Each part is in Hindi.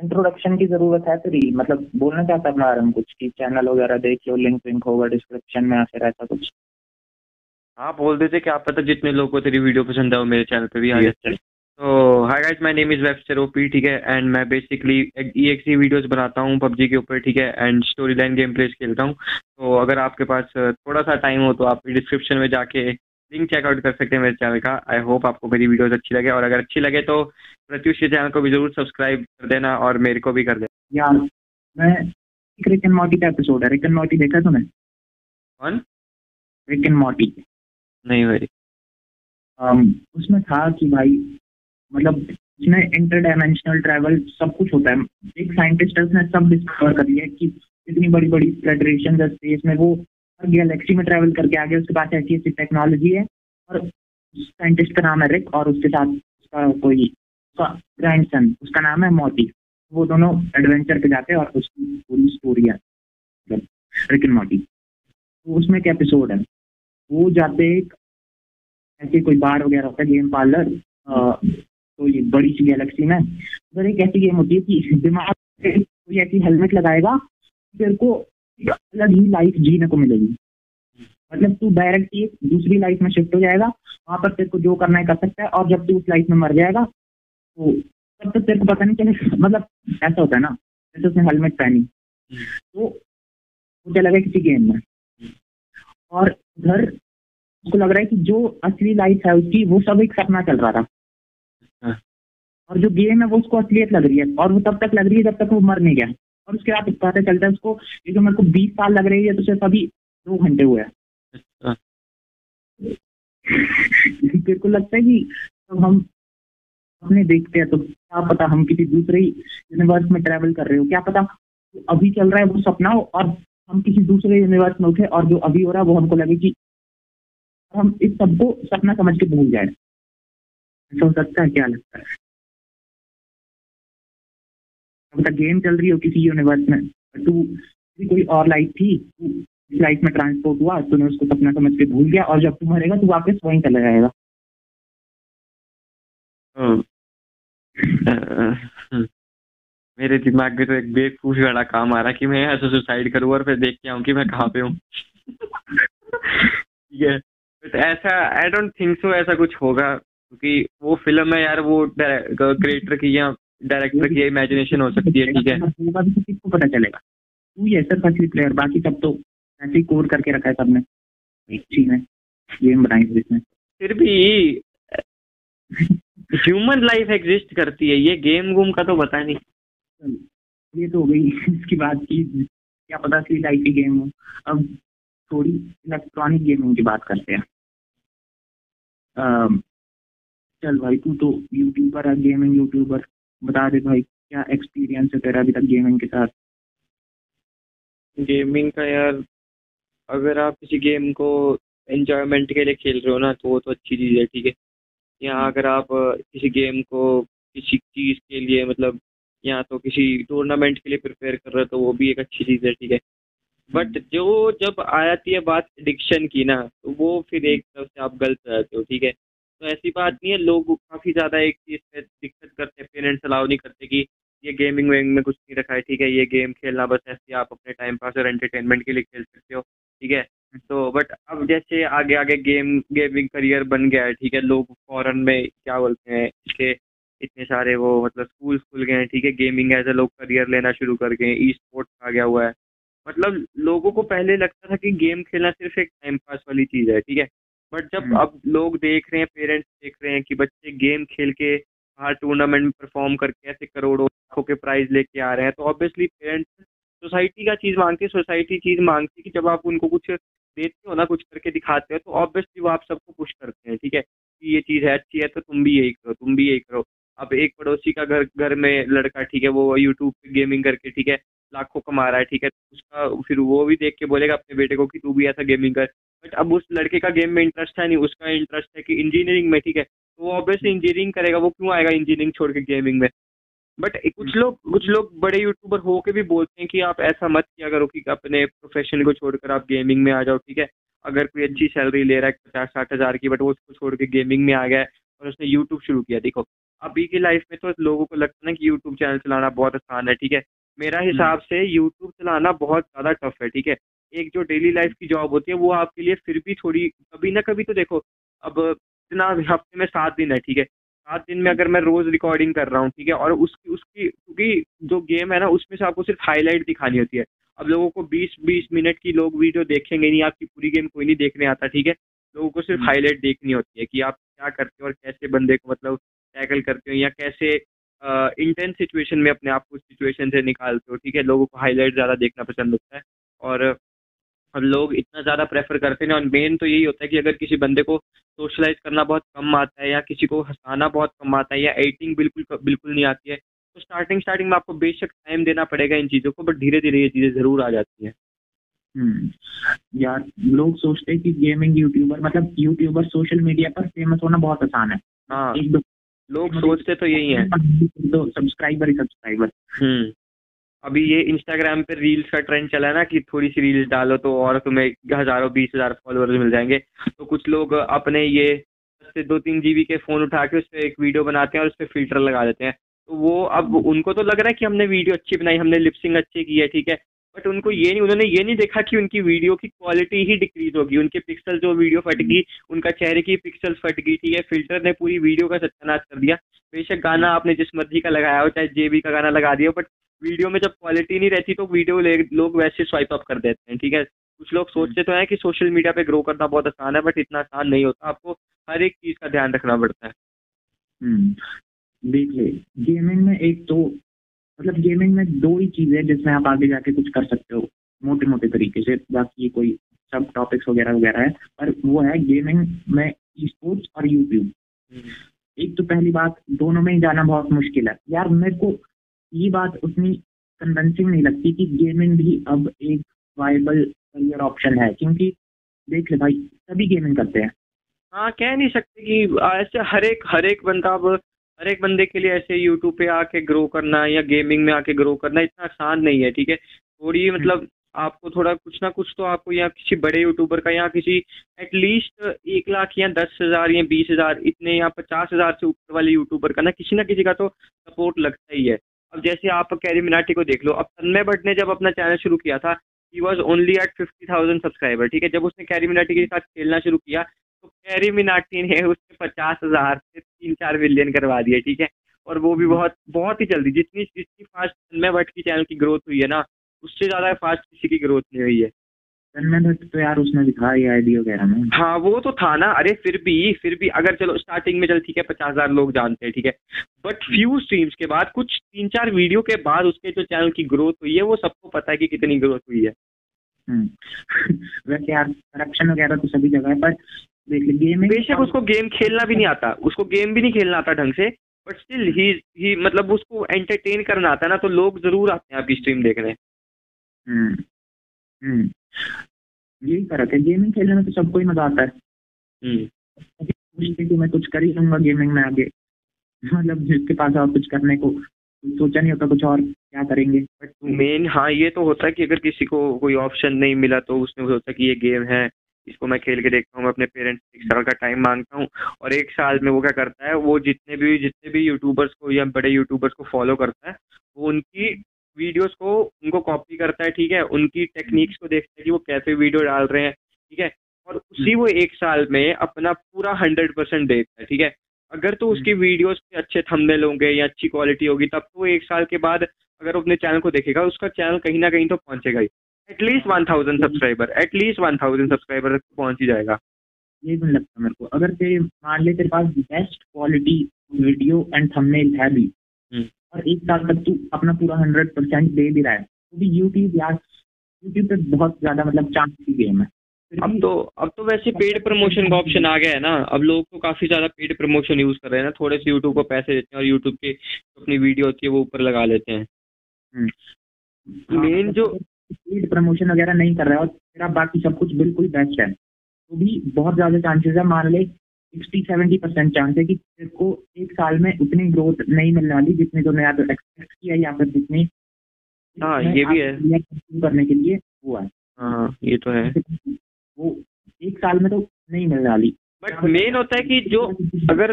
इंट्रोडक्शन की ज़रूरत है तेरी। मतलब बोलना चाहता अपना आरम कुछ? कि चैनल वगैरह देख लो लिंक विंक होगा डिस्क्रिप्शन में आके रहता कुछ। हाँ बोल देते क्या पता जितने लोगों को तेरी वीडियो पसंद है वो मेरे चैनल पे भी आ जाते तो hi guys my name is Webster OP ठीक है? एंड मैं बेसिकली ई एक्स वीडियोज़ बनाता हूँ पबजी के ऊपर ठीक है? And story line game plays खेलता हूँ। तो अगर आपके पास थोड़ा सा टाइम हो तो आप डिस्क्रिप्शन में जाके लिंक चेकआउट कर सकते हैं मेरे चैनल का। आई होप आपको मेरी वीडियोस अच्छी लगे। और अगर अच्छी लगे तो प्रत्युष के चैनल को भी ज़रूर सब्सक्राइब कर देना और मेरे को भी कर देना। यार मैं एक रिक एंड मॉर्टी का एपिसोड है। रिक एंड मॉर्टी देखा तूने? कौन? रिक एंड मॉर्टी नहीं भाई। Um, उसमें था कि भाई मतलब उसमें इंटर डायमेंशनल ट्रैवल सब कुछ होता है। एक साइंटिस्ट ने सब डिस्कवर कर लिया कि इतनी बड़ी बड़ी फेडरेशन स्पेस में वो गैलेक्सी में ट्रैवल करके आगे उसके पास ऐसी ऐसी टेक्नोलॉजी है और साइंटिस्ट का नाम है रिक और उसके साथ उसका कोई उसका ग्रैंड सन उसका नाम है मोटी वो दोनों एडवेंचर पे जाते हैं और उसकी पूरी स्टोरी है। रिक एंड मोटी तो उसमें एक एपिसोड है। वो जाते एक ऐसे कोई बार वगैरह होता है गेम पार्लर ये बड़ी सी गैलेक्सी में। उधर एक ऐसी गेम होती है कि दिमाग कोई ऐसी हेलमेट लगाएगा तेरे को अलग ही लाइफ जीने को मिलेगी। मतलब तू डायरेक्ट एक दूसरी लाइफ में शिफ्ट हो जाएगा। वहाँ पर तेरे को जो करना है कर सकता है। और जब तू उस लाइफ में मर जाएगा तो तब तक तेरे को पता नहीं चले मतलब ऐसा होता है ना जैसे उसने हेलमेट पहनी। तो वो चला गया किसी गेम में। और उधर उसको लग रहा है कि जो असली लाइफ है उसकी वो सब एक सपना चल रहा था। हाँ। और जो गेम है वो उसको असलियत लग रही है। और वो तब तक लग रही है जब तक वो मर नहीं गया। और उसके बाद पता चलता है उसको ये जो मेरे को बीस साल लग रही है तो सिर्फ़ अभी दो घंटे हुए हैं। अच्छा। तेरे को लगता है कि जब हम अपने देखते हैं तो क्या पता हम किसी दूसरे यूनिवर्स में ट्रेवल कर रहे हो क्या पता अभी चल रहा है वो सपना हो और हम किसी दूसरे यूनिवर्स में उठे और जो अभी हो रहा है वो हमको लगे कि हम इस सबको सपना समझ के भूल जाए। ऐसा हो सकता है क्या लगता है? अब गेम चल रही हो किसी यूनिवर्स में। तू कोई और लाइफ थी लाइफ में ट्रांसपोर्ट हुआ, तूने उसको सपना समझ के भूल गया और जब तू मरेगा तो वापस वहीं चला जाएगा। हम्म। मेरे दिमाग में तो एक बेवकूफ़ी वाला काम आ रहा कि मैं ऐसा सुसाइड करूँ और फिर देख के आऊँ कि मैं कहाँ पे हूँ। ऐसा आई डोंट थिंक सो ऐसा कुछ होगा, क्योंकि वो फ़िल्म है यार, वो क्रिएटर की या डायरेक्टर की इमेजिनेशन हो सकती है ठीक है। किसको पता चलेगा? तू ही ऐसा फ़र्स्ट प्लेयर बाकी सब तो ऐसे ही कोड करके रखा है सबने। है गेम बनाई इसमें फिर भी ह्यूमन लाइफ एग्जिस्ट करती है ये गेम गुम का तो पता नहीं। ये तो हो गई इसकी बात की। क्या पता सी लाइफ की गेम हो। अब थोड़ी इलेक्ट्रॉनिक गेमिंग की बात करते हैं। चल भाई तू तो यूट्यूबर है गेमिंग यूट्यूबर बता दे भाई क्या एक्सपीरियंस है तेरा अभी तक गेमिंग के साथ? गेमिंग का यार अगर आप किसी गेम को एंजॉयमेंट के लिए खेल रहे हो ना तो वो तो अच्छी चीज़ है ठीक है? या अगर आप किसी गेम को किसी चीज़ के लिए मतलब या तो किसी टूर्नामेंट के लिए प्रिपेयर कर रहे हो तो वो भी एक अच्छी चीज़ है ठीक है? बट जो जब आ जाती है बात एडिक्शन की ना तो वो फिर एक तरफ़ से आप गलत रहते हो ठीक है? तो ऐसी बात नहीं है लोग काफ़ी ज़्यादा एक चीज़ पे दिक्कत करते हैं पेरेंट्स अलाउ नहीं करते कि ये गेमिंग वेमिंग में कुछ नहीं रखा है ठीक है ये गेम खेलना बस ऐसे आप अपने टाइम पास और एंटरटेनमेंट के लिए खेल सकते हो ठीक है? तो बट अब जैसे आगे आगे गेम गेमिंग करियर बन गया है ठीक है लोग फॉरन में क्या बोलते हैं इसके इतने सारे वो मतलब स्कूल खुल गए हैं ठीक है गेमिंग एज ए लोग करियर लेना शुरू कर गए ई स्पोर्ट्स आ गया हुआ है। मतलब लोगों को पहले लगता था कि गेम खेलना सिर्फ़ एक टाइम पास वाली चीज़ है ठीक है? बट जब हम्म। अब लोग देख रहे हैं पेरेंट्स देख रहे हैं कि बच्चे गेम खेल के बाहर टूर्नामेंट में परफॉर्म करके ऐसे करोड़ों लाखों के प्राइज लेके आ रहे हैं तो ऑब्वियसली पेरेंट्स सोसाइटी का चीज़ मांगती है सोसाइटी चीज़ मांगती है कि जब आप उनको कुछ देते हो ना कुछ करके दिखाते हो तो ऑब्वियसली वो आप सबको पुश करते हैं ठीक है कि ये चीज़ है अच्छी है तो तुम भी यही करो तुम भी यही करो अब एक पड़ोसी का घर घर में लड़का ठीक है वो यूट्यूब पे गेमिंग करके ठीक है लाखों कमा रहा है ठीक है उसका फिर वो भी देख के बोलेगा अपने बेटे को कि तू भी ऐसा गेमिंग कर बट अब उस लड़के का गेम में इंटरेस्ट है नहीं उसका इंटरेस्ट है कि इंजीनियरिंग में ठीक है? तो वो ऑब्वियसली इंजीनियरिंग करेगा वो क्यों आएगा इंजीनियरिंग छोड़ के गेमिंग में? बट कुछ लोग कुछ लोग बड़े यूट्यूबर हो के भी बोलते हैं कि आप ऐसा मत किया करो कि अपने प्रोफेशन को छोड़कर आप गेमिंग में आ जाओ ठीक है? अगर कोई अच्छी सैलरी ले रहा है पचास साठ हज़ार की बट वो उसको छोड़ के गेमिंग में आ गया है और उसने यूट्यूब शुरू किया देखो। अभी की लाइफ में तो लोगों को लगता है ना कि यूट्यूब चैनल चलाना बहुत आसान है ठीक है? मेरा हम्म। हिसाब से यूट्यूब चलाना बहुत ज़्यादा टफ है ठीक है? एक जो डेली लाइफ की जॉब होती है वो आपके लिए फिर भी थोड़ी कभी ना कभी तो देखो अब इतना हफ़्ते में सात दिन है ठीक है? सात दिन में अगर मैं रोज़ रिकॉर्डिंग कर रहा हूँ ठीक है? और उसकी उसकी क्योंकि जो गेम है ना उसमें से आपको सिर्फ़ हाईलाइट दिखानी होती है। अब लोगों को बीस बीस मिनट की लोग वीडियो देखेंगे नहीं आपकी पूरी गेम कोई नहीं देखने आता ठीक है? लोगों को सिर्फ़ हाईलाइट हम्म। देखनी होती है कि आप क्या करते हो और कैसे बंदे को मतलब टैकल करते हो या कैसे इंटेंस सिचुएशन में अपने आप को सिचुएशन से निकालते हो ठीक है? लोगों को हाईलाइट ज़्यादा देखना पसंद होता है। और लोग इतना ज़्यादा प्रेफर करते हैं। और मेन तो यही होता है कि अगर किसी बंदे को सोशलाइज करना बहुत कम आता है या किसी को हंसाना बहुत कम आता है या एडिटिंग बिल्कुल बिल्कुल नहीं आती है तो स्टार्टिंग स्टार्टिंग में आपको बेशक टाइम देना पड़ेगा इन चीज़ों को बट धीरे धीरे ये चीज़ें ज़रूर आ जाती हैं। हम्म, यार लोग सोचते हैं कि गेमिंग यूट्यूबर मतलब यूट्यूबर सोशल मीडिया पर फ़ेमस होना बहुत आसान है। हाँ लोग सोचते तो यही है। सब्सक्राइबर ही सब्सक्राइबर हम्म। अभी ये इंस्टाग्राम पे रील्स का ट्रेंड चला है ना कि थोड़ी सी रील्स डालो तो और तुम्हें हज़ारों, बीस हज़ार फॉलोअर्स मिल जाएँगे। तो कुछ लोग अपने ये से दो तीन जीबी के फ़ोन उठा के उस पर एक वीडियो बनाते हैं और उस पर फ़िल्टर लगा देते हैं। तो वो अब उनको तो लग रहा है कि हमने वीडियो अच्छी बनाई, हमने लिपसिंग अच्छी की है, ठीक है? बट उनको ये नहीं, उन्होंने ये नहीं देखा कि उनकी वीडियो की क्वालिटी ही डिक्रीज होगी। उनके पिक्सल जो वीडियो फट गई, उनका चेहरे की पिक्सल फट गई, ठीक है? फ़िल्टर ने पूरी वीडियो का सत्यानाश कर दिया। बेशक गाना आपने जिस मर्ज़ी का लगाया हो, चाहे जेबी का गाना लगा दिया बट वीडियो में जब क्वालिटी नहीं रहती तो वीडियो लोग वैसे स्वाइप अप कर देते हैं ठीक है? कुछ लोग सोचते तो हैं कि सोशल मीडिया पे ग्रो करना बहुत आसान है बट इतना आसान नहीं होता। आपको हर एक चीज़ का ध्यान रखना पड़ता है। हम्म, देखिए गेमिंग में एक तो मतलब गेमिंग में दो ही चीज़ें जिसमें आप आगे जाके कुछ कर सकते हो मोटे मोटे तरीके से। बाकी कोई सब टॉपिक्स वगैरह वगैरह है पर वो है गेमिंग में ई स्पोर्ट्स और यूट्यूब हम्म। एक तो पहली बात दोनों में ही जाना बहुत मुश्किल है। यार मेरे को ये बात उतनी कन्विंसिंग नहीं लगती कि गेमिंग भी अब एक वाइबल करियर ऑप्शन है क्योंकि देख ले भाई सभी गेमिंग करते हैं। हाँ कह नहीं सकते कि ऐसे हर एक हर एक बंदा अब हर एक बंदे के लिए ऐसे यूट्यूब पे आके ग्रो करना या गेमिंग में आके ग्रो करना इतना आसान नहीं है ठीक है? थोड़ी हम्म। मतलब आपको थोड़ा कुछ ना कुछ तो आपको या किसी बड़े यूट्यूबर का या किसी एटलीस्ट एक लाख या दस हज़ार या बीस हज़ार इतने या पचास हज़ार से ऊपर वाले यूट्यूबर का ना किसी ना किसी का तो सपोर्ट लगता ही है। अब जैसे आप कैरी मिनाटी को देख लो, अब तन्मय भट्ट ने जब अपना चैनल शुरू किया था he was only at fifty thousand subscriber ठीक है जब उसने कैरी मिनाटी के साथ खेलना शुरू किया तो कैरी मिनाटी ने उसने पचास हज़ार से तीन चार मिलियन करवा दिए, ठीक है और वो भी। बहुत बहुत ही जल्दी, जितनी जितनी फास्ट तन्मय भट्ट की चैनल की ग्रोथ हुई है ना, उससे ज़्यादा फास्ट किसी की ग्रोथ नहीं हुई है तो यार उसने दिखा ये आईडी वगैरह में हाँ वो तो था ना। अरे फिर भी फिर भी अगर चलो स्टार्टिंग में चल ठीक है पचास हज़ार लोग जानते हैं ठीक है। बट फ्यू स्ट्रीम्स के बाद कुछ तीन चार वीडियो के बाद उसके जो चैनल की ग्रोथ हुई है वो सबको पता है कि कितनी ग्रोथ हुई है। हम्म। वैसे यार करप्शन वगैरह तो सभी जगह है पर गेम बेशक उसको गेम खेलना भी नहीं आता। उसको गेम भी नहीं खेलना आता ढंग से बट स्टिल ही ही मतलब उसको एंटरटेन करना आता है ना तो लोग ज़रूर आते हैं आपकी स्ट्रीम देखने। हम्म। हम्म। यही फ़र्क है गेमिंग खेलने में तो सबको ही मज़ा आता है। हम्म। मैं कुछ कर ही लूँगा गेमिंग में आगे। मतलब जिसके पास और कुछ करने को सोचा नहीं होता कुछ और क्या करेंगे? बट मेन हाँ ये तो होता है कि अगर किसी को कोई ऑप्शन नहीं मिला तो उसने सोचा कि ये गेम है इसको मैं खेल के देखता हूँ मैं अपने पेरेंट्स एक साल का टाइम माँगता हूँ और एक साल में वो क्या करता है वो जितने भी जितने भी यूट्यूबर्स को या बड़े यूट्यूबर्स को फॉलो करता है वो उनकी वीडियोस को उनको कॉपी करता है ठीक है? उनकी टेक्निक्स को देखता है कि वो कैसे वीडियो डाल रहे हैं ठीक है? और उसी वो एक साल में अपना पूरा हंड्रेड परसेंट देखता है ठीक है? अगर तो उसकी वीडियोस पे अच्छे थंबनेल होंगे या अच्छी क्वालिटी होगी तब तो एक साल के बाद अगर अपने चैनल को देखेगा उसका चैनल कहीं ना कहीं तो पहुंचेगा ही। At least one thousand subscriber at least one thousand subscriber तक पहुँच ही जाएगा। ये भी लगता मेरे को। अगर तेरे मान ले तेरे पास best quality video and thumbnail है भी हम्म। और एक साल तक तू अपना पूरा हंड्रेड परसेंट दे भी रहा है। तो भी यूट्यूब यार यूट्यूब पे बहुत ज़्यादा मतलब चांस की गेम है। अब तो अब तो वैसे पेड प्रमोशन का ऑप्शन आ गया है ना। अब लोग तो काफ़ी ज़्यादा पेड प्रमोशन यूज़ कर रहे हैं ना। थोड़े से यूट्यूब को पैसे देते हैं और यूट्यूब के अपनी वीडियो होती है वो ऊपर लगा लेते हैं। मेन हम्म। जो पेड प्रमोशन वगैरह नहीं कर रहा है और तेरा बाकी सब कुछ बिल्कुल बेस्ट है। तो भी बहुत ज़्यादा चांसेस है। मान ले सिक्सटी सेवेंटी परसेंट चांस है कि तेरे को एक साल में उतनी ग्रोथ नहीं मिलने वाली जितनी तो या तो एक्सपेक्ट किया या फिर जितनी हाँ ये भी है। करने के लिए हुआ है। हाँ ये तो है। वो एक साल में तो नहीं मिलने वाली। बट मेन होता है कि जो अगर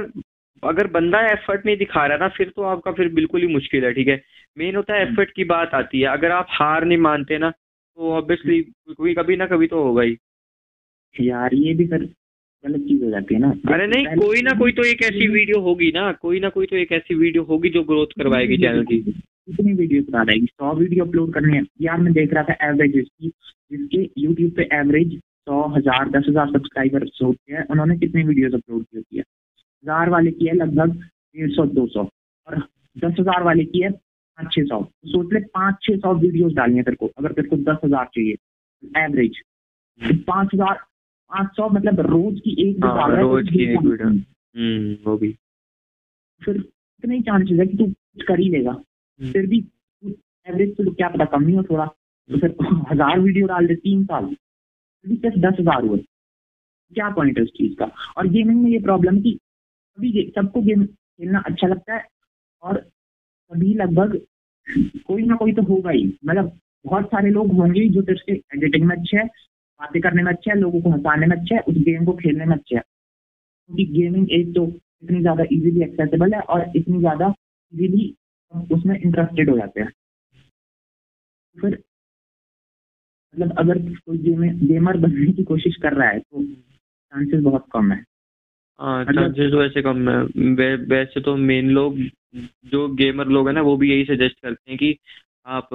अगर बंदा एफर्ट नहीं दिखा रहा ना फिर तो आपका फिर बिल्कुल ही मुश्किल है ठीक है? मेन होता है एफर्ट की बात आती है। अगर आप हार नहीं मानते ना तो ऑब्वियसली कोई कभी ना कभी तो होगा ही। यार ये भी फिर गलत चीज़ हो जाती है ना। अरे नहीं कोई ना कोई तो एक ऐसी वीडियो होगी ना कोई ना कोई तो एक ऐसी वीडियो होगी जो ग्रोथ करवाएगी चैनल की। कितनी वीडियो बना रहेगी सौ वीडियो अपलोड करनी है। यार मैं देख रहा था एवरेज इसकी जिसके यूट्यूब पे एवरेज सौ हज़ार दस हज़ार सब्सक्राइबर होते हैं उन्होंने कितनी वीडियोस अपलोड की होती है? हज़ार वाले की है लगभग डेढ़ सौ दो सौ और दस हज़ार वाले की है पाँच छः सौ। तो सोच ले पाँच छः सौ वीडियोज़ डालनी है तेरे को अगर तेरे को दस हज़ार चाहिए एवरेज तो पाँच हज़ार पाँच सौ मतलब रोज की एक हाँ, रोज की एक वीडियो हम्म वो भी। फिर इतने ही चांसेस है कि तू कुछ कर ही लेगा। हम्म। फिर भी एवरेज तो क्या पता कम नहीं हो थोड़ा। तो फिर हज़ार वीडियो डाल दे तीन साल। भी सिर्फ़ दस हज़ार हुए। क्या पॉइंट है उस चीज़ का? और गेमिंग में ये प्रॉब्लम की सभी सबको गेम खेलना अच्छा लगता है और सभी लगभग कोई ना कोई तो होगा ही। मतलब बहुत सारे लोग होंगे जो तेरे से एडिटिंग में अच्छे है। बातें करने में अच्छा है लोगों को हंसाने में अच्छा है उस गेम को खेलने में अच्छा है। क्योंकि गेमिंग एक तो इतनी ज़्यादा इजीली एक्सेसिबल है और इतनी ज़्यादा इजीली उसमें इंटरेस्टेड हो जाते हैं। फिर मतलब अगर कोई गेम गेमर बनने की कोशिश कर रहा है तो चांसेस बहुत कम है। हाँ मतलब- चांसेस वैसे कम है। वै, वैसे तो मेन लोग जो गेमर लोग हैं ना वो भी यही सजेस्ट करते हैं कि आप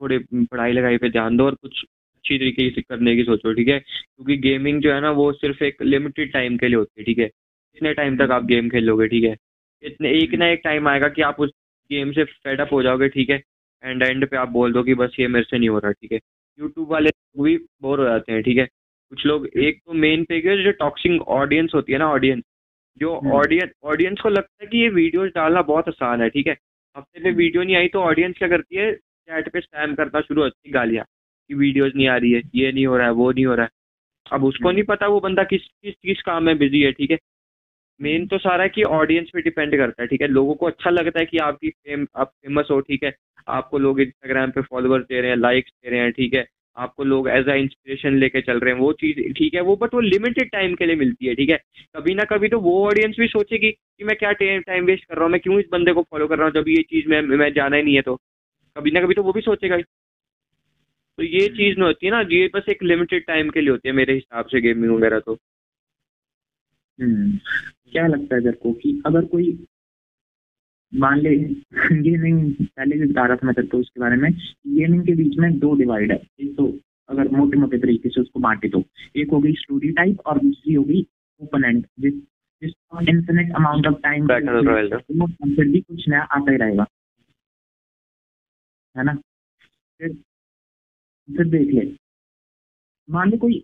थोड़े पढ़ाई लिखाई पे ध्यान दो और कुछ अच्छी तरीके से करने की सोचो ठीक है? क्योंकि गेमिंग जो है ना वो सिर्फ़ एक लिमिटेड टाइम के लिए होती है ठीक है? इतने टाइम तक आप गेम खेलोगे ठीक है? इतने एक ना एक टाइम आएगा कि आप उस गेम से फेडअप हो जाओगे ठीक है? एंड एंड पे आप बोल दो कि बस ये मेरे से नहीं हो रहा ठीक है? यूट्यूब वाले भी बोर हो जाते हैं ठीक है? कुछ लोग एक तो मेन पे जो टॉक्सिंग ऑडियंस होती है ना ऑडियंस जो ऑडियंस ऑडियंस को लगता है कि ये वीडियोस डालना बहुत आसान है ठीक है? हफ़्ते में वीडियो नहीं आई तो ऑडियंस क्या करती है? चैट पे स्पैम करना शुरू होती है गालियाँ। कि वीडियोस नहीं आ रही है ये नहीं हो रहा है वो नहीं हो रहा है। अब उसको नहीं पता वो बंदा किस किस किस काम में बिज़ी है ठीक है? मेन तो सारा है कि ऑडियंस पे डिपेंड करता है ठीक है? लोगों को अच्छा लगता है कि आपकी फेम आप फ़ेमस हो ठीक है? आपको लोग इंस्टाग्राम पे फॉलोअर्स दे रहे हैं लाइक्स दे रहे हैं ठीक है? आपको लोग एज अ इंस्पिरेशन लेके चल रहे हैं वो चीज़ ठीक है? वो बट वो लिमिटेड टाइम के लिए मिलती है ठीक है? कभी ना कभी तो वो ऑडियंस भी सोचेगी कि मैं क्या टाइम वेस्ट कर रहा हूँ मैं क्यों इस बंदे को फॉलो कर रहा हूँ जब ये चीज़ मैं मैं जाना ही नहीं है तो। कभी ना कभी तो वो भी सोचेगा तो ये चीज़ नहीं होती है ना ये बस एक लिमिटेड टाइम के लिए होती है मेरे हिसाब से गेमिंग वगैरह तो। हम्म, क्या लगता है तेरे को कि अगर कोई मान ले गेमिंग पहले भी बता रहा था मैं तेरे को उसके बारे में गेमिंग के बीच में दो डिवाइड है। एक तो अगर मोटे मोटे तरीके से उसको बांटे तो एक हो गई स्टोरी टाइप और दूसरी हो गई ओपन एंड जिस जिस इन्फिनिट अमाउंट ऑफ़ टाइम फिर भी कुछ नया आता ही रहेगा। है ना? फिर फिर देख ले। मान ले कोई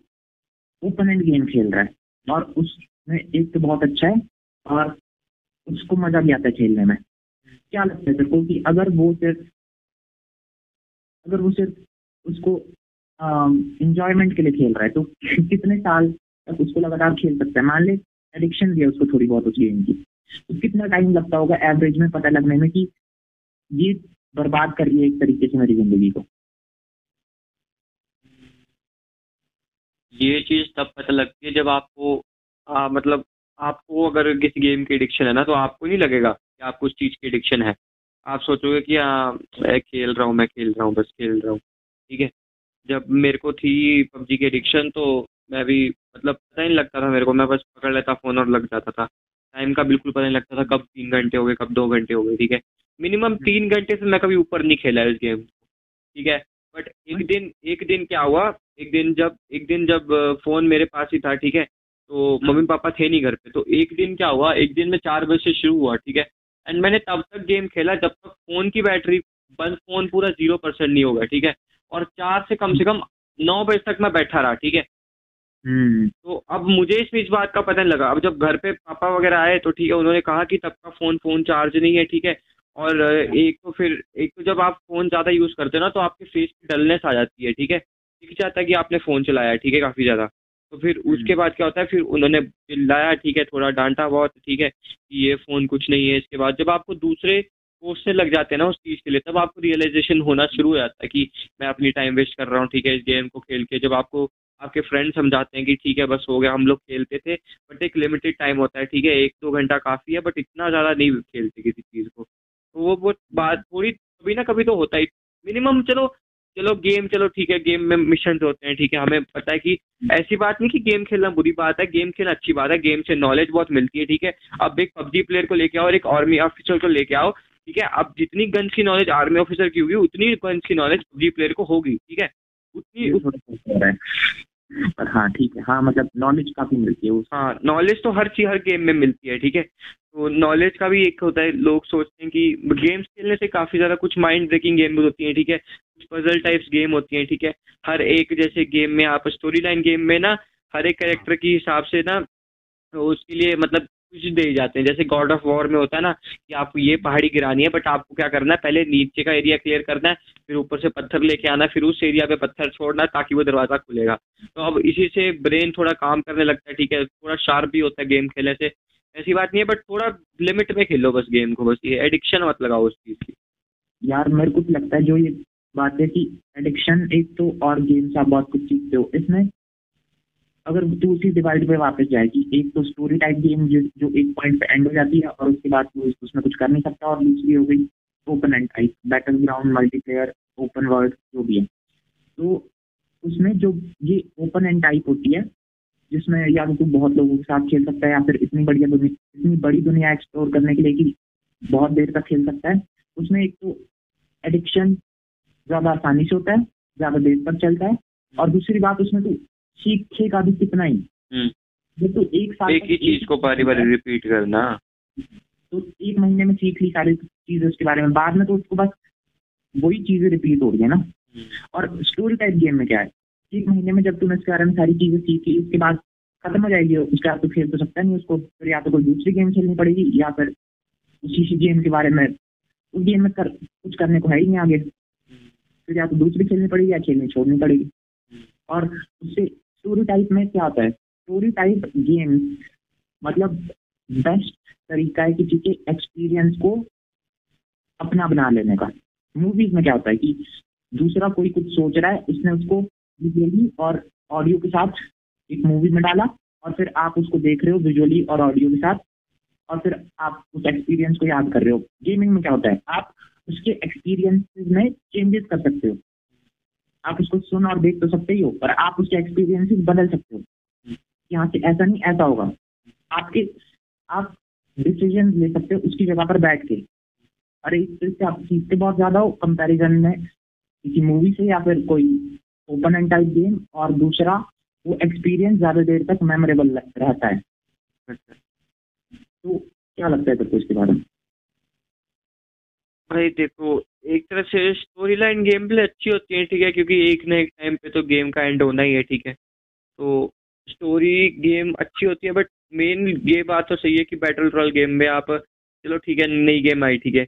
ओपन एंड गेम खेल रहा है और उसमें एक तो बहुत अच्छा है और उसको मज़ा भी आता है खेलने में। क्या लगता है तेरे को कि अगर वो सिर्फ़, अगर वो सिर्फ़ उसको इंजॉयमेंट के लिए खेल रहा है तो कितने साल तक उसको लगातार खेल सकता है? मान ले एडिक्शन भी है उसको थोड़ी बहुत उस गेम की। तो कितना टाइम लगता होगा एवरेज में पता लगने में कि ये बर्बाद कर रही है एक तरीके से मेरी ज़िंदगी को? ये चीज़ तब पता लगती है जब आपको आ, मतलब आपको अगर किसी गेम की एडिक्शन है ना तो आपको नहीं लगेगा कि आपको उस चीज़ की एडिक्शन है। आप सोचोगे कि हाँ मैं खेल रहा हूँ मैं खेल रहा हूँ बस खेल रहा हूँ। ठीक है? जब मेरे को थी पबजी की एडिक्शन तो मैं भी मतलब पता ही नहीं लगता था मेरे को मैं बस पकड़ लेता फ़ोन और लग जाता था। टाइम का बिल्कुल पता नहीं लगता था कब तीन घंटे हो गए कब दो घंटे हो गए ठीक है? मिनिमम तीन घंटे से मैं कभी ऊपर नहीं खेला इस गेम ठीक है? बट एक दिन एक दिन क्या हुआ एक दिन जब एक दिन जब फ़ोन मेरे पास ही था ठीक है? तो मम्मी पापा थे नहीं घर पे तो एक दिन क्या हुआ एक दिन में चार बजे से शुरू हुआ ठीक है? एंड मैंने तब तक गेम खेला जब तक फ़ोन की बैटरी बंद फ़ोन पूरा ज़ीरो परसेंट नहीं होगा ठीक है? और चार से कम से कम नौ बजे तक मैं बैठा रहा ठीक है? तो अब मुझे इस इस बात का पता नहीं लगा। अब जब घर पे पापा वगैरह आए तो ठीक है उन्होंने कहा कि तब का फ़ोन फ़ोन चार्ज नहीं है ठीक है? और एक तो फिर एक तो जब आप फ़ोन ज़्यादा यूज़ करते हो ना तो आपके फेस की डलनेस आ जाती है ठीक है? दिख जाता है कि आपने फ़ोन चलाया है ठीक है काफ़ी ज़्यादा। तो फिर उसके बाद क्या होता है फिर उन्होंने चिल्लाया ठीक है थोड़ा डांटा बहुत ठीक है कि ये फ़ोन कुछ नहीं है इसके बाद जब आपको दूसरे कोर्स से लग जाते हैं ना उस चीज़ के लिए तब आपको रियलाइजेशन होना शुरू हो जाता है कि मैं अपनी टाइम वेस्ट कर रहा हूँ ठीक है इस गेम को खेल के। जब आपको आपके फ्रेंड समझाते हैं कि ठीक है बस हो गया हम लोग खेलते थे बट एक लिमिटेड टाइम होता है ठीक है एक दो घंटा काफ़ी है बट इतना ज़्यादा नहीं खेलते किसी चीज़ को। तो वो वो बात थोड़ी कभी ना कभी तो होता ही। मिनिमम चलो चलो गेम चलो ठीक है गेम में मिशन होते हैं ठीक है हमें पता है कि ऐसी बात नहीं कि गेम खेलना बुरी बात है गेम खेलना अच्छी बात है गेम से नॉलेज बहुत मिलती है ठीक है। अब एक पबजी प्लेयर को लेके आओ और एक आर्मी ऑफिसर को लेके आओ ठीक है अब जितनी गन्स की नॉलेज आर्मी ऑफिसर की होगी उतनी गन्स की नॉलेज पबजी प्लेयर को होगी ठीक है। उतनी पर हाँ ठीक है हाँ मतलब नॉलेज काफ़ी मिलती है हाँ नॉलेज तो हर चीज़ हर गेम में मिलती है ठीक है। तो नॉलेज का भी एक होता है, लोग सोचते हैं कि गेम्स खेलने से काफ़ी ज़्यादा कुछ माइंड ब्रेकिंग गेम होती हैं, ठीक है? कुछ पजल टाइप्स गेम होती हैं, ठीक है? हर एक जैसे गेम में आप स्टोरी लाइन गेम में ना, हर एक कैरेक्टर के हिसाब से ना, उसके लिए मतलब कुछ दे जाते हैं। जैसे गॉड ऑफ़ वॉर में होता है ना कि आपको ये पहाड़ी गिरानी है बट आपको क्या करना है? पहले नीचे का एरिया क्लियर करना है, फिर ऊपर से पत्थर लेके आना फिर उस एरिया पे पत्थर छोड़ना ताकि वो दरवाज़ा खुलेगा। तो अब इसी से ब्रेन थोड़ा काम करने लगता है, ठीक है? थोड़ा शार्प भी होता है गेम खेलने से। ऐसी बात नहीं है बट थोड़ा लिमिट में खेलो बस गेम को, बस ये एडिक्शन मत लगाओ उस चीज़ की। यार, मेरे को तो लगता है जो ये बात है कि एडिक्शन एक तो और गेम्स आप बहुत कुछ सीखते हो। इसमें अगर उसी डिवाइड पे वापस जाएगी एक तो स्टोरी टाइप गेम जो जो एक पॉइंट पे एंड हो जाती है और उसके बाद उसमें कुछ कर नहीं सकता और दूसरी हो गई open and type battleground multiplayer open world जो भी है। तो उसमें जो ये ओपन एंड टाइप होती है जिसमें या तो तू बहुत लोगों के साथ खेल सकता है या फिर इतनी बढ़िया दुनिया इतनी बड़ी दुनिया एक्सप्लोर करने के लिए कि बहुत देर तक खेल सकता है। उसमें एक तो एडिक्शन ज़्यादा आसानी से होता है ज़्यादा देर तक चलता है और दूसरी बात उसमें तो सीखेगा भी कितना ही। हम्म। जब तो एक साल एक ही चीज़ को बारी बारी रिपीट करना। तो एक महीने में सीख ली सारी चीज़ें उसके बारे में। बाद में तो उसको बस वही चीज़ें रिपीट हो रही है ना। हम्म। और स्टोरी टाइप गेम में क्या है? एक महीने में जब तुमने इसके बारे में सारी चीज़ें सीख ली, उसके बाद खत्म हो जाएगी, उसके बाद तो खेल तो सकता नहीं उसको, फिर या तो कोई दूसरी गेम खेलनी पड़ेगी, या फिर उसी गेम के बारे में, उस गेम में कर, कुछ करने को है ही नहीं आगे। फिर या तो दूसरी खेलनी पड़ेगी या खेलनी छोड़नी पड़ेगी। और उससे स्टोरी टाइप में क्या होता है? स्टोरी टाइप गेम मतलब बेस्ट तरीका है किसी के एक्सपीरियंस को अपना बना लेने का। मूवीज़ में क्या होता है कि दूसरा कोई कुछ सोच रहा है, उसने उसको विजुअली और ऑडियो के साथ एक मूवी में डाला और फिर आप उसको देख रहे हो विजुअली और ऑडियो के साथ और फिर आप उस एक्सपीरियंस को याद कर रहे हो। गेमिंग में क्या होता है? आप उसके एक्सपीरियंस में चेंजेस कर सकते हो। आप उसको सुन और देख तो सकते ही हो, पर आप उसके एक्सपीरियंसेस बदल सकते हो। यहाँ से ऐसा नहीं, ऐसा होगा। आपके, आप डिसीज़न ले सकते हो उसकी जगह पर बैठ के। इस चीज़ से आप सीखते बहुत ज़्यादा हो कंपैरिजन में। किसी मूवी से या फिर कोई ओपन एंड टाइप गेम और दूसरा वो एक्सपीरियंस ज़्यादा देर तक मेमोरेबल रहता है। तो क्या लगता है तेरे इसके बारे में? भाई देखो, एक तरह से स्टोरी लाइन गेम प्ले अच्छी होती है, ठीक है, क्योंकि एक ना एक टाइम पे तो गेम का एंड होना ही है, ठीक है। तो स्टोरी गेम अच्छी होती है बट मेन ये बात तो सही है कि बैटल रॉयल गेम में आप, चलो ठीक है, नई गेम आई, ठीक है।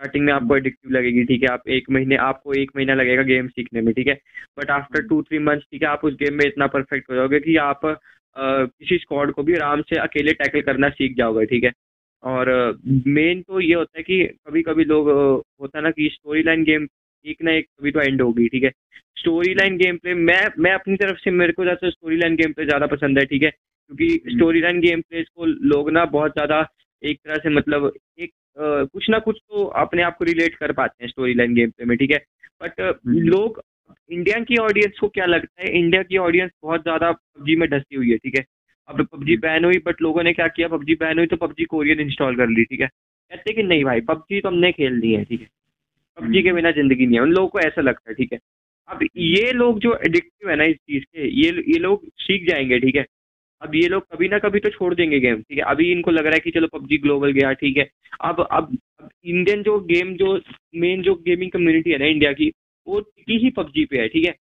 स्टार्टिंग में आपको एडिक्टिव लगेगी ठीक है? आप एक महीने आपको एक महीना लगेगा गेम सीखने में ठीक है? But after two three months ठीक है आप उस गेम में इतना परफेक्ट हो जाओगे कि आप आ, किसी स्क्वाड को भी आराम से अकेले टैकल करना सीख जाओगे ठीक है? और मेन तो ये होता है कि कभी कभी लोग होता है ना कि स्टोरी लाइन गेम एक ना एक कभी तो एंड होगी ठीक है? स्टोरी लाइन गेम प्ले मैं मैं अपनी तरफ़ से मेरे को ज़्यादा स्टोरी लाइन गेम प्ले ज़्यादा पसंद है ठीक है? क्योंकि स्टोरी लाइन गेम प्ले को लोग ना बहुत ज़्यादा एक तरह से मतलब एक कुछ ना कुछ तो अपने आप को रिलेट कर पाते हैं स्टोरी लाइन गेम प्ले में ठीक है? बट हम्म। लोग इंडिया की ऑडियंस को क्या लगता है? इंडिया की ऑडियंस बहुत ज़्यादा पबजी में ढसी हुई है ठीक है? अब पबजी बैन हुई बट लोगों ने क्या किया? पबजी बैन हुई तो पबजी कोरियन इंस्टॉल कर ली ठीक है? कहते कि नहीं भाई पबजी तो हमने खेल ली है ठीक है? पबजी के बिना ज़िंदगी नहीं है उन लोगों को ऐसा लगता है ठीक है? अब ये लोग जो एडिक्टिव है ना इस चीज़ के ये ये लोग सीख जाएँगे ठीक है? अब ये लोग कभी ना कभी तो छोड़ देंगे गेम ठीक है? अभी इनको लग रहा है कि चलो पबजी ग्लोबल गया ठीक है? अब अब अब इंडियन जो गेम जो मेन जो गेमिंग कम्युनिटी है ना इंडिया की वो टिकी ही पबजी पे है ठीक है?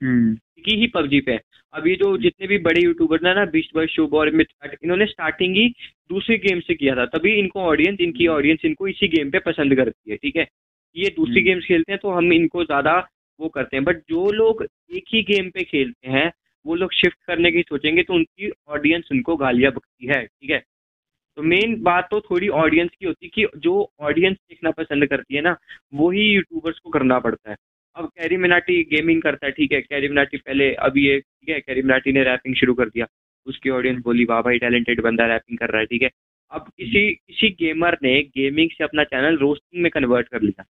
हम्म। टिकी ही पबजी पे है। अभी जो जितने भी बड़े यूट्यूबर ना ना बाय शुभ और इन्होंने स्टार्टिंग ही दूसरे गेम से किया था। तभी इनको ऑडियंस इनकी ऑडियंस इनको इसी गेम पे पसंद करती है ठीक है? ये दूसरी गेम्स हम्म। खेलते हैं तो हम इनको ज़्यादा वो करते हैं। बट जो लोग एक ही गेम पे खेलते हैं वो लोग शिफ्ट करने की सोचेंगे तो उनकी ऑडियंस उनको गालियाँ बकती है, ठीक है? तो मेन बात तो थोड़ी ऑडियंस की होती है कि जो ऑडियंस देखना पसंद करती है ना वही यूट्यूबर्स को करना पड़ता है। अब कैरी मिनाटी गेमिंग करता है, ठीक है? कैरी मिनाटी पहले अभी ये, ठीक है? कैरी मिनाटी ने रैपिंग शुरू कर दिया। उसकी ऑडियंस बोली, वाह भाई टैलेंटेड बंदा रैपिंग कर रहा है, ठीक है? अब किसी किसी गेमर ने गेमिंग से अपना चैनल रोस्टिंग में कन्वर्ट कर लिया।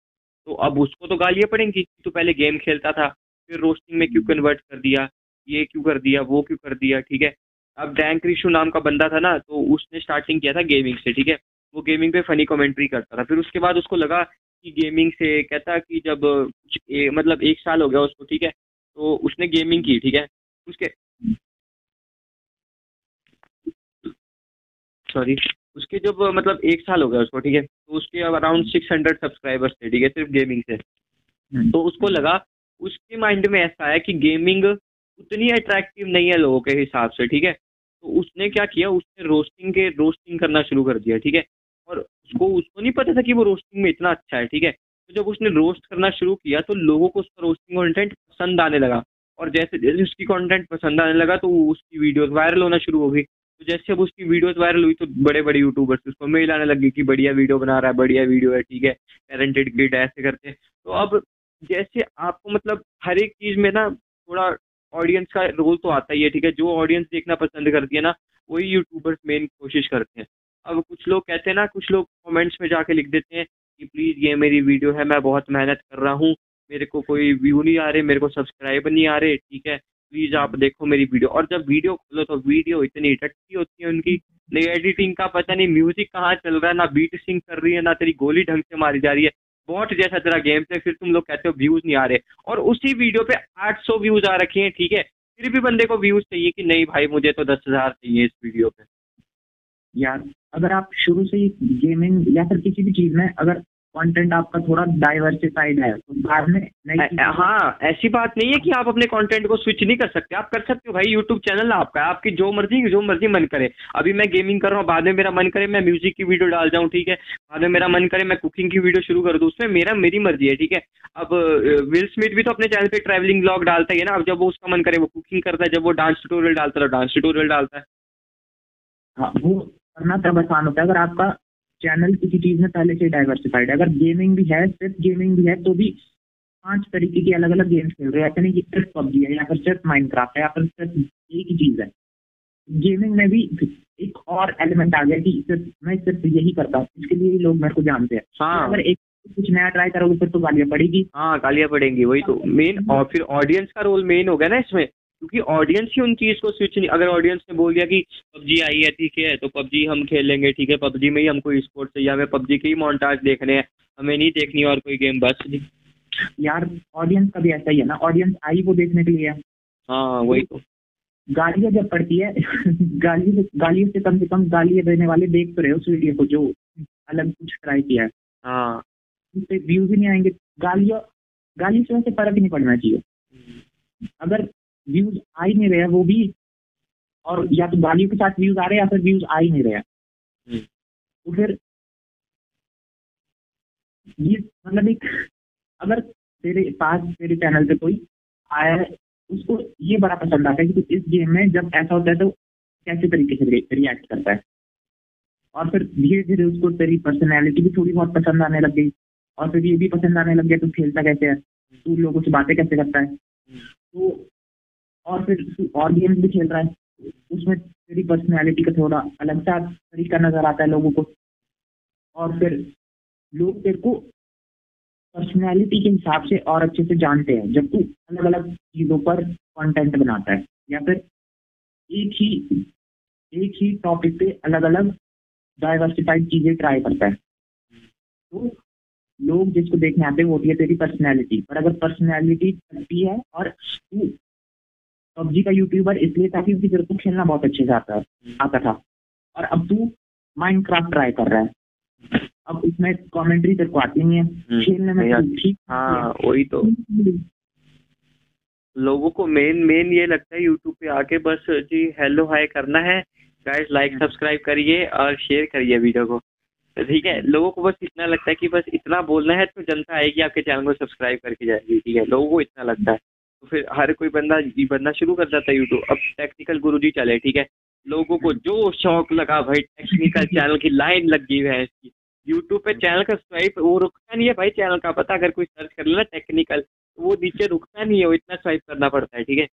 तो अब उसको तो गालियाँ पड़ेंगी तो पहले गेम खेलता था, फिर रोस्टिंग में क्यों कन्वर्ट कर दिया? ये क्यों कर दिया वो क्यों कर दिया ठीक है? अब डैंक रिशु नाम का बंदा था ना तो उसने स्टार्टिंग किया था गेमिंग से ठीक है? वो गेमिंग पे फनी कमेंट्री करता था। फिर उसके बाद उसको लगा कि गेमिंग से कहता कि जब कुछ ए, मतलब एक साल हो गया उसको ठीक है? तो उसने गेमिंग की ठीक है? उसके सॉरी उसके जब मतलब एक साल हो गया उसको ठीक है? तो उसके अब अराउंड सिक्स हंड्रेड सब्सक्राइबर्स थे ठीक है? सिर्फ़ गेमिंग से। हम्म। तो उसको लगा उसके माइंड में ऐसा है कि गेमिंग उतनी अट्रैक्टिव नहीं है लोगों के हिसाब से, ठीक है? तो उसने क्या किया? उसने रोस्टिंग के रोस्टिंग करना शुरू कर दिया, ठीक है? और उसको उसको नहीं पता था कि वो रोस्टिंग में इतना अच्छा है, ठीक है? तो जब उसने रोस्ट करना शुरू किया तो लोगों को उसका रोस्टिंग कंटेंट पसंद आने लगा। और जैसे जैसे उसकी कंटेंट पसंद आने लगा तो उसकी वीडियोस वायरल होना शुरू हो गई। तो जैसे अब उसकी वीडियोस वायरल हुई तो बड़े बड़े यूट्यूबर्स उसको मेल आने लगी कि बढ़िया वीडियो बना रहा है, बढ़िया वीडियो है, ठीक है? टैलेंटेड किड ऐसे करते हैं। तो अब जैसे आपको मतलब हर एक चीज़ में ना थोड़ा ऑडियंस का रोल तो आता ही है, ठीक है? जो ऑडियंस देखना पसंद करती है ना, वही यूट्यूबर्स मेन कोशिश करते हैं। अब कुछ लोग कहते हैं ना, कुछ लोग कमेंट्स में जाके लिख देते हैं कि प्लीज़ ये मेरी वीडियो है, मैं बहुत मेहनत कर रहा हूँ, मेरे को कोई व्यू नहीं आ रहे, मेरे को सब्सक्राइब नहीं आ रहे, ठीक है? प्लीज़ आप देखो मेरी वीडियो और जब वीडियो खोलो तो वीडियो इतनी टट्टी होती है उनकी। नहीं एडिटिंग का पता नहीं म्यूज़िक कहाँ चल रहा है, ना बीट सिंग कर रही है, ना तेरी गोली ढंग से मारी जा रही है। बहुत जैसा तेरा गेम प्ले फिर तुम लोग कहते हो व्यूज़ नहीं आ रहे। और उसी वीडियो पे 800 व्यूज़ आ रखे हैं, ठीक है? फिर भी बंदे को व्यूज़ चाहिए कि नहीं भाई, मुझे तो दस हज़ार चाहिए इस वीडियो पे। यार, अगर आप शुरू से ही गेमिंग या फिर किसी भी चीज़ में अगर कंटेंट आपका थोड़ा डाइवर्सिफाइड है तो बाद में नहीं हाँ ऐसी बात नहीं है कि आप अपने कंटेंट को स्विच नहीं कर सकते। आप कर सकते हो भाई यूट्यूब चैनल आपका है आपकी जो मर्ज़ी जो मर्ज़ी मन करे। अभी मैं गेमिंग कर रहा हूँ बाद में मेरा मन करे मैं म्यूज़िक की वीडियो डाल जाऊँ ठीक है? बाद में मेरा मन करे मैं कुकिंग की वीडियो शुरू कर दूँ उसमें मेरा मेरी मर्ज़ी है ठीक है? अब विल स्मिथ भी तो अपने चैनल पर ट्रैवलिंग ब्लॉग डालता है ना अब जब वो उसका मन करे वो कुकिंग करता है जब वो डांस ट्यूटोरियल डालता है डांस ट्यूटोरियल डालता है। हाँ वो करना तब आसान होता है अगर आपका चैनल किसी चीज़ में पहले से डाइवर्सिफाइड है। अगर गेमिंग भी है सिर्फ़ गेमिंग भी है तो भी पाँच तरीके की अलग अलग गेम्स खेल रहे हैं। ऐसा नहीं कि सिर्फ़ पबजी है या फिर सिर्फ़ माइनक्राफ्ट है या फिर सिर्फ़ एक ही चीज़ है। गेमिंग में भी एक और एलिमेंट आ गया कि सिर्फ़ मैं सिर्फ़ यही करता हूँ इसके लिए ही लोग मेरे को जानते हैं। हाँ। अगर एक कुछ नया ट्राई करोगे फिर तो गालियाँ पड़ेगी। हाँ गालियाँ पड़ेंगी वही तो। मेन और फिर ऑडियंस का रोल मेन हो गया ना इसमें। क्योंकि ऑडियंस ही उन चीज़ को स्विच नहीं अगर ऑडियंस ने बोल दिया कि पबजी आई है ठीक है तो पबजी हम खेलेंगे ठीक है पबजी में ही हमको स्पोर्ट चाहिए हमें पबजी के ही मोन्टाज देखने हैं हमें नहीं देखनी और कोई गेम बस। नहीं यार ऑडियंस का भी ऐसा ही है ना ऑडियंस आई वो देखने के लिए हाँ। वही तो। गालियाँ जब पड़ती है गाली गालियों से कम से कम गालियाँ देने वाले देख तो रहे उस वीडियो को जो अलग कुछ ट्राई किया है। हाँ। उससे व्यूज़ ही नहीं आएँगे। गालियों गाली से वैसे फ़र्क नहीं पड़ना चाहिए। हम्म। अगर व्यूज़ आ ही नहीं रहे वो भी और या तो गालियों के साथ व्यूज़ आ रहे हैं या फिर व्यूज़ आ ही नहीं रहे हम्म। तो फिर ये मतलब एक अगर तेरे पास तेरे चैनल पे कोई आया है उसको ये बड़ा पसंद आता है कि तो इस गेम में जब ऐसा होता है तो कैसे तरीके से रिएक्ट करता है और फिर धीरे धीरे उसको तेरी पर्सनैलिटी भी थोड़ी बहुत पसंद आने लग गई और फिर ये भी पसंद आने लग गया तू खेलता कैसे है तू लोगों से बातें कैसे करता है हम्म। तो और फिर और गेम्स भी खेल रहा है। उसमें तेरी पर्सनैलिटी का थोड़ा अलग सा तरीका नज़र आता है लोगों को। और फिर लोग तेरे को पर्सनैलिटी के हिसाब से और अच्छे से जानते हैं जब तू अलग अलग चीज़ों पर कंटेंट बनाता है। या फिर एक ही एक ही टॉपिक पे अलग अलग डाइवर्सिफाइड चीज़ें ट्राई करता है। तो लोग जिसको देखने आते हैं, वो होती है तेरी पर्सनैलिटी पर अगर पर्सनैलिटी अच्छी है और तू पबजी का यूट्यूबर इसलिए था क्योंकि तेरे को खेलना बहुत अच्छे से आता आता था। और अब तू माइंड क्राफ्ट ट्राई कर रहा है। अब उसमें कमेंट्री तेरे को आती नहीं है। हम्म, खेलने में ठीक हाँ। वही तो। लोगों को मेन मेन ये लगता है यूट्यूब पे आके बस जी हेलो हाय करना है। गाइस लाइक सब्सक्राइब करिए और शेयर करिए वीडियो को। ठीक है लोगों को बस इतना लगता है कि बस इतना बोलना है तो जनता आएगी आपके चैनल को सब्सक्राइब करके जाएगी। ठीक है लोगों को इतना लगता है। तो फिर हर कोई बंदा बनना शुरू कर जाता है यूट्यूब अब टेक्निकल गुरु जी चले, ठीक है? लोगों को जो शौक लगा भाई टेक्निकल चैनल की लाइन लग गई है इसकी। यूट्यूब पे चैनल का स्वाइप वो रुकता नहीं है भाई चैनल का। पता, अगर कोई सर्च कर लेना टेक्निकल तो वो नीचे रुकता नहीं है, वो इतना स्वाइप करना पड़ता है, ठीक है?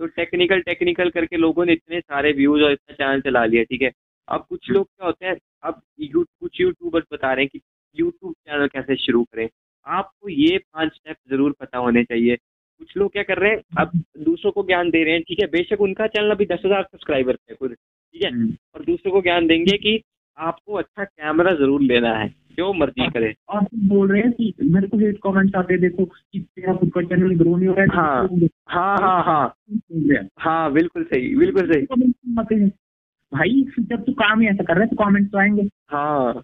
तो टेक्निकल टेक्निकल करके लोगों ने इतने सारे व्यूज़ और इतना चैनल चला लिया, ठीक है? अब कुछ लोग क्या होते हैं, अब यू कुछ यूट्यूबर्स बता रहे हैं कि यूट्यूब चैनल कैसे शुरू करें। आपको ये पाँच स्टेप ज़रूर पता होने चाहिए। कुछ लोग क्या कर रहे हैं अब दूसरों को ज्ञान दे रहे हैं ठीक है बेशक उनका चैनल अभी दस हज़ार सब्सक्राइबर है खुद ठीक है हम्म। और दूसरों को ज्ञान देंगे कि आपको अच्छा कैमरा ज़रूर लेना है जो मर्ज़ी करे और बोल रहे हैं कि मेरे को हेट कमेंट्स आते देखो कि तेरा खुद का चैनल ग्रो नहीं हो रहा है हाँ। तो हाँ हाँ हाँ हैं। हाँ बिल्कुल सही बिल्कुल सही हैं। भाई जब तू काम ही ऐसा कर रहा है तो कमेंट्स तो आएँगे हाँ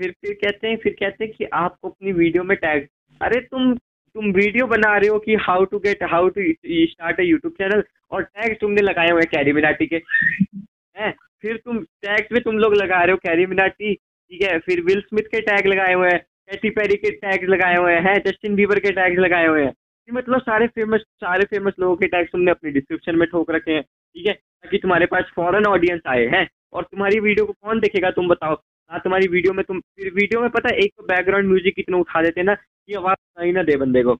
फिर फिर कहते हैं फिर कहते हैं कि आपको अपनी वीडियो में टैग अरे तुम तुम वीडियो बना रहे हो कि how to get how to start YouTube channel और टैग तुमने लगाए हुए कैरी मिनाटी के। हैं? फिर तुम टैग में तुम लोग लगा रहे हो कैरी मिनाटी ठीक है? फिर विल स्मिथ के टैग लगाए हुए हैं कैटी पेरी के टैग लगाए हुए हैं जस्टिन बीबर के टैग लगाए हुए हैं। मतलब सारे फ़ेमस सारे फ़ेमस लोगों के टैग तुमने अपने डिस्क्रिप्शन में ठोक रखे हैं, ठीक है? ताकि तुम्हारे पास फॉरेन ऑडियंस आए, हैं? और तुम्हारी वीडियो को कौन देखेगा, तुम बताओ। हाँ तुम्हारी वीडियो में तुम, फिर वीडियो में पता है, एक तो बैकग्राउंड म्यूज़िक कितना उठा देते हैं ना कि आवाज़ सुनाई ना दे बंदे को।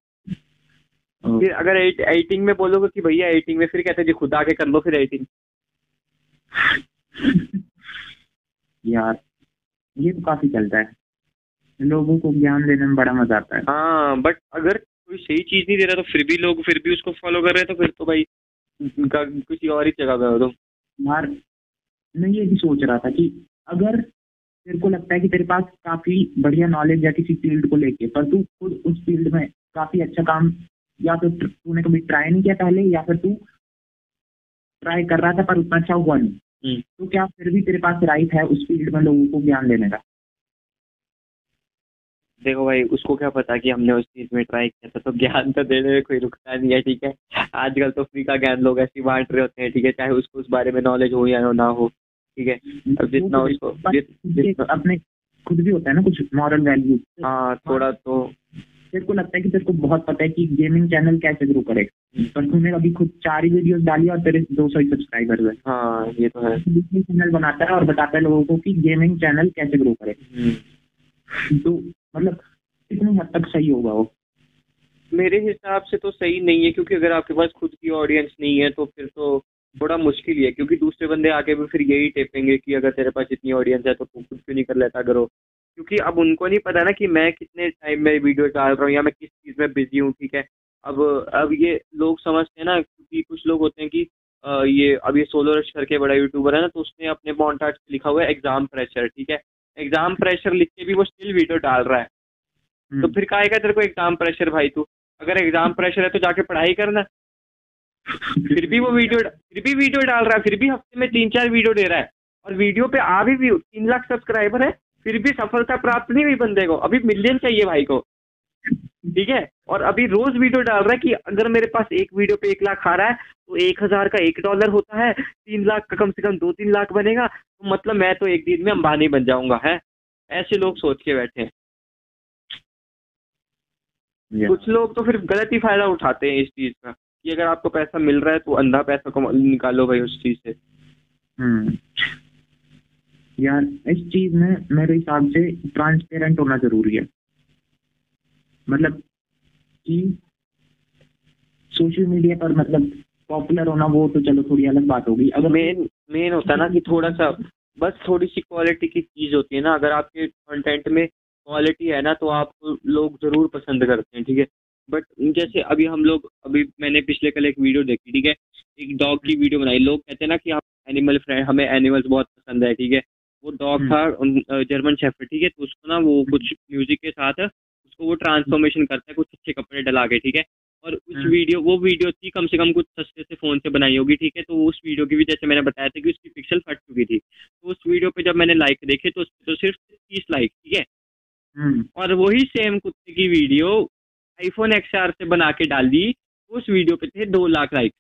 फिर अगर एडिटिंग में बोलोगे कि भैया एडिटिंग में फिर कहते जी खुद आके कर लो फिर एडिटिंग। यार ये तो काफ़ी चलता है। लोगों को ज्ञान देने में बड़ा मज़ा आता है। हाँ बट अगर कोई सही चीज़ नहीं दे रहा तो फिर भी लोग फिर भी उसको फॉलो कर रहे हैं तो फिर तो भाई किसी और ही जगह पे हो तो। यार मैं ये भी सोच रहा था कि अगर तेरे को लगता है कि तेरे पास काफ़ी बढ़िया नॉलेज है किसी फ़ील्ड को लेके पर तू खुद उस फ़ील्ड में काफ़ी अच्छा काम या तो तूने कभी ट्राई नहीं किया पहले या फिर तू ट्राई कर रहा था पर उतना अच्छा हुआ नहीं। हम्म। तो क्या फिर भी तेरे पास राइट है उस फ़ील्ड में लोगों को ज्ञान देने का? देखो भाई उसको क्या पता कि हमने उस चीज़ में ट्राई किया था तो ज्ञान तो देने में कोई रुकता नहीं है ठीक है? आजकल तो फ्री का ज्ञान लोग ऐसे बांट रहे होते हैं ठीक है? चाहे उसको उस बारे में नॉलेज हो या ना हो। ठीक है? अब जितना उसको जित- जितना अपने खुद भी होता है ना कुछ मॉरल वैल्यू हाँ थोड़ा तो तेरे को लगता है कि तेरे को बहुत पता है कि गेमिंग चैनल कैसे ग्रो करे पर तूने अभी खुद चार ही वीडियोस डाली और तेरे दो सौ सब्सक्राइबर हुए हाँ। ये तो है। चैनल बनाता है और बताता है लोगों को कि गेमिंग चैनल कैसे ग्रो करे हम्म। तो मतलब कितनी हद तक सही होगा वो? मेरे हिसाब से तो सही नहीं है क्योंकि अगर आपके पास खुद की ऑडियंस नहीं है तो फिर तो थोड़ा मुश्किल ही है क्योंकि दूसरे बंदे आके भी फिर यही टेपेंगे कि अगर तेरे पास इतनी ऑडियंस है तो तू खुद क्यों नहीं कर लेता करो। क्योंकि अब उनको नहीं पता ना कि मैं कितने टाइम में वीडियो डाल रहा हूँ या मैं किस चीज़ में बिज़ी हूँ ठीक है? अब अब ये लोग समझते हैं ना क्योंकि कुछ लोग होते हैं कि अ, ये अब ये सोलो रश करके बड़ा यूट्यूबर है ना तो उसने अपने पे लिखा हुआ है एग्ज़ाम प्रेशर ठीक है? एग्ज़ाम प्रेशर लिख के भी वो स्टिल वीडियो डाल रहा है। तो फिर कहेगा तेरे को एग्ज़ाम प्रेशर भाई तू? अगर एग्ज़ाम प्रेशर है तो जाके पढ़ाई करना। फिर भी वो वीडियो फिर भी वीडियो डाल रहा है फिर भी हफ़्ते में तीन चार वीडियो दे रहा है। और वीडियो पे आ भी व्यू तीन लाख सब्सक्राइबर है फिर भी सफलता प्राप्त नहीं हुई बंदे को। अभी मिलियन चाहिए भाई को। ठीक है? और अभी रोज वीडियो डाल रहा है कि अगर मेरे पास एक वीडियो पे एक लाख आ रहा है तो एक हज़ार का एक डॉलर होता है तीन लाख का कम से कम दो तीन लाख बनेगा तो मतलब मैं तो एक दिन में अंबानी बन जाऊँगा है? ऐसे लोग सोच के बैठे हैं। कुछ लोग तो फिर गलत ही फ़ायदा उठाते हैं इस चीज़ का। कि अगर आपको पैसा मिल रहा है तो अंधा पैसा कमा निकालो भाई उस चीज़ से। हम्म। यार इस चीज़ में मेरे हिसाब से ट्रांसपेरेंट होना ज़रूरी है। मतलब कि सोशल मीडिया पर मतलब पॉपुलर होना वो तो चलो थोड़ी अलग बात होगी। अगर मेन मेन होता है ना कि थोड़ा सा बस थोड़ी सी क्वालिटी की चीज़ होती है ना। अगर आपके कंटेंट में क्वालिटी है ना तो आपको लोग ज़रूर पसंद करते हैं ठीक है? बट जैसे अभी हम लोग अभी मैंने पिछले कल एक वीडियो देखी ठीक है? एक डॉग की वीडियो बनाई। लोग कहते हैं ना कि आप एनिमल फ्रेंड हमें एनिमल्स बहुत पसंद है ठीक है? वो डॉग हम्म। था जर्मन शेफर्ड ठीक है? तो उसको ना वो कुछ म्यूज़िक के साथ उसको वो ट्रांसफॉर्मेशन करता है कुछ अच्छे कपड़े डला के ठीक है? और उस हम्म। वीडियो वो वीडियो थी कम से कम कुछ सस्ते से फ़ोन से बनाई होगी ठीक है? तो उस वीडियो की भी जैसे मैंने बताया था कि उसकी पिक्सल फट चुकी थी। तो उस वीडियो पे जब मैंने लाइक देखे तो उस तो सिर्फ़ तीस लाइक ठीक है? हम्म, और वही सेम कुत्ते की वीडियो आईफोन एक्सआर से बना के डाल दी उस वीडियो पे थे दो लाख लाइक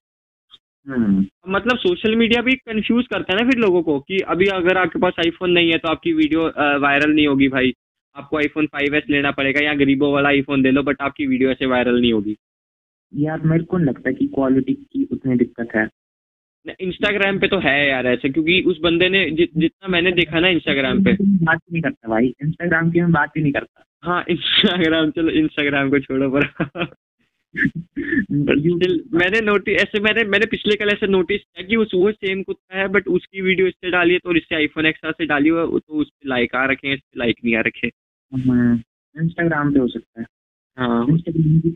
Hmm. मतलब सोशल मीडिया भी कंफ्यूज करता है ना फिर लोगों को कि अभी अगर आपके पास आईफोन नहीं है तो आपकी वीडियो वायरल नहीं होगी भाई। आपको आईफोन फाइव एस लेना पड़ेगा या गरीबों वाला आईफोन दे लो बट आपकी वीडियो ऐसे वायरल नहीं होगी। यार मेरे को लगता है कि क्वालिटी की उतनी दिक्कत है। इंस्टाग्राम पे तो है यार ऐसे क्योंकि उस बंदे ने जि, जितना मैंने देखा ना इंस्टाग्राम पे। बात ही नहीं करता भाई इंस्टाग्राम की मैं बात ही नहीं करता। हाँ इंस्टाग्राम चलो इंस्टाग्राम को छोड़ो पर। मैंने नोटिस ऐसे मैंने मैंने पिछले कल ऐसे नोटिस किया कि उस वो सेम कुत्ता है बट उसकी वीडियो इससे डाली है तो इससे आईफोन एक्स से डाली हुआ तो उस पर लाइक आ रखे हैं इस पर लाइक नहीं आ रखे। इंस्टाग्राम हम्म, पे हो सकता है। हाँ। इंस्टाग्राम की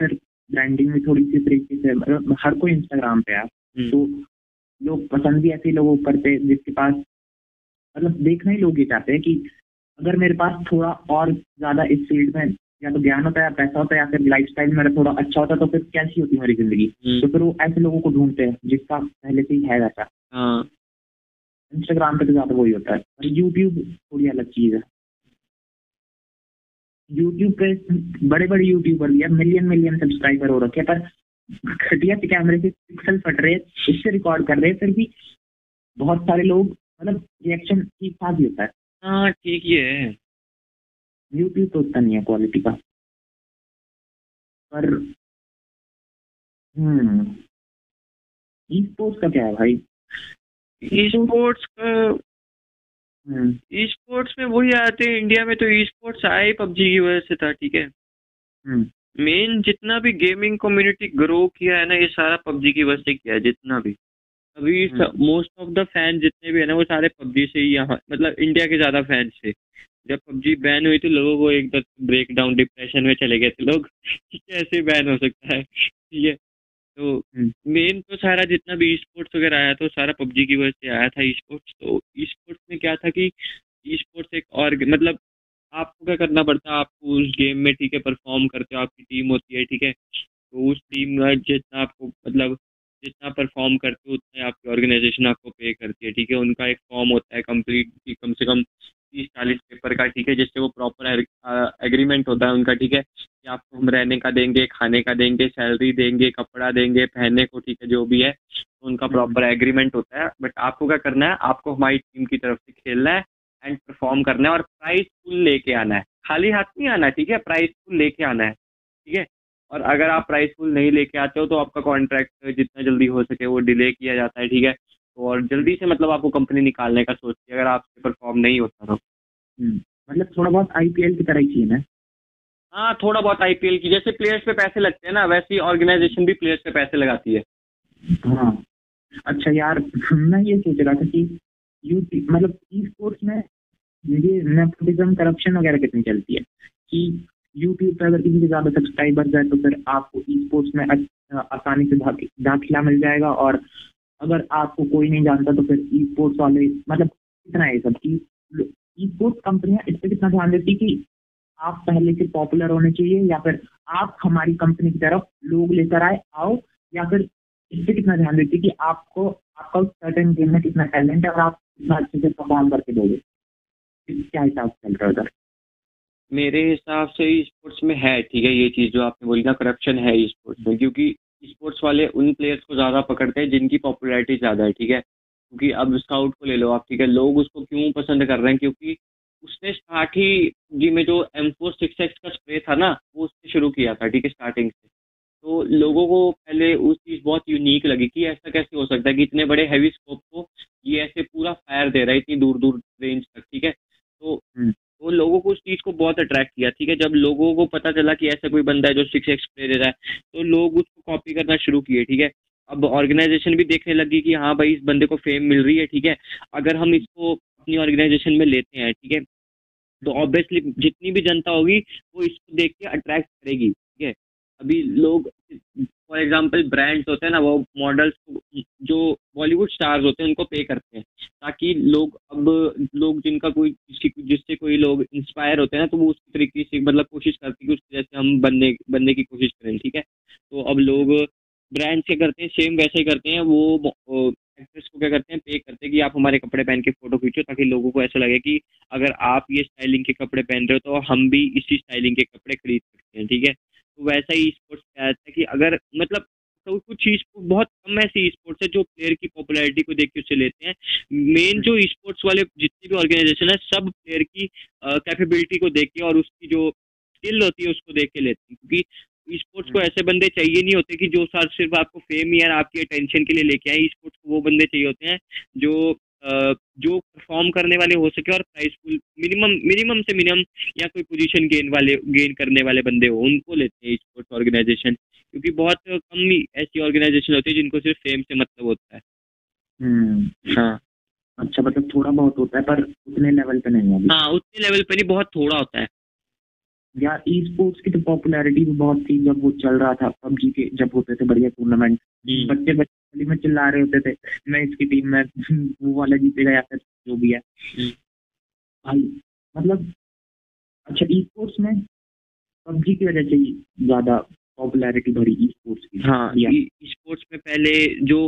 ब्रांडिंग में थोड़ी सी तरीके से मतलब हर कोई इंस्टाग्राम पे है। हम्म। तो लोग पसंद भी ऐसे लोगों को करते हैं जिसके पास मतलब देखना ही लोग ये चाहते हैं कि अगर मेरे पास थोड़ा और ज़्यादा इस फ़ील्ड में या तो ज्ञान होता है या पैसा होता है या फिर लाइफ स्टाइल मेरा थोड़ा अच्छा होता है तो फिर कैसी होती मेरी ज़िंदगी हम्म। तो फिर वो ऐसे लोगों को ढूंढते हैं जिसका पहले से ही है वैसा इंस्टाग्राम हाँ। पे तो ज़्यादा वही होता है और यूट्यूब थोड़ी अलग चीज़ है यूट्यूब पे बड़े बड़े यूट्यूबर भी है मिलियन मिलियन सब्सक्राइबर हो रखे पर घटिया से कैमरे से पिक्सल फट रहे इससे रिकॉर्ड कर रहे हैं फिर भी बहुत सारे लोग मतलब रिएक्शन ठीक ठाक ही होता है। हाँ ठीक ही है। यूट्यूब तो उतना नहीं है क्वालिटी का। पर हम्म ई स्पोर्ट्स का क्या है भाई? ई स्पोर्ट्स का ई स्पोर्ट्स में वही आते हैं इंडिया में तो ई स्पोर्ट्स आए पबजी की वजह से था ठीक है। मेन। जितना भी गेमिंग कम्युनिटी ग्रो किया है ना ये सारा पबजी की वजह से किया है जितना भी। अभी मोस्ट ऑफ़ द फ़ैन जितने भी है ना वो सारे पबजी से ही यहाँ मतलब इंडिया के ज़्यादा फ़ैन थे। जब पबजी बैन हुई तो लोगों को एकदम ब्रेक डाउन डिप्रेशन में चले गए थे लोग। कैसे बैन हो सकता है? ठीक है। तो मेन हम्म। तो सारा जितना भी स्पोर्ट्स वगैरह आया था सारा पबजी की वजह से आया था ई स्पोर्ट्स तो ई स्पोर्ट्स में क्या था कि ई स्पोर्ट्स एक और मतलब आपको क्या करना पड़ता है? आपको उस गेम में ठीक है परफॉर्म करते हो आपकी टीम होती है ठीक है? तो उस टीम में जितना आपको मतलब जितना परफॉर्म करते हो उतना आपकी ऑर्गेनाइजेशन आपको पे करती है ठीक है? उनका एक फॉर्म होता है कंप्लीट कम से कम तीस चालीस पेपर का ठीक है? जिससे वो प्रॉपर एग्रीमेंट होता है उनका ठीक है? कि आपको हम रहने का देंगे खाने का देंगे सैलरी देंगे कपड़ा देंगे पहनने को ठीक है? जो भी है तो उनका प्रॉपर हम्म। एग्रीमेंट होता है। बट आपको क्या करना है? आपको हमारी टीम की तरफ़ से खेलना है। एंड परफॉर्म करना है और प्राइज फुल लेके आना है। खाली हाथ नहीं आना है ठीक है? प्राइज फुल लेके आना है ठीक है? और अगर आप प्राइस फुल नहीं लेके आते हो तो आपका कॉन्ट्रैक्ट जितना जल्दी हो सके वो डिले किया जाता है ठीक है? और जल्दी से मतलब आपको कंपनी निकालने का सोचती है अगर आपसे परफॉर्म नहीं होता तो। हम्म, मतलब थोड़ा बहुत आईपीएल की तरह ही चीज़ है हाँ थोड़ा बहुत आईपीएल की जैसे प्लेयर्स पे पैसे लगते हैं ना वैसे ही ऑर्गेनाइजेशन भी प्लेयर्स पे पैसे लगाती है। हाँ अच्छा यार मैं ये सोच रहा था कि यू मतलब ई स्पोर्ट्स में ये नेपोटिज्म करप्शन वगैरह कितनी चलती है? कि यूट्यूब पे अगर किसी के ज़्यादा सब्सक्राइबर है तो फिर आपको ई स्पोर्ट्स में आसानी से दाखिला मिल जाएगा और अगर आपको कोई नहीं जानता तो फिर ई स्पोर्ट्स वाले मतलब कितना है सब ई स्पोर्ट्स कंपनियाँ इस पर कितना ध्यान देती कि आप पहले से पॉपुलर होने चाहिए या फिर आप हमारी कंपनी की तरफ़ लोग लेकर आए, आओ, या फिर इस पर कितना ध्यान देती कि आपको, आपका सर्टेन गेम में कितना टैलेंट है और आप अच्छे से परफॉर्म करके दोगे क्या हिसाब चल रहा है उधर? मेरे हिसाब से स्पोर्ट्स में है, ठीक है, ये चीज़ जो आपने बोली ना करप्शन है स्पोर्ट्स में, क्योंकि स्पोर्ट्स वाले उन प्लेयर्स को ज़्यादा पकड़ते हैं जिनकी पॉपुलैरिटी ज़्यादा है, ठीक है? क्योंकि अब स्काउट को ले लो आप, ठीक है? लोग उसको क्यों पसंद कर रहे हैं? क्योंकि उसने स्टार्ट ही, जी, में जो एम फोर सिक्स एक्स का स्प्रे था ना, वो उसने शुरू किया था, ठीक है स्टार्टिंग से। तो लोगों को पहले उस चीज़ बहुत यूनिक लगी कि ऐसा कैसे हो सकता है कि इतने बड़े हैवी स्कोप को ये ऐसे पूरा फायर दे रहा है इतनी दूर दूर रेंज तक ठीक है? तो हम्म। तो लोगों को उस चीज़ को बहुत अट्रैक्ट किया ठीक है? जब लोगों को पता चला कि ऐसा कोई बंदा है जो सिक्स एक्स प्ले दे रहा है तो लोग उसको कॉपी करना शुरू किए ठीक है? अब ऑर्गेनाइजेशन भी देखने लगी कि हाँ भाई इस बंदे को फेम मिल रही है ठीक है? अगर हम इसको अपनी ऑर्गेनाइजेशन में लेते हैं ठीक है? तो ऑब्वियसली जितनी भी जनता होगी वो इसको देख के अट्रैक्ट करेगी। अभी लोग फॉर एग्ज़ाम्पल ब्रांड्स होते हैं ना, वो मॉडल्स जो बॉलीवुड स्टार्स होते हैं, उनको पे करते हैं। ताकि लोग अब, लोग जिनका कोई जिससे कोई लोग इंस्पायर होते हैं ना तो वो उस तरीके से मतलब कोशिश करते हैं कि उसकी जैसे हम बनने बनने की कोशिश करें, ठीक है? तो अब लोग ब्रांड्स क्या करते हैं सेम वैसे ही करते हैं, वो एक्ट्रेस को क्या करते हैं पे करते हैं कि आप हमारे कपड़े पहन के फ़ोटो खींचो, ताकि लोगों को ऐसा लगे कि अगर आप ये स्टाइलिंग के कपड़े पहन रहे हो तो हम भी इसी स्टाइलिंग के कपड़े खरीद सकते हैं, ठीक है? वैसा ही स्पोर्ट्स क्या है कि अगर मतलब तो कुछ बहुत कम ऐसी स्पोर्ट्स है जो प्लेयर की पॉपुलैरिटी को देख के उसे लेते हैं। मेन जो स्पोर्ट्स वाले जितने भी ऑर्गेनाइजेशन है सब प्लेयर की कैपेबिलिटी को देख के और उसकी जो स्किल होती है उसको देख के लेते हैं। क्योंकि स्पोर्ट्स को ऐसे बंदे चाहिए नहीं होते कि जो सर सिर्फ़ आपको फेम या आपकी अटेंशन के लिए लेके आए स्पोर्ट्स को वो बंदे चाहिए होते हैं जो जो परफॉर्म करने वाले हो सके और प्राइसफुल मिनिमम मिनिमम से मिनिमम या कोई पोजीशन गेन वाले गेन करने वाले बंदे हो उनको लेते हैं स्पोर्ट्स ऑर्गेनाइजेशन क्योंकि बहुत कम ही ऐसी ऑर्गेनाइजेशन होती है जिनको सिर्फ़ फेम से मतलब होता है। हम्म हाँ। अच्छा मतलब थोड़ा बहुत होता है पर उतने लेवल पे नहीं है हाँ उतने लेवल पे नहीं बहुत थोड़ा होता है। या ई स्पोर्ट्स की तो पॉपुलैरिटी भी बहुत थी जब वो चल रहा था पबजी के जब होते थे बढ़िया टूर्नामेंट हम्म। बच्चे बच्चे गली में चिल्ला रहे होते थे। मैं इसकी टीम में वो वाला जीतेगा या फिर जो भी है। हम्म। भाई मतलब अच्छा ई स्पोर्ट्स में पबजी की वजह से ही ज़्यादा पॉपुलैरिटी बढ़ी ई स्पोर्ट्स की। हाँ या स्पोर्ट्स में पहले जो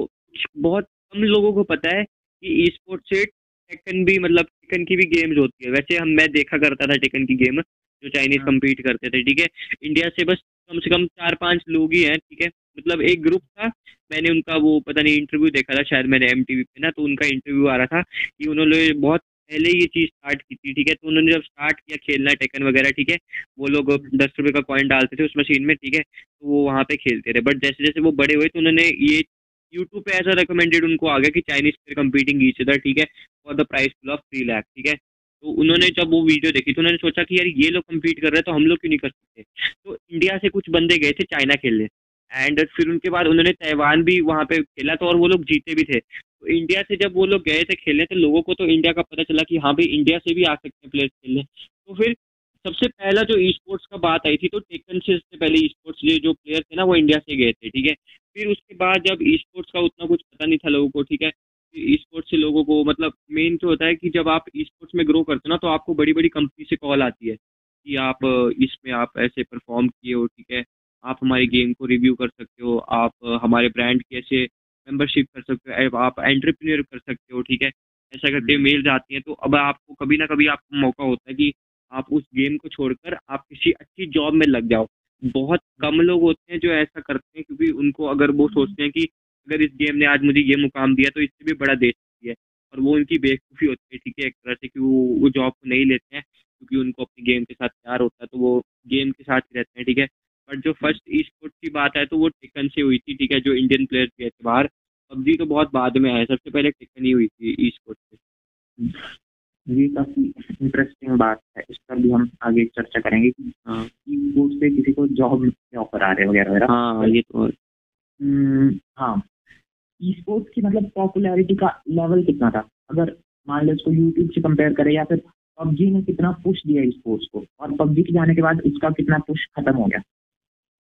बहुत कम लोगों को पता है कि ई स्पोर्ट्स से टेकन भी मतलब टेकन की भी गेम्स होती है। वैसे हम मैं देखा करता था टेकन की गेम जो चाइनीज़ हाँ। कम्पीट करते थे ठीक है? इंडिया से बस कम से कम चार पाँच लोग ही हैं ठीक है? मतलब एक ग्रुप था, मैंने उनका वो पता नहीं इंटरव्यू देखा था, शायद मैंने एम पे ना तो उनका इंटरव्यू आ रहा था कि उन्होंने बहुत पहले ये चीज़ स्टार्ट की थी, ठीक है? तो उन्होंने जब स्टार्ट किया खेलना टेकन वगैरह, ठीक है? वो लोग दस रुपये का कॉइन डालते थे उस मशीन में, ठीक है? तो वो वहाँ पे खेलते थे। बट जैसे जैसे वो बड़े हुए तो उन्होंने ये यूट्यूब पे ऐसा रिकमेंडेड उनको आ गया कि चाइनीज़ पे कम्पीटिंग ईच अदर ठीक है? For the prize pool of three lakh ठीक है? तो उन्होंने जब वो वीडियो देखी तो उन्होंने सोचा कि यार ये लोग कम्पीट कर रहे हैं तो हम लोग क्यों नहीं कर सकते? तो इंडिया से कुछ बंदे गए थे चाइना खेलने। एंड फिर उनके बाद उन्होंने तैवान भी वहाँ पे खेला तो और वो लोग जीते भी थे। तो इंडिया से जब वो लोग गए थे खेलने तो लोगों को तो इंडिया का पता चला कि हाँ भाई, इंडिया से भी आ सकते हैं प्लेयर्स खेलने। तो फिर सबसे पहला जो ई स्पोर्ट्स का बात आई थी तो टेकन से पहले ई स्पोर्ट्स जो प्लेयर थे ना, वो इंडिया से गए थे, ठीक है? फिर उसके बाद जब ई स्पोर्ट्स का उतना कुछ पता नहीं था लोगों को, ठीक है? ई स्पोर्ट्स से लोगों को मतलब मेन जो होता है कि जब आप ई स्पोर्ट्स में ग्रो करते हो ना तो आपको बड़ी बड़ी कंपनी से कॉल आती है कि आप, इसमें आप ऐसे परफॉर्म किए हो, ठीक है? आप हमारे गेम को रिव्यू कर सकते हो आप हमारे ब्रांड की ऐसे मेंबरशिप कर सकते हो आप एंटरप्रेन्योर कर सकते हो ठीक है? ऐसा करके मेल्स आती हैं तो अब आपको कभी ना कभी आपको मौका होता है कि आप उस गेम को छोड़कर आप किसी अच्छी जॉब में लग जाओ। बहुत कम लोग होते हैं जो ऐसा करते हैं क्योंकि उनको अगर वो सोचते हैं कि अगर इस गेम ने आज मुझे ये मुकाम दिया तो इससे भी बड़ा दे सकती है और वो उनकी बेवकूफ़ी होती है ठीक है? एक तरह से कि वो वो जॉब को नहीं लेते हैं क्योंकि उनको अपनी गेम के साथ प्यार होता है तो वो गेम के साथ ही रहते हैं ठीक है? बट जो फ़र्स्ट ई स्पोर्ट्स की बात है तो वो टेकन से हुई थी ठीक है जो इंडियन प्लेयर्स गए थे बाहर। पबजी तो बहुत बाद में आया सबसे पहले टेकन ही हुई थी ई स्पोर्ट्स से ये काफ़ी इंटरेस्टिंग बात है इस पर भी हम आगे चर्चा करेंगे कि हाँ। से किसी को जॉब के ऑफ़र आ रहे वगैरह वगैरह हाँ ये तो हम्म, हाँ। ई स्पोर्ट्स की मतलब पॉपुलैरिटी का लेवल कितना था? अगर मान लो इसको यूट्यूब से कंपेयर करें या फिर पबजी ने कितना पुश दिया स्पोर्ट्स को और पबजी के जाने के बाद इसका कितना पुश खत्म हो गया?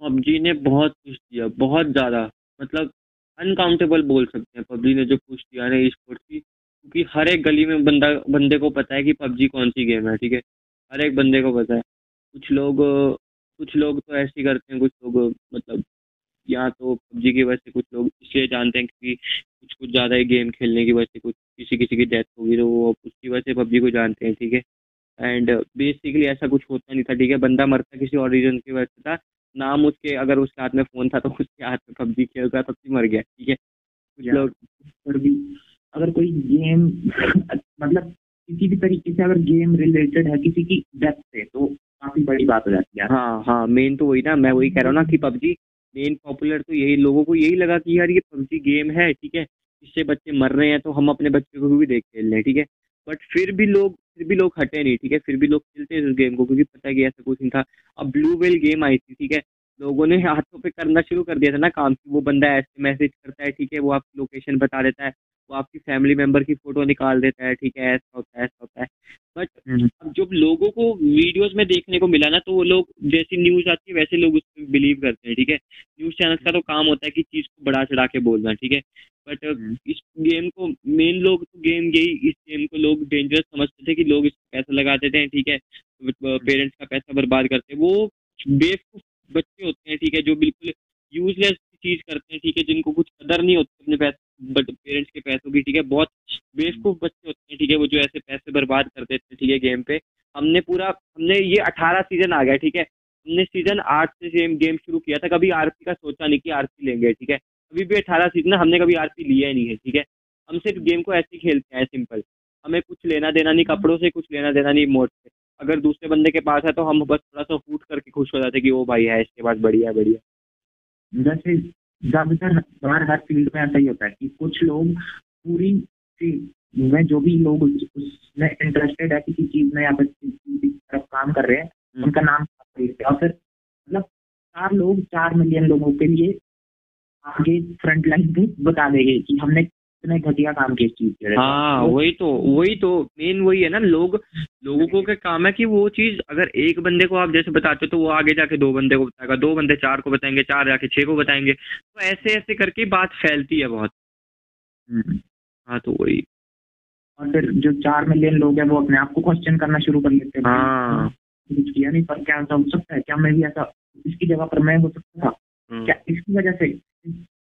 पबजी ने बहुत पुश दिया, बहुत ज़्यादा। मतलब अनकाउंटेबल बोल सकते हैं पबजी ने जो पुश दिया ना स्पोर्ट्स की, क्योंकि हर एक गली में बंदा, बंदे को पता है कि पबजी कौन सी गेम है, ठीक है? हर एक बंदे को पता है। कुछ लोग कुछ लोग तो ऐसे ही करते हैं, कुछ लोग मतलब या तो पबजी की वजह से कुछ लोग इसलिए जानते हैं क्योंकि कुछ कुछ ज़्यादा ही गेम खेलने की वजह से कुछ, किसी किसी की डेथ होगी तो वो उसकी वजह से पबजी को जानते हैं, ठीक है? एंड बेसिकली ऐसा कुछ होता नहीं था, ठीक है? बंदा मरता किसी और रीजन की वजह से था नाम उसके अगर उसके हाथ में फ़ोन था तो उसके हाथ में पबजी खेल रहा तब भी मर गया ठीक है? कुछ लोग फिर भी अगर कोई गेम मतलब किसी भी तरीके से अगर गेम रिलेटेड है किसी की डेथ से तो काफ़ी बड़ी बात हो जाती है। हाँ हाँ मेन तो वही ना मैं वही कह रहा हूँ ना कि पबजी मेन पॉपुलर तो यही लोगों को यही लगा कि यार ये पबजी गेम है ठीक है? इससे बच्चे मर रहे हैं तो हम अपने बच्चे को भी देख खेल रहे हैं ठीक है? बट फिर भी लोग फिर भी लोग हटे नहीं, ठीक है? फिर भी लोग खेलते हैं इस गेम को, क्योंकि पता है कि ऐसा कुछ नहीं था। अब ब्लू वेल गेम आई थी, ठीक है? लोगों ने हाथों पे करना शुरू कर दिया था ना काम की वो बंदा ऐसे मैसेज करता है, ठीक है? वो आपकी लोकेशन बता देता है। वो आपकी फैमिली मेंबर की फ़ोटो निकाल देता है ठीक है ऐसा होता है ऐसा होता है। बट हम्म, अब जब लोगों को वीडियोस में देखने को मिला ना तो वो लोग जैसी न्यूज़ आती है वैसे लोग उस पर बिलीव करते हैं ठीक है। न्यूज़ चैनल का तो काम होता है कि चीज़ को बढ़ा चढ़ा के बोलना ठीक है। बट हम्म। इस गेम को मेन लोग तो गेम यही इस गेम को लोग डेंजरस समझते थे कि लोग इस पैसा लगा देते हैं। ठीक है पेरेंट्स का पैसा बर्बाद करते हैं। वो बेवकूफ़ बच्चे होते हैं ठीक है जो बिल्कुल यूजलेस चीज़ करते हैं ठीक है जिनको कुछ कदर नहीं होती अपने पैसे बट पेरेंट्स के पैसों की, ठीक है? बहुत बेवकूफ़ बच्चे होते हैं, ठीक है? वो जो ऐसे पैसे बर्बाद कर देते हैं, ठीक है गेम पे। हमने पूरा, हमने ये अठारह सीज़न आ गया ठीक है? हमने सीज़न आठ से गेम गेम शुरू किया था, कभी आरपी का सोचा नहीं कि आरपी लेंगे, ठीक है? अभी भी अठारह सीज़न हमने कभी आरपी लिया ही नहीं है, ठीक है? हम सिर्फ़ गेम को ऐसे ही खेलते हैं सिंपल हमें कुछ लेना देना नहीं, कपड़ों से कुछ लेना देना नहीं मोड से। अगर दूसरे बंदे के पास है तो हम बस थोड़ा सा फूट करके खुश हो जाते कि वो भाई, है, इसके पास बढ़िया बढ़िया जैसे ज़्यादातर हर हर फ़ील्ड में ऐसा ही होता है कि कुछ लोग पूरी में जो भी लोग उसमें इंटरेस्टेड है किसी चीज़ में या फिर किसी तरफ़ काम कर रहे हैं हम्म। उनका नाम और फिर मतलब चार लोग चार मिलियन लोगों के लिए आगे फ्रंट लाइन पे बता देंगे कि हमने इतने घटिया काम किया इस चीज़ के हाँ वही तो वही तो मेन वही है ना लोग लोगों को क्या काम है कि वो चीज़ अगर एक बंदे को आप जैसे बताते हो तो वो आगे जाके दो बंदे को बताएगा दो बंदे चार को बताएँगे चार जाके छह को बताएँगे तो ऐसे ऐसे करके बात फैलती है बहुत। हम्म। हाँ तो वही। और फिर जो चार मिलियन लोग हैं वो अपने आप को क्वेश्चन करना शुरू कर लेते हैं। हाँ। कुछ किया नहीं पर क्या ऐसा हो सकता है? क्या मैं भी ऐसा इसकी जगह पर मैं हो सकता था? हाँ। क्या इसकी वजह से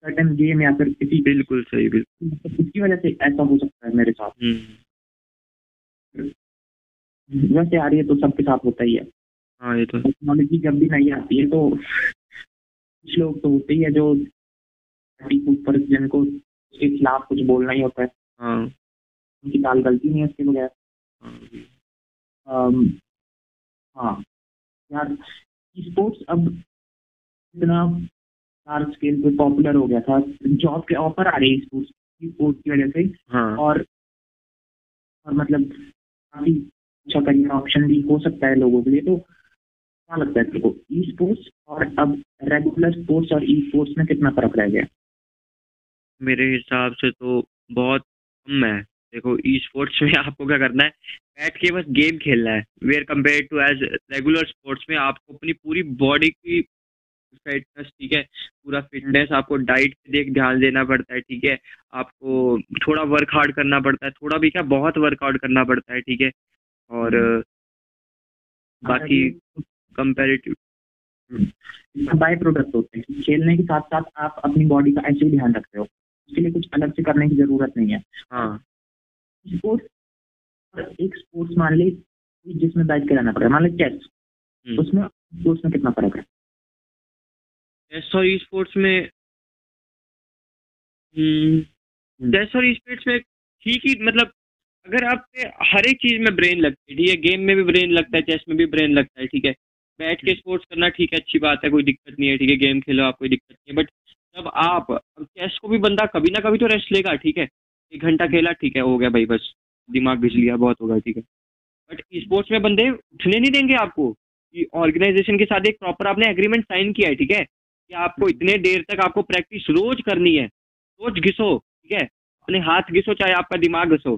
सर्टन गेम या फिर किसी बिल्कुल सही बिल्कुल। इसकी वजह से ऐसा हो सकता है मेरे साथ? हम्म, वैसे आ रही है तो सबके साथ होता ही है। हाँ ये तो टेक्नोलॉजी जब भी नहीं आती है तो कुछ लोग तो होते ही है जो ऊपर जिनको उसके खिलाफ कुछ बोलना ही होता है। हाँ। उनकी दाल गलती नहीं है उसके बगैर। हाँ हाँ। यार स्पोर्ट्स अब इतना लार्ज स्केल पे पॉपुलर हो गया था जॉब के ऑफ़र आ रहे हैं स्पोर्ट्स स्पोर्ट्स की वजह से। हाँ। और और मतलब काफ़ी अच्छा करियर ऑप्शन भी हो सकता है लोगों के लिए तो क्या लगता है तेरे को ई स्पोर्ट्स और अब रेगुलर स्पोर्ट्स और ई स्पोर्ट्स में कितना फ़र्क रह गया? मेरे हिसाब से तो बहुत कम है। देखो ई स्पोर्ट्स में आपको क्या करना है? बैठ के बस गेम खेलना है। Where compare to as regular sports में आपको अपनी पूरी बॉडी की फिटनेस ठीक है? पूरा फिटनेस आपको डाइट पे देख ध्यान देना पड़ता है ठीक है? आपको थोड़ा वर्क हार्ड करना पड़ता है थोड़ा भी क्या बहुत वर्कआउट करना पड़ता है ठीक है? और बाकी कंपेरेटिव बाय प्रोडक्ट होते हैं। खेलने के साथ साथ आप अपनी बॉडी का ऐसे ध्यान रखते हो। उसके लिए कुछ अलग से करने की ज़रूरत नहीं है। हाँ। स्पोर्ट्स एक स्पोर्ट्स मान ली जिसमें बैठ के रहना पड़ेगा मान ली चेस हम्म। उसमें स्पोर्ट्स में कितना फ़र्क है? चेस और स्पोर्ट्स में चेस और स्पोर्ट्स में ठीक ही मतलब अगर आप हर एक चीज़ में ब्रेन लगती है ठीक है? गेम में भी ब्रेन लगता है चेस में भी ब्रेन लगता है ठीक है? बैठ के स्पोर्ट्स करना ठीक है अच्छी बात है कोई दिक्कत नहीं है ठीक है? गेम खेलो आप कोई दिक्कत नहीं है बट जब आप चेस को भी बंदा कभी ना कभी तो रेस्ट लेगा ठीक है? एक घंटा खेला ठीक है हो गया भाई बस दिमाग घिस लिया बहुत होगा ठीक है? बट स्पोर्ट्स में बंदे उठने नहीं देंगे आपको ऑर्गेनाइजेशन के साथ एक प्रॉपर आपने एग्रीमेंट साइन किया है ठीक है? कि आपको इतने देर तक आपको प्रैक्टिस रोज करनी है। रोज घिसो, ठीक है? अपने हाथ घिसो, चाहे आपका दिमाग घिसो।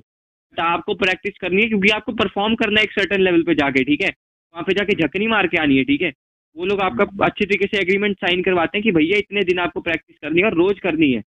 तो आपको प्रैक्टिस करनी है क्योंकि आपको परफॉर्म करना है एक सर्टन लेवल पे जाके, ठीक है? वहाँ पे जाके झकनी मार के आनी है, ठीक है? वो लोग आपका अच्छे तरीके से एग्रीमेंट साइन करवाते हैं कि भैया इतने दिन आपको प्रैक्टिस करनी है और रोज करनी है।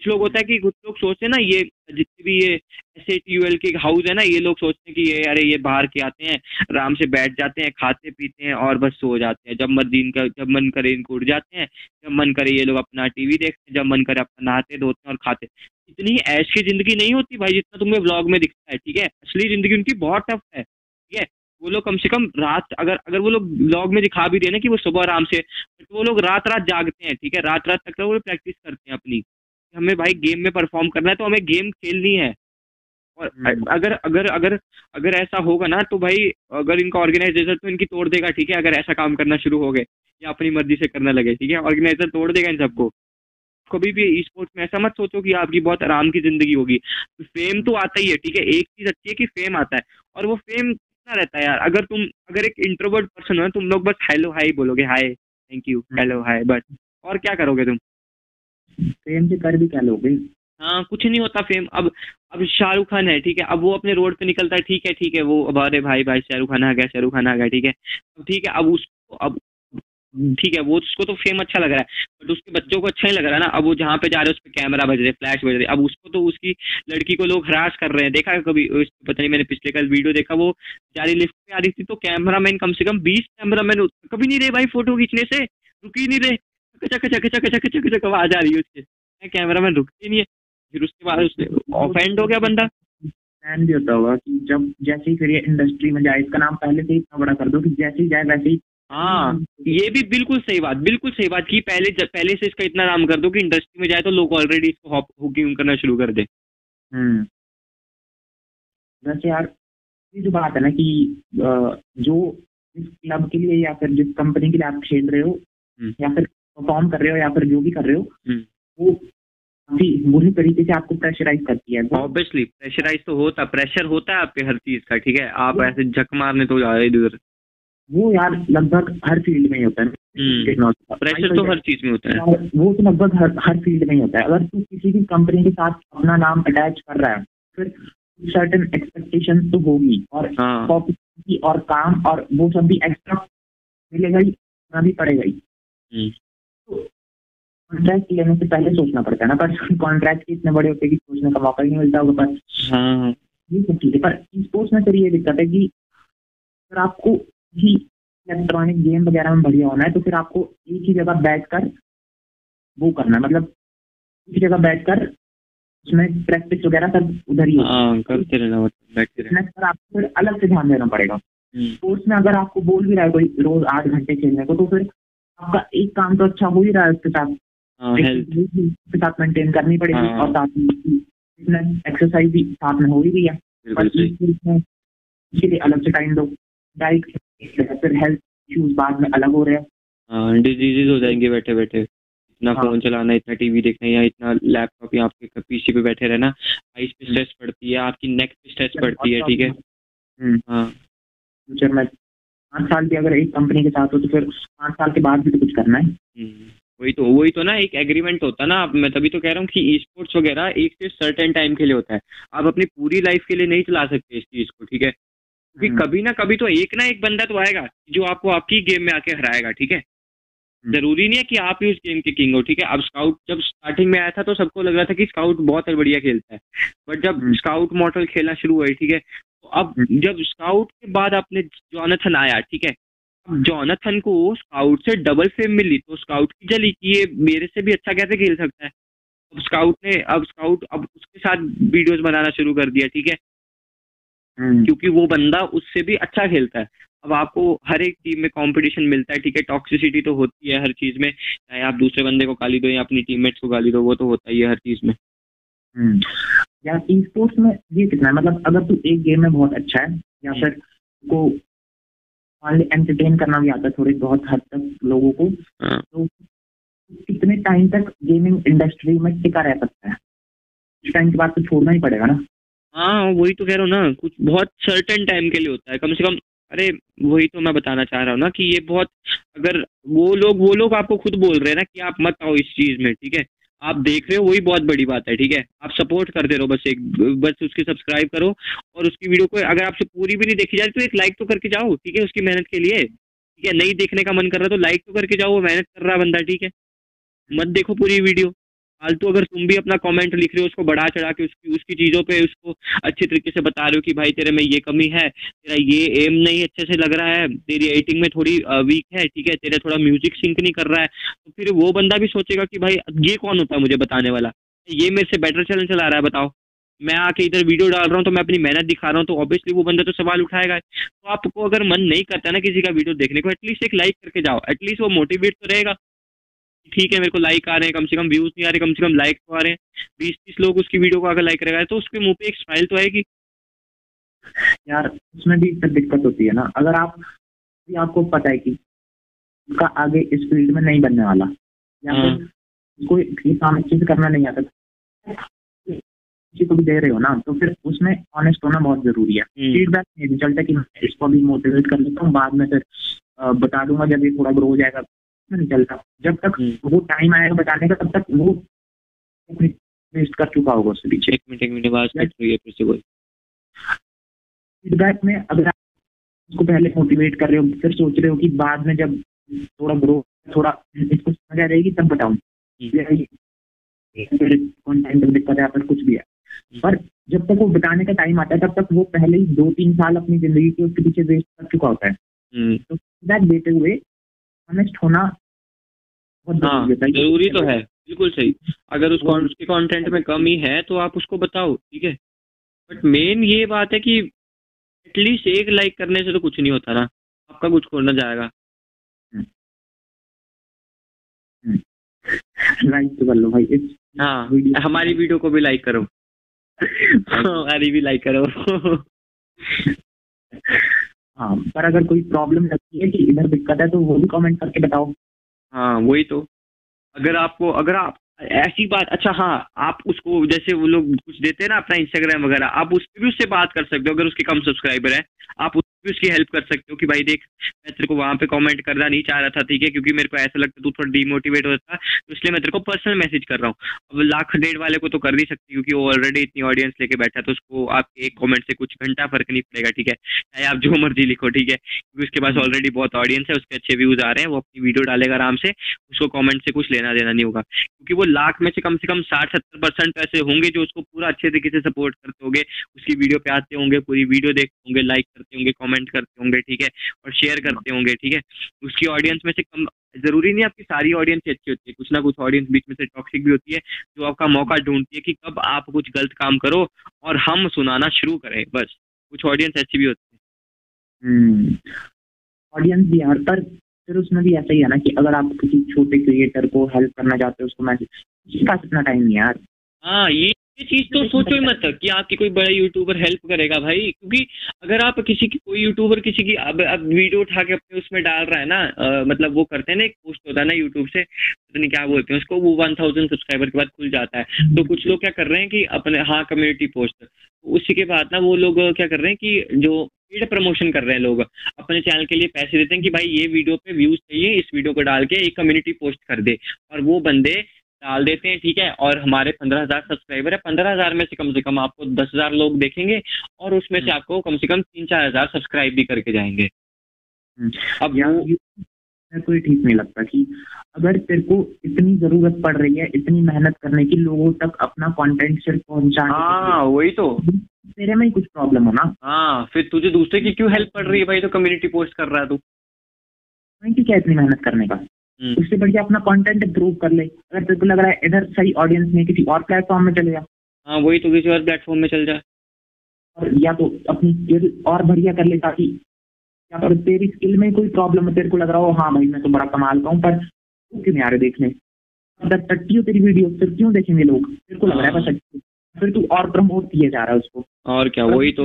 कुछ लोग होता है कि कुछ लोग सोचते हैं ना, ये जितने भी ये एस ए टी के हाउस है ना, ये लोग सोचते हैं कि ये, अरे ये बाहर के आते हैं, आराम से बैठ जाते हैं, खाते पीते हैं और बस सो जाते हैं। जब मर्ज़ी इनका जब मन करे इनको उठ जाते हैं, जब मन करे ये लोग अपना टीवी देखते हैं, जब मन करे अपना नहाते, धोते हैं और खाते इतनी ऐश की ज़िंदगी नहीं होती भाई, जितना तुम्हें ब्लॉग में दिखता है, ठीक है? असली ज़िंदगी उनकी बहुत टफ है, ठीक है? वो लोग कम से कम रात, अगर अगर वो लोग ब्लॉग में दिखा भी रहे ना कि वो सुबह आराम से तो वो लोग रात रात जागते हैं, ठीक है? रात रात तक वो प्रैक्टिस करते हैं अपनी। हमें भाई गेम में परफॉर्म करना है तो हमें गेम खेलनी है। और हम्म। अगर अगर अगर अगर ऐसा होगा ना तो भाई अगर इनका ऑर्गेनाइजेशन तो इनकी तोड़ देगा ठीक है? अगर ऐसा काम करना शुरू हो गए या अपनी मर्ज़ी से करने लगे ठीक है? ऑर्गेनाइजर तोड़ देगा इन सबको। कभी भी स्पोर्ट्स में ऐसा मत सोचो कि आपकी बहुत आराम की ज़िंदगी होगी। फेम तो आता ही है ठीक है? एक चीज़ अच्छी है कि फेम आता है। और वो फेम कितना रहता है यार? अगर तुम अगर एक इंट्रोवर्ट पर्सन हो तुम लोग बस हेलो हाई बोलोगे hi thank you hello hi बस। और क्या करोगे तुम? फेम से कर भी क्या लोगे? हाँ कुछ नहीं होता फेम अब अब शाहरुख खान है, ठीक है? अब वो अपने रोड पे निकलता है, ठीक है ठीक है? वो अब अरे भाई भाई, शाहरुख खान आ गया, शाहरुख खान आ गया, ठीक है? ठीक है, अब उसको अब, ठीक है, वो उसको तो फेम अच्छा लग रहा है बट उसके बच्चों को अच्छा नहीं लग रहा है ना। अब वो जहाँ पे जा रहे हैं, उस पर कैमरा बज रहे फ्लैश बज रहे अब उसको तो उसकी लड़की को लोग हरास कर रहे हैं। देखा है कभी पता नहीं मैंने पिछले कल वीडियो देखा, वो जा रही लिफ्ट पे आ रही थी तो कैमरामैन कम से कम बीस कैमरामैन कभी नहीं रहे भाई फ़ोटो खींचने से। रुकी नहीं रहे। चक चक चक चक चक चक आवाज़ आ रही है उसके। कैमरामैन रुकते नहीं है फिर उसके बाद उसने ऑफेंड हो गया बंदा। प्लान भी होता होगा कि जब जैसे ही फिर ये इंडस्ट्री में जाए इसका नाम पहले से ही इतना बड़ा कर दो कि जैसे ही जाए वैसे ही हाँ ये भी बिल्कुल सही बात बिल्कुल सही बात की। पहले पहले से इसका इतना नाम कर दो कि इंडस्ट्री में जाए तो लोग ऑलरेडी इसको हुकिंग करना शुरू कर दे। हम्म। वैसे यार ये जो बात है ना कि जो जिस क्लब के लिए या फिर जिस कंपनी के लिए आप खेल रहे हो हम्म। या फिर परफॉर्म कर रहे हो या फिर जो भी कर रहे हो हम्म। वो काफ़ी बुरी तरीके से आपको प्रेशराइज करती है। ऑब्वियसली प्रेशराइज तो होता प्रेशर होता है आपके हर चीज़ का ठीक है? आप ऐसे झक मारने तो जा रहे इधर। वो यार लगभग हर फ़ील्ड में ही होता है। हम्म। टेक्नोलॉजी प्रेशर तो हर चीज़ में होता है। वो तो लगभग हर हर फ़ील्ड में ही होता है। अगर तू किसी भी कंपनी के साथ अपना नाम अटैच कर रहा है फिर सर्टेन एक्सपेक्टेशन तो होगी और हाँ। और काम और वो सब भी एक्स्ट्रा मिलेगा ही भी पड़ेगा ही। हम्म। कॉन्ट्रैक्ट लेने से पहले सोचना पड़ता है ना पर कॉन्ट्रैक्ट इतने बड़े होते हैं कि सोचने का मौका ही नहीं मिलता होगा पर हाँ ये सब चीज़ें पर स्पोर्ट्स में फिर ये दिक्कत है कि अगर आपको ही इलेक्ट्रॉनिक गेम वगैरह में बढ़िया होना है तो फिर आपको एक ही जगह बैठ कर वो करना मतलब एक ही जगह बैठ कर उसमें प्रैक्टिस वगैरह सब उधर ही हाँ। करते रहना पर आपको फिर अलग से ध्यान देना पड़ेगा। हम्म, स्पोर्ट्स में अगर आपको बोल भी रहा है कोई रोज आठ घंटे खेलने को तो फिर आपका एक काम तो अच्छा हो ही रहा है उसके साथ। हाँ भी उसके साथ मेंटेन करनी पड़ेगी हाँ। और साथ में एक्सरसाइज भी साथ में हो ही रही है। बिल्कुल पर सही। इस चीज़ में इसके लिए अलग से टाइम दो। डाइट फिर हेल्थ इश्यूज़ बाद में अलग हो रहे हैं। हाँ डिजीजेज हो जाएँगे बैठे बैठे इतना हाँ। फ़ोन चलाना इतना टीवी देखना या इतना लैपटॉप या आपके पीसी पे बैठे रहना आईज पे स्ट्रेस पड़ती है आपकी नेक पे स्ट्रेस पड़ती है ठीक है? हम्म। हाँ। फ्यूचर में पाँच साल की अगर एक कंपनी के साथ हो तो फिर पाँच साल के बाद भी तो कुछ करना है। हम्म, वही तो वही तो ना एक एग्रीमेंट होता है ना मैं तभी तो कह रहा हूँ कि ई स्पोर्ट्स वगैरह एक से सर्टेन टाइम के लिए होता है आप अपनी पूरी लाइफ के लिए नहीं चला सकते इस चीज़ को ठीक है क्योंकि हम्म। कभी ना कभी तो एक ना एक बंदा तो आएगा जो आपको आपकी गेम में आके हराएगा ठीक है हम्म। ज़रूरी नहीं है कि आप ही उस गेम के किंग हो ठीक है अब स्काउट जब स्टार्टिंग में आया था तो सबको लग रहा था कि स्काउट बहुत बढ़िया खेलता है बट जब हम्म। स्काउट मॉडल खेलना शुरू हुआ ठीक है तो अब हम्म। जब स्काउट के बाद आपने जॉनथन आया ठीक है जॉनथन को स्काउट से डबल फेम मिली तो स्काउट की जली कि ये मेरे से भी अच्छा कैसे खेल सकता है अब स्काउट ने अब स्काउट अब उसके साथ वीडियोस बनाना शुरू कर दिया ठीक है हम्म। क्योंकि वो बंदा उससे भी अच्छा खेलता है अब आपको हर एक टीम में कंपटीशन मिलता है ठीक है टॉक्सिसिटी तो होती है हर चीज़ में चाहे आप दूसरे बंदे को गाली दो या अपनी टीममेट्स को गाली दो वो तो होता ही है हर चीज़ में हम्म। या ई स्पोर्ट्स में ये कितना है मतलब अगर तू एक गेम में बहुत अच्छा है या हम्म। फिर को एंटरटेन करना भी आता है थोड़े बहुत हद तक लोगों को। हाँ। तो कितने टाइम तक गेमिंग इंडस्ट्री में टिका रह सकता है। कुछ टाइम के बाद तो छोड़ना ही पड़ेगा ना। हाँ वही तो कह रहा हूँ ना कुछ बहुत सर्टेन टाइम के लिए होता है। कम से कम अरे वही तो मैं बताना चाह रहा हूँ ना कि ये बहुत अगर वो लोग वो लोग आपको खुद बोल रहे हैं ना कि आप मत आओ इस चीज़ में ठीक है? आप देख रहे हो, वही बहुत बड़ी बात है, ठीक है? आप सपोर्ट करते रहो, बस एक, बस उसके सब्सक्राइब करो और उसकी वीडियो को अगर आपसे पूरी भी नहीं देखी जा रही तो एक लाइक तो करके जाओ, ठीक है, उसकी मेहनत के लिए। ठीक है, नहीं देखने का मन कर रहा तो लाइक तो करके जाओ, वो मेहनत कर रहा बंदा, ठीक है? मत देखो पूरी वीडियो फालतू अगर तुम भी अपना कमेंट लिख रहे हो, उसको बढ़ा चढ़ा के, उसकी उसकी चीज़ों पे, उसको अच्छे तरीके से बता रहे हो कि भाई तेरे में ये कमी है, तेरा ये एम नहीं अच्छे से लग रहा है, तेरी एडिटिंग में थोड़ी वीक है, ठीक है, तेरा थोड़ा म्यूज़िक सिंक नहीं कर रहा है तो फिर वो बंदा भी सोचेगा कि भाई ये कौन होता है मुझे बताने वाला? ये मेरे से बेटर चैनल चला रहा है, बताओ। मैं आके इधर वीडियो डाल रहा हूँ तो मैं अपनी मेहनत दिखा रहा हूँ तो ऑब्वियसली वो बंदा तो सवाल उठाएगा। तो आपको अगर मन नहीं करता ना किसी का वीडियो देखने को एटलीस्ट एक लाइक करके जाओ एटलीस्ट वो मोटिवेट तो रहेगा। ठीक है मेरे को लाइक आ रहे हैं कम से कम व्यूज़ नहीं आ रहे कम से कम लाइक तो आ रहे हैं। बीस तीस लोग उसकी वीडियो को अगर लाइक करेगा। तो उसके मुँह पे एक स्माइल तो आएगी। यार उसमें भी फिर दिक्कत होती है ना। अगर आप भी आपको पता है कि उसका आगे इस फ़ील्ड में नहीं बनने वाला या हाँ। फिर उसको ये काम अच्छे से करना नहीं आता किसी को भी दे रहे हो ना तो फिर उसमें ऑनेस्ट होना बहुत ज़रूरी है। हम्म, फीडबैक नहीं चलता कि मैं इसको भी मोटिवेट कर लेता हूँ बाद में फिर बता दूँगा जब ये थोड़ा ग्रो हो जाएगा। नहीं चलता। जब तक हम्म। वो टाइम आएगा बताने का तब तक वो वेस्ट कर चुका होगा उसके पीछे। एक मिनट एक मिनट आवाज़ कट रही है फिर से बोल फीडबैक में अगर आप उसको पहले मोटिवेट कर रहे हो फिर सोच रहे हो कि बाद में जब थोड़ा ग्रो थोड़ा इसको समझ आ जाएगी तब बताऊँ। कंटेंट में दिक्कत है कुछ भी है। पर जब तक वो बताने का टाइम आता है तब तक वो पहले ही दो तीन साल अपनी ज़िंदगी के उसके पीछे वेस्ट कर चुका होता है। हम्म, तो फीडबैक देते हुए ऑनेस्ट होना हाँ ज़रूरी तो है बिल्कुल सही। अगर उस con- उसके कंटेंट में कमी है तो आप उसको बताओ ठीक है? बट मेन ये बात है कि एटलीस्ट एक लाइक करने से तो कुछ नहीं होता ना। आपका कुछ खोलना जाएगा। लाइक तो कर लो भाई हाँ वीडियो हमारी वीडियो को भी लाइक करो। हमारी भी लाइक करो। हाँ पर अगर कोई प्रॉब्लम लगती है कि इधर दिक्कत है तो वो भी कमेंट करके बताओ। हाँ वही तो। अगर आपको, अगर आप, ऐसी बात अच्छा हाँ आप उसको जैसे वो लोग कुछ देते हैं ना अपना इंस्टाग्राम वगैरह, आप उस भी उससे बात कर सकते हो, अगर उसके कम सब्सक्राइबर हैं। आप भी उसकी हेल्प कर सकते हो कि भाई देख मैं तेरे को वहाँ पे कमेंट करना नहीं चाह रहा था ठीक है? क्योंकि मेरे को ऐसा लगता तू थोड़ा डिमोटिवेट होता तो इसलिए मैं तेरे को पर्सनल मैसेज कर रहा हूँ। अब लाख डेढ़ वाले को तो कर नहीं सकती क्योंकि वो ऑलरेडी इतनी ऑडियंस लेके बैठा तो उसको आपके एक कॉमेंट से कुछ घंटा फ़र्क नहीं पड़ेगा ठीक है? चाहे आप जो मर्ज़ी लिखो ठीक है? क्योंकि उसके पास ऑलरेडी बहुत ऑडियंस है उसके अच्छे व्यूज़ आ रहे हैं वो अपनी वीडियो डालेगा आराम से उसको कॉमेंट से कुछ लेना देना नहीं होगा। क्योंकि वो लाख में से कम से कम साठ सत्तर परसेंट ऐसे होंगे जो उसको पूरा अच्छे तरीके से सपोर्ट करते होंगे उसकी वीडियो पे आते होंगे पूरी वीडियो देखते होंगे लाइक करते होंगे कमेंट करते होंगे ठीक है? और शेयर करते होंगे ठीक है? उसकी ऑडियंस में से कम ज़रूरी नहीं आपकी सारी ऑडियंस अच्छी होती है। कुछ ना कुछ ऑडियंस बीच में से टॉक्सिक भी होती है जो आपका मौका ढूंढती है कि कब आप कुछ गलत काम करो और हम सुनाना शुरू करें बस। कुछ ऑडियंस ऐसी भी होती है। ऑडियंस हम्म। भी यार पर फिर उसमें भी ऐसा ही है ना कि अगर आप किसी छोटे क्रिएटर को हेल्प करना चाहते हो उसको मैसेज पास इतना टाइम नहीं यार। हाँ ये ये चीज़ तो सोचो ही मत कि आपकी कोई बड़ा यूट्यूबर हेल्प करेगा भाई। क्योंकि अगर आप किसी की कोई यूट्यूबर किसी की अब अब वीडियो उठा के अपने उसमें डाल रहा है ना आ, मतलब वो करते हैं ना एक पोस्ट होता है ना यूट्यूब से पता नहीं क्या बोलते हैं उसको वो वन थाउज़ेंड सब्सक्राइबर के बाद खुल जाता है। तो कुछ लोग क्या कर रहे हैं कि अपने हाँ कम्युनिटी पोस्ट तो उसी के बाद ना वो लोग क्या कर रहे हैं कि जो पेड प्रमोशन कर रहे हैं लोग अपने चैनल के लिए पैसे देते हैं कि भाई ये वीडियो पे व्यूज़ चाहिए इस वीडियो को डाल के एक कम्युनिटी पोस्ट कर दे। और वो बंदे डाल देते हैं ठीक है? और हमारे पंद्रह हज़ार सब्सक्राइबर है। पंद्रह हज़ार में से कम से कम आपको दस हज़ार लोग देखेंगे और उसमें से हम्म। आपको कम से कम तीन चार हज़ार सब्सक्राइब भी करके जाएँगे। हम्म। अब यार कोई ठीक नहीं लगता कि अगर तेरे को इतनी ज़रूरत पड़ रही है इतनी मेहनत करने की लोगों तक अपना कंटेंट सिर्फ़ पहुँचाने हाँ वही तो। तेरे में ही कुछ प्रॉब्लम हो ना? हाँ फिर तुझे दूसरे की क्यों हेल्प पड़ रही है भाई? तो कम्युनिटी पोस्ट कर रहा है तू। क्या इतनी मेहनत करने का। उससे बढ़िया अपना कंटेंट इम्प्रूव कर ले। अगर तेरे को लग रहा है इधर सही ऑडियंस में किसी और प्लेटफॉर्म में चले जा। हाँ वही तो किसी और प्लेटफॉर्म में चल जा। और या तो अपनी स्किल और बढ़िया कर ले ताकि या फिर तेरी स्किल में कोई प्रॉब्लम है तेरे को लग रहा हो हाँ भाई मैं तो बड़ा कमाल का हूँ पर तू क्यों नहीं आ रहे देखने? अगर टट्टी हो तेरी वीडियो फिर क्यों देखेंगे लोग? तेरे को लग रहा है बस हाँ। फिर तू और प्रमोट किए जा रहा है उसको। और क्या वही तो।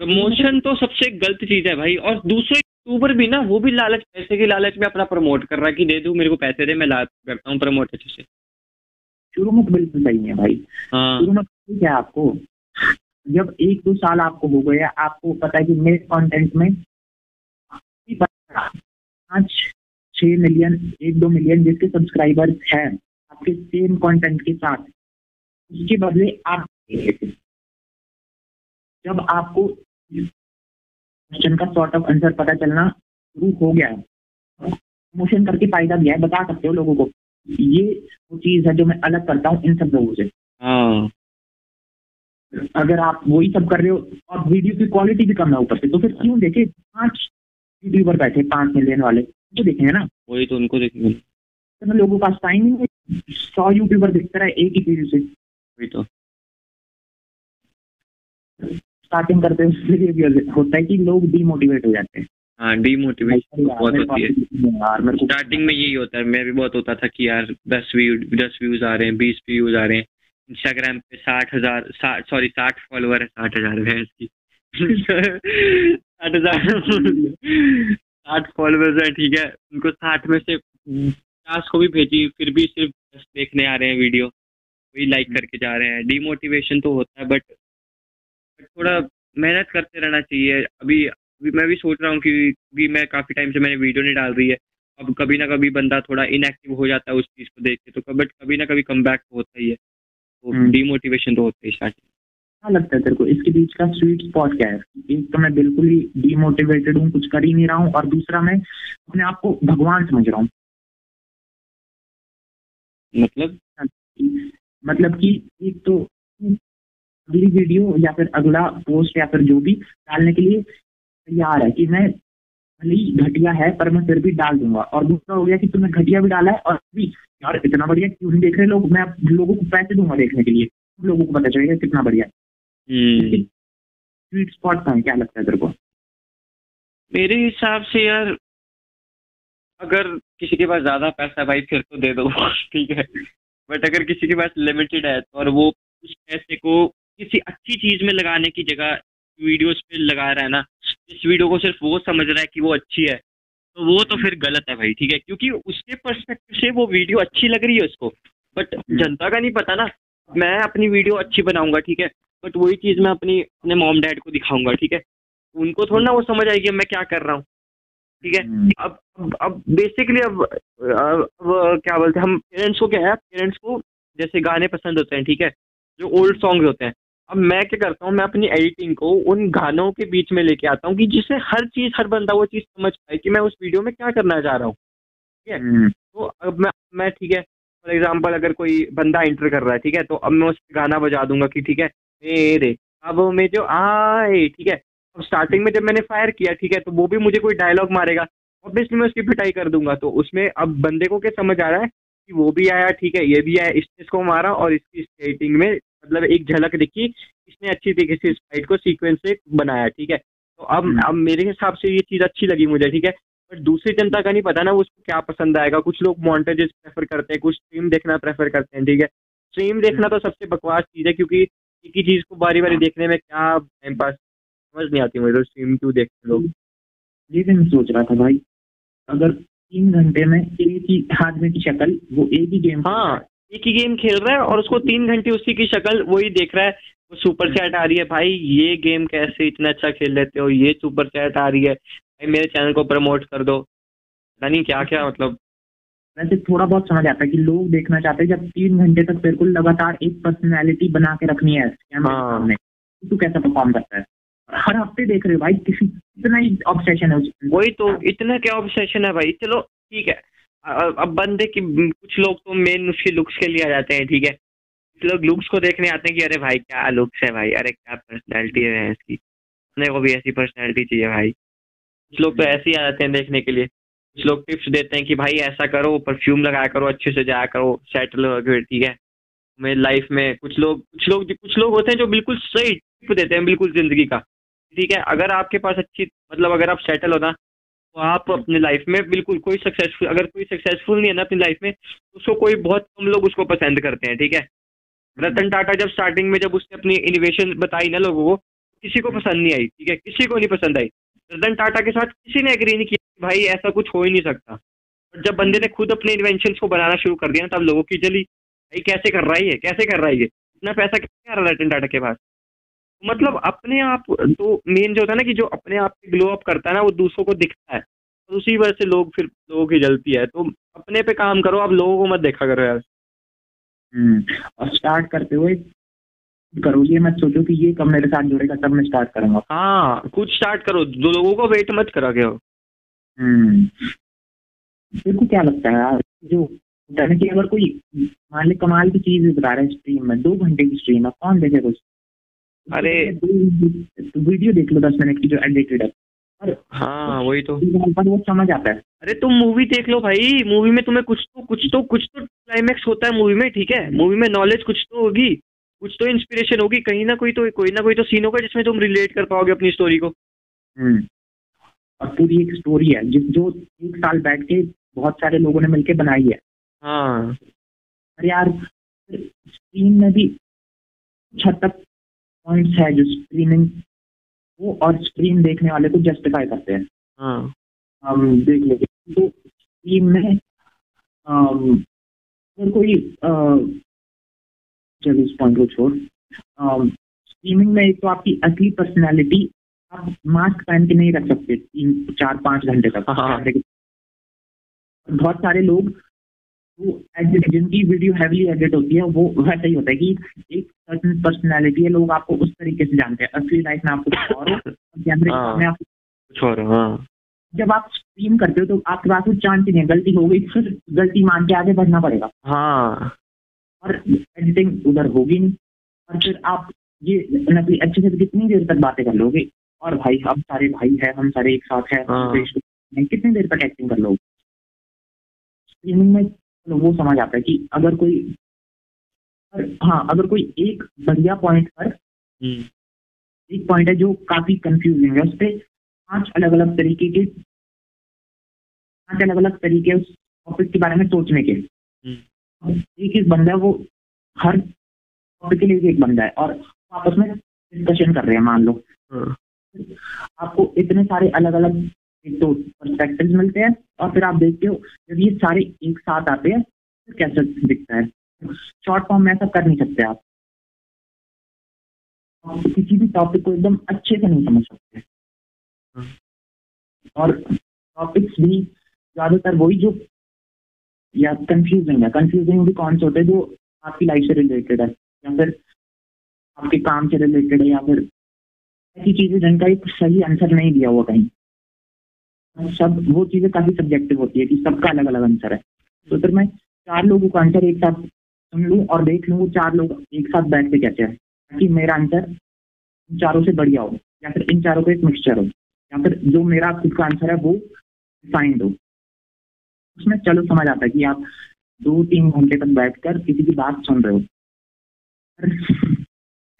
प्रमोशन तो सबसे गलत चीज़ है भाई और दूसरे यूट्यूबर भी ना वो भी लालच पैसे की लालच में अपना प्रमोट कर रहा है कि दे दू मेरे को पैसे दे मैं ला करता हूँ प्रमोट अच्छे से। शुरू में बिल्कुल सही है भाई। हाँ। शुरू में क्या आपको? जब एक दो साल आपको हो गया आपको पता है कि मेरे कंटेंट में पाँच छः मिलियन एक दो मिलियन जिसके सब्सक्राइबर्स हैं आपके सेम कंटेंट के साथ उसके बदले आप जब आपको क्वेश्चन का सॉर्ट ऑफ़ आंसर पता चलना शुरू हो गया है। प्रमोशन करके फ़ायदा भी है बता सकते हो लोगों को। ये वो चीज़ है जो मैं अलग करता हूँ इन सब लोगों से। हाँ। अगर आप वही सब कर रहे हो और वीडियो की क्वालिटी भी कम है ऊपर से तो फिर क्यों देखे पाँच यूट्यूबर बैठे पाँच मिलियन वाले? तो देखेंगे ना। वही तो उनको देखेंगे तो लोगों के पास टाइम नहीं है सौ यूट्यूबर देखते रहे एक ही वीडियो से। वही तो। स्टार्टिंग करते हैं होता है कि लोग डीमोटिवेट हो जाते हैं। हाँ डीमोटिवेशन तो बहुत होती है। स्टार्टिंग में यही होता है मैं भी बहुत होता था कि यार दस व्यू दस व्यूज़ आ रहे हैं बीस व्यूज़ आ रहे हैं। इंस्टाग्राम पे साठ हज़ार सॉरी साठ फॉलोअर है साठ हज़ार है इसकी। साठ हज़ार साठ फॉलोअर्स है ठीक है। उनको साठ में से पचास को भी भेजी फिर भी सिर्फ़ दस देखने आ रहे हैं वीडियो वही लाइक हम्म। करके जा रहे हैं। डीमोटिवेशन तो होता है बट थोड़ा मेहनत करते रहना चाहिए। अभी अभी मैं भी सोच रहा हूँ कि अभी मैं काफ़ी टाइम से मैंने वीडियो नहीं डाल रही है। अब कभी ना कभी बंदा थोड़ा इनएक्टिव हो जाता है उस चीज़ को देख के तो बट कभी ना कभी कम बैक होता ही है। तो डीमोटिवेशन हम्म। तो होता ही स्टार्टिंग क्या लगता है तेरे को? इसके बीच का स्वीट स्पॉट क्या है? एक तो मैं बिल्कुल ही डीमोटिवेटेड हूँ कुछ कर ही नहीं रहा हूँ और दूसरा मैं अपने आप को भगवान समझ रहा हूँ। मतलब? मतलब कि एक तो अगली वीडियो या फिर अगला पोस्ट या फिर जो भी डालने के लिए तैयार है कि मैं भले घटिया है पर मैं फिर भी डाल दूँगा। और दूसरा हो गया कि तुमने घटिया भी डाला है और भी। यार इतना बढ़िया क्यों नहीं देख रहे लोग? मैं लोगों को पैसे दूँगा देखने के लिए। लोगों को पता चलेगा कितना बढ़िया। है स्वीट स्पॉट का है? क्या लगता है तेरे को? मेरे हिसाब से यार अगर किसी के पास ज़्यादा पैसा भाई फिर तो दे दो। ठीक है। बट अगर किसी के पास लिमिटेड है तो और वो उस पैसे को किसी अच्छी चीज़ में लगाने की जगह वीडियोस पे लगा रहा है ना इस वीडियो को सिर्फ़ वो समझ रहा है कि वो अच्छी है। तो वो तो फिर गलत है भाई ठीक है? क्योंकि उसके पर्सपेक्टिव से वो वीडियो अच्छी लग रही है उसको। बट जनता का नहीं पता ना मैं अपनी वीडियो अच्छी बनाऊँगा ठीक है? बट वही चीज़ मैं अपनी अपने मॉम डैड को दिखाऊँगा ठीक है? उनको थोड़ा ना वो समझ आएगी मैं क्या कर रहा हूँ ठीक है? हम्म। अब अब अब बेसिकली अब अब अब क्या बोलते हैं हम पेरेंट्स को क्या है पेरेंट्स को जैसे गाने पसंद होते हैं ठीक है? जो ओल्ड सॉन्ग्स होते हैं अब मैं क्या करता हूँ मैं अपनी एडिटिंग को उन गानों के बीच में लेके आता हूँ कि जिससे हर चीज़ हर बंदा वो चीज़ समझ पाए कि मैं उस वीडियो में क्या करना चाह रहा हूँ। ठीक है? हम्म, तो अब मैं मैं ठीक है फॉर एग्ज़ाम्पल अगर कोई बंदा एंटर कर रहा है ठीक है तो अब मैं उस गाना बजा दूँगा कि ठीक है मेरे अब में जो आए ठीक है अब स्टार्टिंग में जब मैंने फायर किया ठीक है तो वो भी मुझे कोई डायलॉग मारेगा ऑब्वियसली मैं उसकी पिटाई कर दूँगा तो उसमें अब बंदे को क्या समझ आ रहा है कि वो भी आया ठीक है ये भी आया इसने इसको मारा और इसकी स्केटिंग में मतलब एक झलक दिखी इसने अच्छी तरीके से इस फाइट को सीक्वेंस से बनाया ठीक है? तो अब हम्म। अब मेरे हिसाब से ये चीज़ अच्छी लगी मुझे ठीक है? बट दूसरी जनता का नहीं पता ना उसको क्या पसंद आएगा। कुछ लोग मॉन्टेजेस प्रेफर करते हैं कुछ स्ट्रीम देखना प्रेफर करते हैं ठीक है? स्ट्रीम देखना तो सबसे बकवास चीज़ है क्योंकि एक ही चीज़ को बारी बारी देखने में क्या टाइम पास समझ नहीं आती मुझे तो स्ट्रीम क्यों देखते हैं लोग? ये भी मैं सोच रहा था भाई अगर तीन घंटे में एक ही आदमी की शक्ल वो एक ही गेम हाँ एक ही गेम खेल रहा है और उसको तीन घंटे उसी की शक्ल वही देख रहा है। वो सुपर चैट आ रही है भाई ये गेम कैसे इतना अच्छा खेल लेते हो? ये सुपर चैट आ रही है। भाई मेरे चैनल को प्रमोट कर दो। पता नहीं क्या क्या मतलब। वैसे थोड़ा बहुत समझ आता है कि लोग देखना चाहते हैं जब तीन घंटे तक बिल्कुल लगातार एक पर्सनैलिटी बना के रखनी है हाँ। सामने तू कैसा परफॉर्म करता है? हर हफ़्ते देख रहे हो भाई किसी इतना ही ऑब्सेशन है वही तो इतना क्या ऑब्सेशन है भाई? चलो ठीक है। अब बंदे की कुछ लोग तो मेन उसके लुक्स के लिए आ जाते हैं, ठीक है? कुछ लोग लुक्स को देखने आते हैं कि अरे भाई, क्या लुक्स है भाई? अरे क्या पर्सनैलिटी है इसकी? अपने को भी ऐसी पर्सनैलिटी चाहिए भाई। कुछ लोग तो ऐसे ही आ जाते हैं देखने के लिए। कुछ लोग टिप्स देते हैं कि भाई, ऐसा करो परफ्यूम लगाया करो, अच्छे से जाया करो सेटल हो गए, ठीक है? मेरी लाइफ में कुछ लोग कुछ लोग कुछ लोग होते हैं जो बिल्कुल सही टिप देते हैं, बिल्कुल ज़िंदगी का, ठीक है? अगर आपके पास अच्छी मतलब अगर आप सेटल हो ना आप अपनी लाइफ में बिल्कुल कोई सक्सेसफुल अगर कोई सक्सेसफुल नहीं है ना अपनी लाइफ में तो उसको कोई बहुत कम लोग उसको पसंद करते हैं, ठीक है? रतन टाटा जब स्टार्टिंग में जब उसने अपनी इनोवेशन बताई ना लोगों को, किसी को पसंद नहीं आई, ठीक है? किसी को नहीं पसंद आई। रतन टाटा के साथ किसी ने एग्री नहीं किया भाई ऐसा कुछ हो ही नहीं सकता। और जब बंदे ने खुद अपने इन्वेंशन को बनाना शुरू कर दिया ना, तब लोगों की जली, भाई कैसे कर रहा है ये? कैसे कर रहा है ये? इतना पैसा कैसे आ रहा है रतन टाटा के पास? मतलब अपने आप तो मेन जो होता है ना कि जो अपने आप पे ग्लो अप करता है ना वो दूसरों को दिखता है। तो उसी वजह से लोग फिर लोगों की जलती है। तो अपने पे काम करो आप लोगों को मत देखा करो यार। हम्म, और स्टार्ट करते हुए करो। ये मत सोचो कि ये कब मेरे साथ जुड़ेगा तब मैं स्टार्ट करूँगा। हाँ कुछ स्टार्ट करो। दो लोगों को वेट मत करा के हो हम्म, क्या लगता है यार? जो कि अगर कोई मान ले कमाल की चीज़ बता रहा है स्ट्रीम में दो घंटे की स्ट्रीम है कौन देखेगा उस अरे तो वीडियो देख लो दस मिनट की जो एडिटेड है। हाँ वही तो। वो समझ आता है। अरे तुम मूवी देख लो भाई। मूवी में तुम्हें कुछ तो कुछ तो कुछ तो क्लाइमैक्स होता है मूवी में ठीक है? मूवी में नॉलेज कुछ तो होगी कुछ तो इंस्पिरेशन होगी। कहीं ना कोई तो कोई ना कोई तो सीन होगा जिसमें तुम रिलेट कर पाओगे अपनी स्टोरी को। हम्म, और पूरी एक स्टोरी है जिस जो एक साल बैठ के बहुत सारे लोगों ने मिलके बनाई है। हाँ। अरे यार स्क्रीन में भी कुछ हद तक पॉइंट्स है जो स्क्रीनिंग वो और स्क्रीन देखने वाले को जस्टिफाई करते हैं। हाँ। हम देख लेंगे तो स्क्रीन में अगर कोई चलो इस पॉइंट को छोड़। स्ट्रीमिंग में एक तो आपकी असली पर्सनैलिटी आप मास्क पहन के नहीं रख सकते तीन चार पाँच घंटे तक। हाँ। बहुत सारे लोग जिनकी वीडियो हैवीली एडिट होती है वो वैसा ही होता है कि एक सर्टन पर्सनालिटी है लोग आपको उस तरीके से जानते हैं। असली लाइफ में आपको और कैमरे हाँ। आपको कुछ और हाँ। जब आप स्ट्रीम करते हो तो आपके पास वो चांस ही नहीं है। गलती हो गई फिर गलती मान के आगे बढ़ना पड़ेगा। हाँ। और एडिटिंग उधर होगी नहीं। और फिर आप ये नकली अच्छे से कितनी देर तक बातें कर लोगे? और भाई हम सारे भाई हैं हम सारे एक साथ हैं हाँ। कितनी देर तक एक्टिंग कर लोगे? स्ट्रीमिंग में चलो वो समझ आता है कि अगर कोई हाँ अगर कोई एक बढ़िया पॉइंट पर हम्म, एक पॉइंट है जो काफ़ी कंफ्यूजिंग है उस पर पाँच अलग अलग तरीके के पाँच अलग अलग तरीके उस टॉपिक के बारे में सोचने के। हम्म। एक एक बंदा है वो हर टॉपिक के लिए एक बंदा है और आपस में डिस्कशन कर रहे हैं मान लो। हाँ। आपको इतने सारे अलग अलग एक तो परस्पेक्टिव मिलते हैं और फिर आप देखते हो, जब ये सारे एक साथ आते हैं तो कैसे दिखता है? शॉर्ट फॉर्म में ऐसा कर नहीं सकते आप। किसी भी टॉपिक को एकदम अच्छे से नहीं समझ सकते। और टॉपिक्स भी ज़्यादातर वही जो, या कंफ्यूजिंग है। कंफ्यूजिंग भी कौन से होते हैं जो आपकी लाइफ से रिलेटेड है, या फिर आपके काम से रिलेटेड है, या फिर ऐसी चीज़ें जिनका एक सही आंसर नहीं दिया हुआ कहीं। सब, वो चीज़ें काफ़ी सब्जेक्टिव होती है कि सबका अलग अलग आंसर है। तो फिर मैं चार लोगों का आंसर एक साथ सुन लूँ और देख लूँ वो चार लोग एक साथ बैठ के कैसे हैं, ताकि मेरा आंसर इन चारों से बढ़िया हो, या फिर इन चारों का एक मिक्सचर हो, या फिर जो मेरा खुद का आंसर है वो डिफाइंड हो। उसमें चलो समझ आता है कि आप दो तीन घंटे तक बैठ कर किसी की बात सुन रहे हो।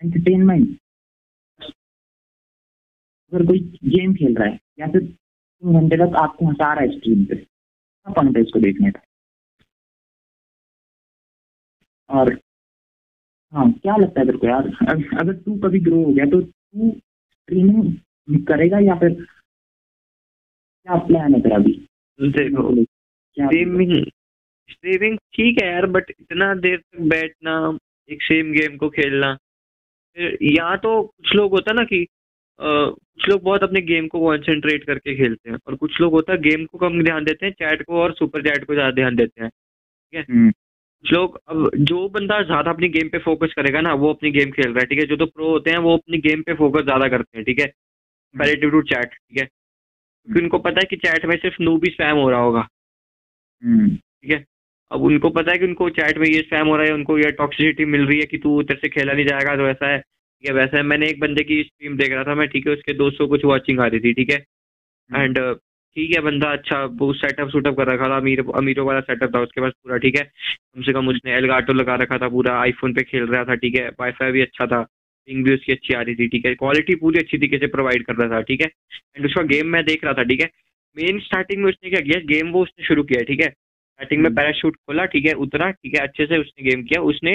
एंटरटेनमेंट अगर कोई गेम खेल रहा है, या फिर तीन घंटे तक आपको हंसा रहा है स्क्रीन पे पॉइंट है इसको देखने का और हाँ क्या लगता है तेरे को यार? अगर तू कभी ग्रो हो गया तो तू स्ट्रीमिंग करेगा या फिर क्या प्लान है तेरा अभी? देखो स्ट्रीमिंग स्ट्रीमिंग ठीक है यार बट इतना देर तक बैठना एक सेम गेम को खेलना यहाँ तो कुछ लोग होता ना कि कुछ लोग बहुत अपने गेम को कॉन्सेंट्रेट करके खेलते हैं और कुछ लोग होता है गेम को कम ध्यान देते हैं चैट को और सुपर चैट को ज़्यादा ध्यान देते हैं ठीक है? हम्म। कुछ लोग अब जो बंदा ज़्यादा अपनी गेम पे फोकस करेगा ना वो अपनी गेम खेल रहा है ठीक है? जो तो प्रो होते हैं वो अपनी गेम पे फोकस ज़्यादा करते हैं ठीक है? पैरेटिव टू चैट ठीक है? क्योंकि उनको पता है कि चैट में सिर्फ़ नू भी स्पैम हो रहा होगा हम्म। ठीक है? अब उनको पता है कि उनको चैट में ये स्पैम हो रहा है उनको ये टॉक्सिसिटी मिल रही है कि तू तेरे से खेला नहीं जाएगा तो ऐसा है। ठीक है वैसे है मैंने एक बंदे की स्ट्रीम देख रहा था मैं ठीक है उसके दोस्तों कुछ वॉचिंग आ रही थी ठीक है? एंड हम्म। ठीक है बंदा अच्छा वो सेटअप सुटअप कर रखा था अमीर अमीरों वाला सेटअप था उसके पास पूरा ठीक है? कम से कम उसने एलगाटो लगा रखा था पूरा आईफोन पे खेल रहा था ठीक है? वाईफाई भी अच्छा था पिंग भी उसकी अच्छी आ रही थी ठीक है? क्वालिटी पूरी अच्छी तरीके से प्रोवाइड कर रहा था ठीक है? एंड उसका गेम मैं देख रहा था ठीक है? मेन स्टार्टिंग में उसने क्या किया गेम वो उसने शुरू किया ठीक है? स्टार्टिंग में पैराशूट हम्म। खोला ठीक है? उतरा ठीक है? अच्छे से उसने गेम किया उसने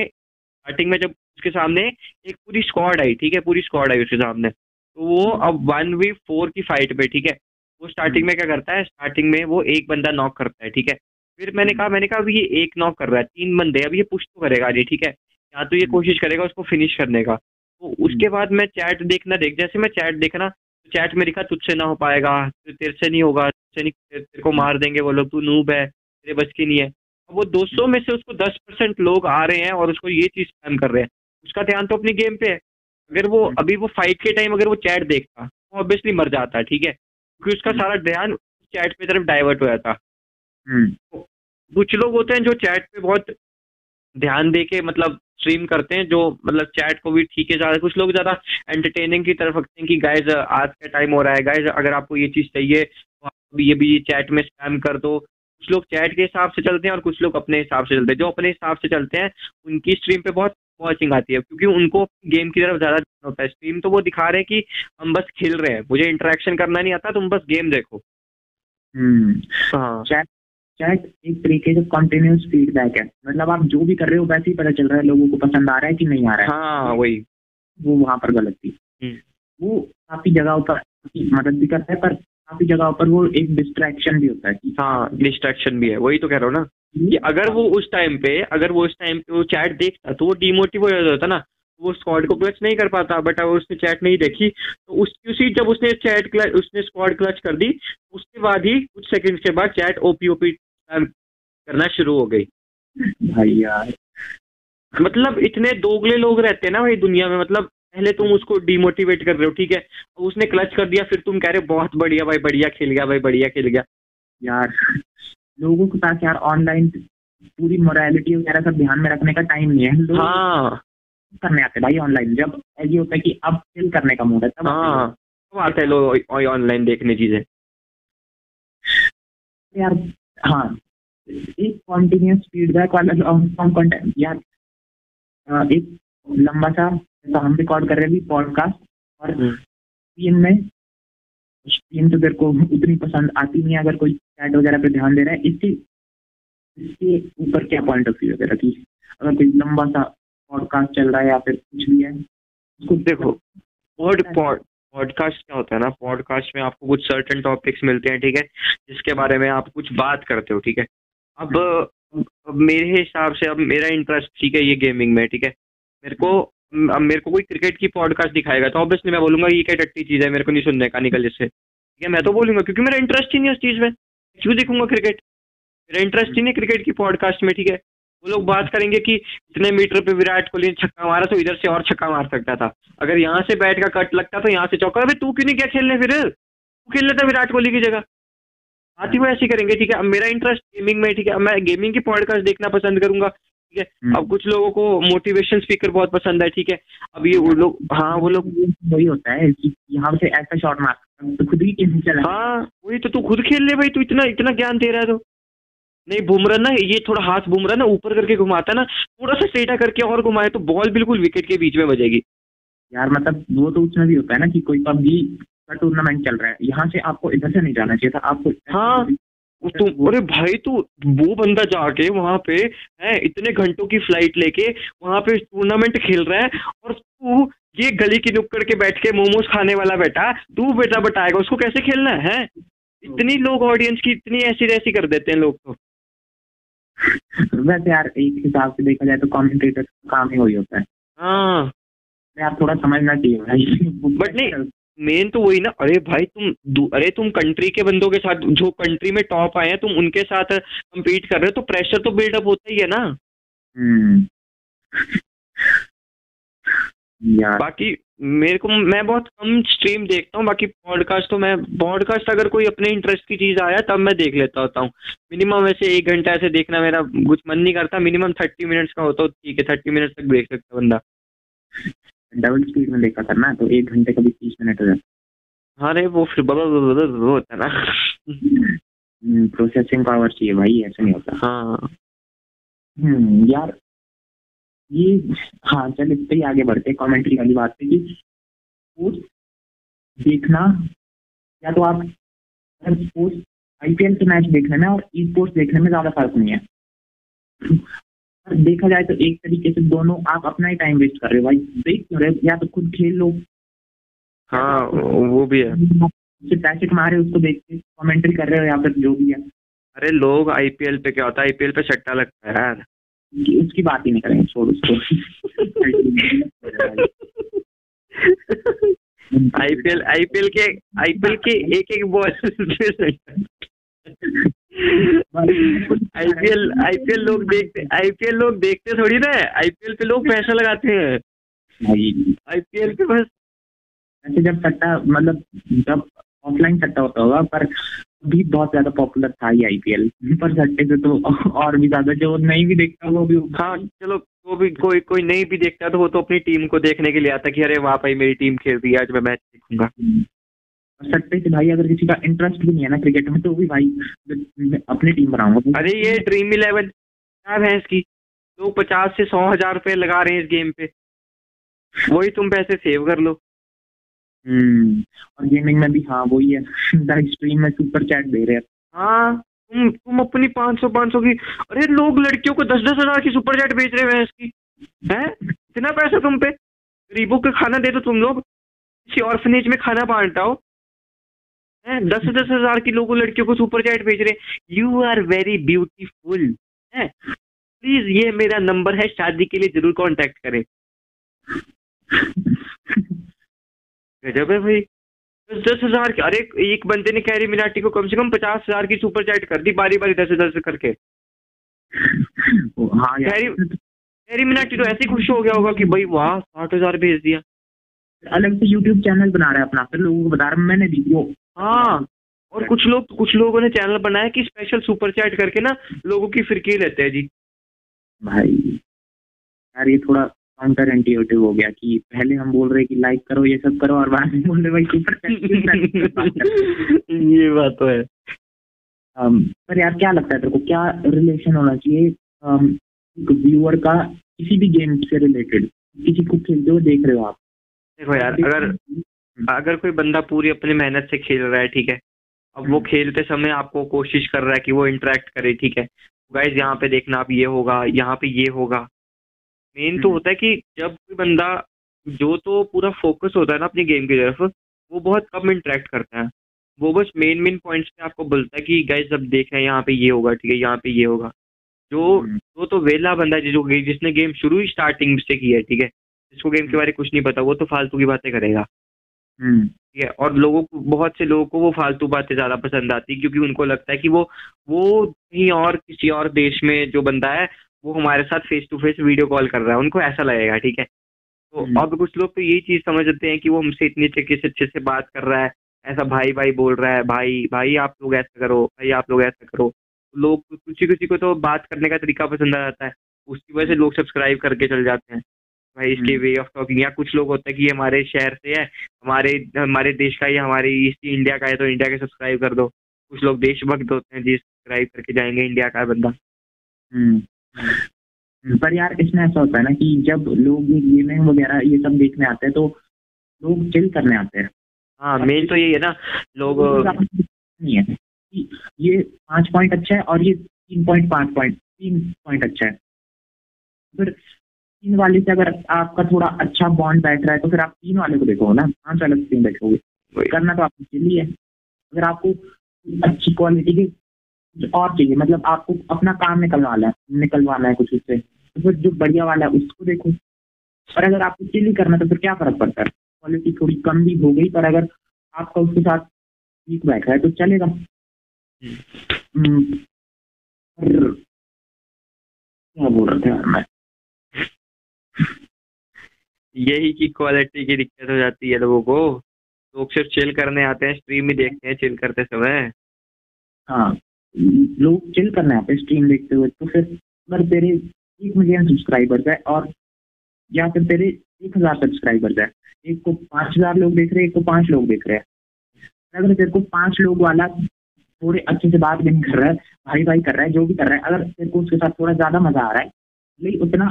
स्टार्टिंग में जब उसके सामने एक पूरी स्क्वाड आई ठीक है? पूरी स्क्वाड आई उसके सामने। तो वो हम्म। अब वन वी फोर की फाइट पे ठीक है? वो स्टार्टिंग हम्म। में क्या करता है? स्टार्टिंग में वो एक बंदा नॉक करता है ठीक है? फिर मैंने कहा मैंने कहा अभी ये एक नॉक कर रहा है तीन बंदे अब ये पुश तो करेगा जी ठीक है? या तो ये कोशिश करेगा उसको फिनिश करने का। तो उसके बाद मैं चैट देखना देख जैसे मैं चैट देखना तो चैट में लिखा तुझसे ना हो पाएगा तेरे से नहीं होगा तुझसे नहीं तेरे को मार देंगे वो लोग तू नूब है तेरे बच की नहीं है। वो 200 में से उसको 10 परसेंट लोग आ रहे हैं और उसको ये चीज़ स्पैम कर रहे हैं। उसका ध्यान तो अपनी गेम पे है। अगर वो हम्म। अभी वो फाइट के टाइम अगर वो चैट देखता वो ऑब्वियसली मर जाता है ठीक है? क्योंकि उसका हम्म। सारा ध्यान चैट पे तरफ़ डाइवर्ट हो जाता। हम्म। तो कुछ लोग होते हैं जो चैट पे बहुत ध्यान दे के मतलब स्ट्रीम करते हैं जो मतलब चैट को भी ठीक है ज़्यादा। कुछ लोग ज़्यादा एंटरटेनिंग की तरफ़ रखते हैं कि गाइज़ आज का टाइम हो रहा है। गाइज़ अगर आपको ये चीज़ चाहिए तो आप ये भी चैट में स्पैम कर दो। कुछ लोग चैट के हिसाब से चलते हैं और कुछ लोग अपने हिसाब से चलते हैं। जो अपने हिसाब से चलते हैं उनकी स्ट्रीम पे बहुत वॉचिंग आती है क्योंकि उनको गेम की तरफ़ ज़्यादा होता है। स्ट्रीम तो वो दिखा रहे हैं कि हम बस खेल रहे हैं मुझे इंटरेक्शन करना नहीं आता तुम बस गेम देखो। हम्म। हाँ। चैट चैट एक तरीके से कंटिन्यूस फीडबैक है। मतलब आप जो भी कर रहे हो वैसे ही पता चल रहा है लोगों को पसंद आ रहा है कि नहीं आ रहा है। हाँ वही। वो वहाँ पर गलत थी। हम्म। वो काफ़ी जगह पर मदद भी करता है पर काफ़ी जगह पर वो एक डिस्ट्रैक्शन भी होता है हाँ डिस्ट्रैक्शन भी है। वही तो कह रहा हूँ ना कि अगर वो उस टाइम पे अगर वो उस टाइम पे वो चैट देखता तो वो डिमोटिव हो जाता ना। वो स्क्वाड को क्लच नहीं कर पाता बट अगर उसने चैट नहीं देखी तो उसकी उसी जब उसने चैट क्लच उसने स्क्वाड क्लच कर दी उसके बाद ही कुछ सेकंड्स के बाद चैट ओपी ओपी करना शुरू हो गई। भाई यार। मतलब इतने दोगले लोग रहते हैं ना भाई दुनिया में मतलब पहले तुम उसको डिमोटिवेट कर रहे हो ठीक है? उसने क्लच कर दिया फिर तुम कह रहे हो बहुत बढ़िया भाई बढ़िया खेल गया भाई बढ़िया खेल गया। यार लोगों के पास यार ऑनलाइन पूरी मोरालिटी वगैरह सब ध्यान में रखने का टाइम नहीं है। हाँ। करने आते भाई ऑनलाइन जब ये होता है कि अब फिल करने का मूड है तब हाँ तब आते हैं लोग ऑनलाइन देखने चीज़ें। यार हाँ। एक कॉन्टिन्यूस फीडबैक वाला लॉन्ग फॉर्म कंटेंट यार एक लंबा सा तो हम रिकॉर्ड कर रहे हैं पॉडकास्ट और टीम हम्म। में टीम तो तेरे को उतनी पसंद आती नहीं है अगर कोई चैट वगैरह पे ध्यान दे रहा है इसके इसके ऊपर क्या पॉइंट ऑफ़ व्यू वगैरह की अगर कोई लंबा सा पॉडकास्ट चल रहा है या फिर कुछ भी है उसको देखो पॉड पॉडकास्ट क्या होता है ना पॉडकास्ट में आपको कुछ सर्टन टॉपिक्स मिलते हैं ठीक है जिसके बारे में आप कुछ बात करते हो ठीक है अब अब मेरे हिसाब से अब मेरा इंटरेस्ट ठीक है ये गेमिंग में ठीक है मेरे को अब मेरे को कोई क्रिकेट की पॉडकास्ट दिखाएगा तो ऑब्वियसली मैं बोलूँगा ये क्या टट्टी चीज़ है, मेरे को नहीं सुनने का निकल जिससे ठीक है, मैं तो बोलूँगा क्योंकि मेरा इंटरेस्ट ही नहीं उस चीज़ में। क्यों देखूँगा क्रिकेट मेरा इंटरेस्ट ही नहीं क्रिकेट की पॉडकास्ट में, ठीक है? वो लोग बात करेंगे कि इतने मीटर पे विराट कोहली ने छक्का मारा तो इधर से और छक्का मार सकता था। अगर यहाँ से बैट का कट लगता तो यहाँ से चौका। अभी तू क्यों नहीं क्या खेलने फिर? तू खेल लेता विराट कोहली की जगह। बात ही वो ऐसी करेंगे, ठीक है? अब मेरा इंटरेस्ट गेमिंग में ठीक है? अब मैं गेमिंग की पॉडकास्ट देखना पसंद करूँगा। ठीक है? हम्म। अब कुछ लोगों को मोटिवेशन स्पीकर बहुत पसंद है ठीक है? अब ये वो लोग हाँ वो लोग वही होता है कि यहाँ से ऐसा शॉट मार तो खुद ही गेम चला हाँ वही तो तू खुद खेल ले भाई तू इतना इतना ज्ञान दे रहा है तो। नहीं बुमराह ना ये थोड़ा हाथ बुमरा ना ऊपर करके घुमाता है ना थोड़ा सा टेढ़ा करके और घुमाए तो बॉल बिल्कुल विकेट के बीच में बजेगी। यार मतलब वो तो उसमें भी होता है ना कि कोई पबजी का टूर्नामेंट चल रहा है यहाँ से आपको इधर से नहीं जाना चाहिए था आपको हाँ। तुम अरे भाई तू वो बंदा जाके वहाँ पे है इतने घंटों की फ़्लाइट लेके वहाँ पे टूर्नामेंट खेल रहा है और तू ये गली की नुक्कड़ के बैठ के मोमोज खाने वाला बेटा तू बेटा बताएगा उसको कैसे खेलना है इतनी लोग ऑडियंस की इतनी ऐसी ऐसी कर देते हैं लोग तो। वैसे यार एक हिसाब से देखा जाए तो कमेंटेटर काम ही वही होता है। हाँ। यार थोड़ा समझना चाहिए भाई। But नहीं, मेन तो वही ना अरे भाई तुम अरे तुम कंट्री के बंदों के साथ जो कंट्री में टॉप आए हैं तुम उनके साथ कम्पीट कर रहे हो तो प्रेशर तो बिल्डअप होता ही है ना। हम्म। यार। बाकी मेरे को मैं बहुत कम स्ट्रीम देखता हूँ बाकी पॉडकास्ट तो मैं पॉडकास्ट अगर कोई अपने इंटरेस्ट की चीज़ आया तब मैं देख लेता होता हूँ। मिनिमम वैसे एक घंटा ऐसे देखना मेरा कुछ मन नहीं करता मिनिमम थर्टी मिनट्स का होता हो ठीक है थर्टी मिनट्स तक देख सकता है बंदा। डबल स्पीड में देखा करना तो एक घंटे का भी तीस मिनट हो जाता। हाँ वो फिर बबल बबल बबल होता है ना। प्रोसेसिंग पावर चाहिए भाई ऐसे नहीं होता। हाँ। हम्म यार ये हाँ चल इस पे ही आगे बढ़ते कमेंट्री वाली बात पे कि स्पोर्ट्स देखना या तो आप स्पोर्ट्स आईपीएल के मैच देखने में और ई स्पोर्ट्स देखने में ज़्यादा फ़र्क नहीं है। देखा जाए तो एक तरीके से दोनों आप अपना ही टाइम वेस्ट कर रहे हो। भाई देख क्यों रहे हो? या तो खुद खेल लो। हाँ वो भी है। पैसे कमा रहे हो उसको देख के कमेंट्री कर रहे हो या फिर जो भी है। अरे लोग आईपीएल पे क्या होता है? आईपीएल पे सट्टा लगता है यार। उसकी बात ही नहीं करेंगे छोड़ उसको आईपीएल आईपीएल के आईपीएल के एक एक बॉल आईपीएल आईपीएल लोग देखते आईपीएल लोग देखते थोड़ी ना आईपीएल पे लोग पैसा लगाते हैं। आईपीएल पे बस। ऐसे जब सट्टा मतलब जब ऑफलाइन सट्टा होता होगा पर भी बहुत ज़्यादा पॉपुलर था ये आईपीएल पर सट्टे से तो और भी ज़्यादा जो नहीं भी देखता वो भी हाँ चलो वो भी कोई कोई नहीं भी देखता तो वो तो अपनी टीम को देखने के लिए आता कि अरे वहाँ भाई मेरी टीम खेल रही है आज मैं मैच देखूँगा। और सट्टे से भाई अगर किसी का इंटरेस्ट भी नहीं है ना क्रिकेट में तो भी भाई अपनी टीम बनाऊँगा। अरे ये ड्रीम इलेवन क्या है इसकी। लोग पचास से सौ हज़ार रुपये लगा रहे हैं इस गेम पे। वही तुम पैसे सेव कर लो। हम्म और गेमिंग में भी हाँ वही है। स्ट्रीम में सुपर चैट दे रहे हैं। हाँ तुम तुम अपनी पाँच सौ पाँच सौ की अरे लोग लड़कियों को दस दस हज़ार की सुपर चैट बेच रहे हैं इसकी। है? इतना पैसा तुम पे? गरीबों को खाना दे दो तुम लोग। किसी ऑर्फनेज में खाना बांटाओ हैं दस दस हज़ार की लोगों लड़कियों को सुपर चैट भेज रहे हैं। यू आर वेरी ब्यूटीफुल है। प्लीज़ ये मेरा नंबर है शादी के लिए ज़रूर कांटेक्ट करें। गजब है भाई। दस दस हज़ार की अरे एक बंदे ने कैरी मिनाटी को कम से कम पचास हज़ार की सुपर चैट कर दी बारी बारी दस दस करके। हाँ कैरी कैरी मिनाटी तो ऐसे ही खुश हो गया होगा कि भाई वाह साठ हज़ार भेज दिया। अलग से यूट्यूब चैनल बना रहा है अपना फिर लोगों को बता रहा मैंने भी वो हाँ और कुछ लोग कुछ लोगों ने चैनल बनाया कि स्पेशल सुपर चैट करके ना लोगों की फिरकी लेते हैं जी। भाई यार ये थोड़ा काउंटर इंट्यूटिव हो गया कि पहले हम बोल रहे कि लाइक करो ये सब करो और बाद में बोल रहे भाई सुपर चैट ये बात तो है। पर यार क्या लगता है तेरे को क्या रिलेशन होना चाहिए um, व्यूअर का किसी भी गेम से रिलेटेड किसी को खेलते हुए देख रहे हो आप? देखो यार अगर अगर कोई बंदा पूरी अपनी मेहनत से खेल रहा है ठीक है? अब वो हम्म। खेलते समय आपको कोशिश कर रहा है कि वो इंटरेक्ट करे ठीक है? गाइज़ यहाँ पे देखना आप ये होगा यहाँ पे ये होगा। मेन तो हम्म। होता है कि जब कोई बंदा जो तो पूरा फोकस होता है ना अपनी गेम की तरफ़ वो बहुत कम इंटरेक्ट करता है। वो बस मेन मेन पॉइंट्स पे आपको बोलता है कि गाइज़ अब देख रहे हैं यहाँ पे ये होगा ठीक है यहाँ पे ये होगा। जो हम्म, वो तो वेला बंदा है जो जिसने गेम शुरू ही स्टार्टिंग से की है ठीक है? जिसको गेम के बारे में कुछ नहीं पता वो तो फालतू की बातें करेगा। हम्म, ठीक है और लोगों को बहुत से लोगों को वो फालतू बातें ज़्यादा पसंद आती है क्योंकि उनको लगता है कि वो वो कहीं और किसी और देश में जो बंदा है वो हमारे साथ face to face video call कर रहा है उनको ऐसा लगेगा ठीक है? तो हम्म। अब कुछ लोग तो यही चीज़ समझते हैं कि वो हमसे इतनी अच्छे से अच्छे से बात कर रहा है ऐसा भाई भाई बोल रहा है भाई भाई आप लोग ऐसा करो भाई आप लोग ऐसा करो। लोग किसी किसी को तो बात करने का तरीका पसंद आ जाता है उसकी वजह से लोग सब्सक्राइब करके चल जाते हैं। भाई इसके हम्म। वे ऑफ़ टॉकिंग या कुछ लोग होते हैं कि ये हमारे शहर से है हमारे हमारे देश का या हमारे ईस्ट इंडिया का है तो इंडिया के सब्सक्राइब कर दो। कुछ लोग देशभक्त होते हैं जी सब्सक्राइब करके जाएँगे इंडिया का बंदा। हम्म। पर यार इसमें ऐसा होता है ना कि जब लोग ये गेमिंग वगैरह ये सब देखने आते हैं तो लोग चिल करने आते हैं। हाँ मेन तो यही है ना लोग नहीं है कि ये पाँच पॉइंट अच्छा है और ये तीन पॉइंट पाँच पॉइंट तीन पॉइंट अच्छा है। फिर तीन वाले से अगर आपका थोड़ा अच्छा बॉन्ड बैठ रहा है तो फिर आप तीन वाले को देखो ना? पाँच वाले क्यों देखोगे। करना तो आपको चाहिए। है अगर आपको अच्छी क्वालिटी के कुछ और चाहिए मतलब आपको अपना काम निकलवाना है निकलवाना है कुछ उससे तो फिर जो बढ़िया वाला है उसको देखो। और अगर आपको चिल करना है तो फिर क्या फ़र्क पड़ता है? क्वालिटी थोड़ी कम भी हो गई पर अगर आपका उसके साथ ठीक बैठ रहा है तो चलेगा। हम्म, क्या बोल रहा था मैं? यही की क्वालिटी की दिक्कत हो जाती है लोगों को। लोग सिर्फ़ चिल करने आते हैं स्ट्रीम ही देखते हैं चिल करते समय। हाँ लोग चिल करने आते हैं स्ट्रीम देखते हुए तो फिर अगर तेरे एक मिलियन सब्सक्राइबर्स है और या फिर तेरे एक हज़ार सब्सक्राइबर्स है, एक को पाँच हज़ार लोग देख रहे हैं, एक को पाँच लोग देख रहे हैं। अगर तेरे को पाँच लोग वाला थोड़े अच्छे से बात भी नहीं कर रहा है, भाई भाई कर रहा है, जो भी कर रहा है, अगर तेरे को उसके साथ थोड़ा ज़्यादा मज़ा आ रहा है लेकिन उतना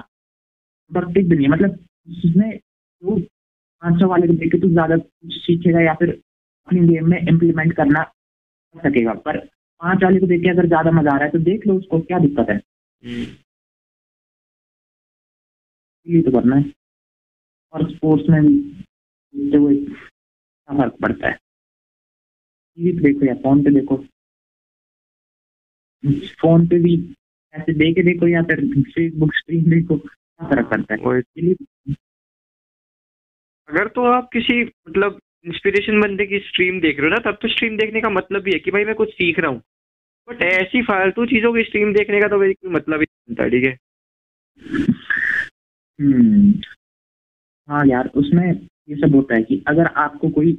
प्रोडक्टिव भी नहीं है। मतलब उसमें तो पाँच सौ वाले को देख के तू ज़्यादा कुछ सीखेगा या फिर अपनी गेम में इम्प्लीमेंट करना सकेगा। पर पाँच वाले को देख के अगर ज़्यादा मज़ा आ रहा है तो देख लो उसको क्या दिक्कत है। ये तो करना है। और स्पोर्ट्स में भी हुए क्या फ़र्क पड़ता है। टीवी पे देखो या फ़ोन पे देखो। फ़ोन पे भी ऐसे दे के देखो या फिर फेसबुक स्क्रीन देखो। फ़र्क पड़ता है। अगर तो आप किसी मतलब इंस्पिरेशन बंदे की स्ट्रीम देख रहे हो ना तब तो स्ट्रीम देखने का मतलब भी है कि भाई मैं कुछ सीख रहा हूँ। बट ऐसी फालतू चीज़ों की स्ट्रीम देखने का तो मेरी कोई मतलब ही नहीं बनता ठीक है? हम्म। हाँ यार उसमें ये सब होता है कि अगर आपको कोई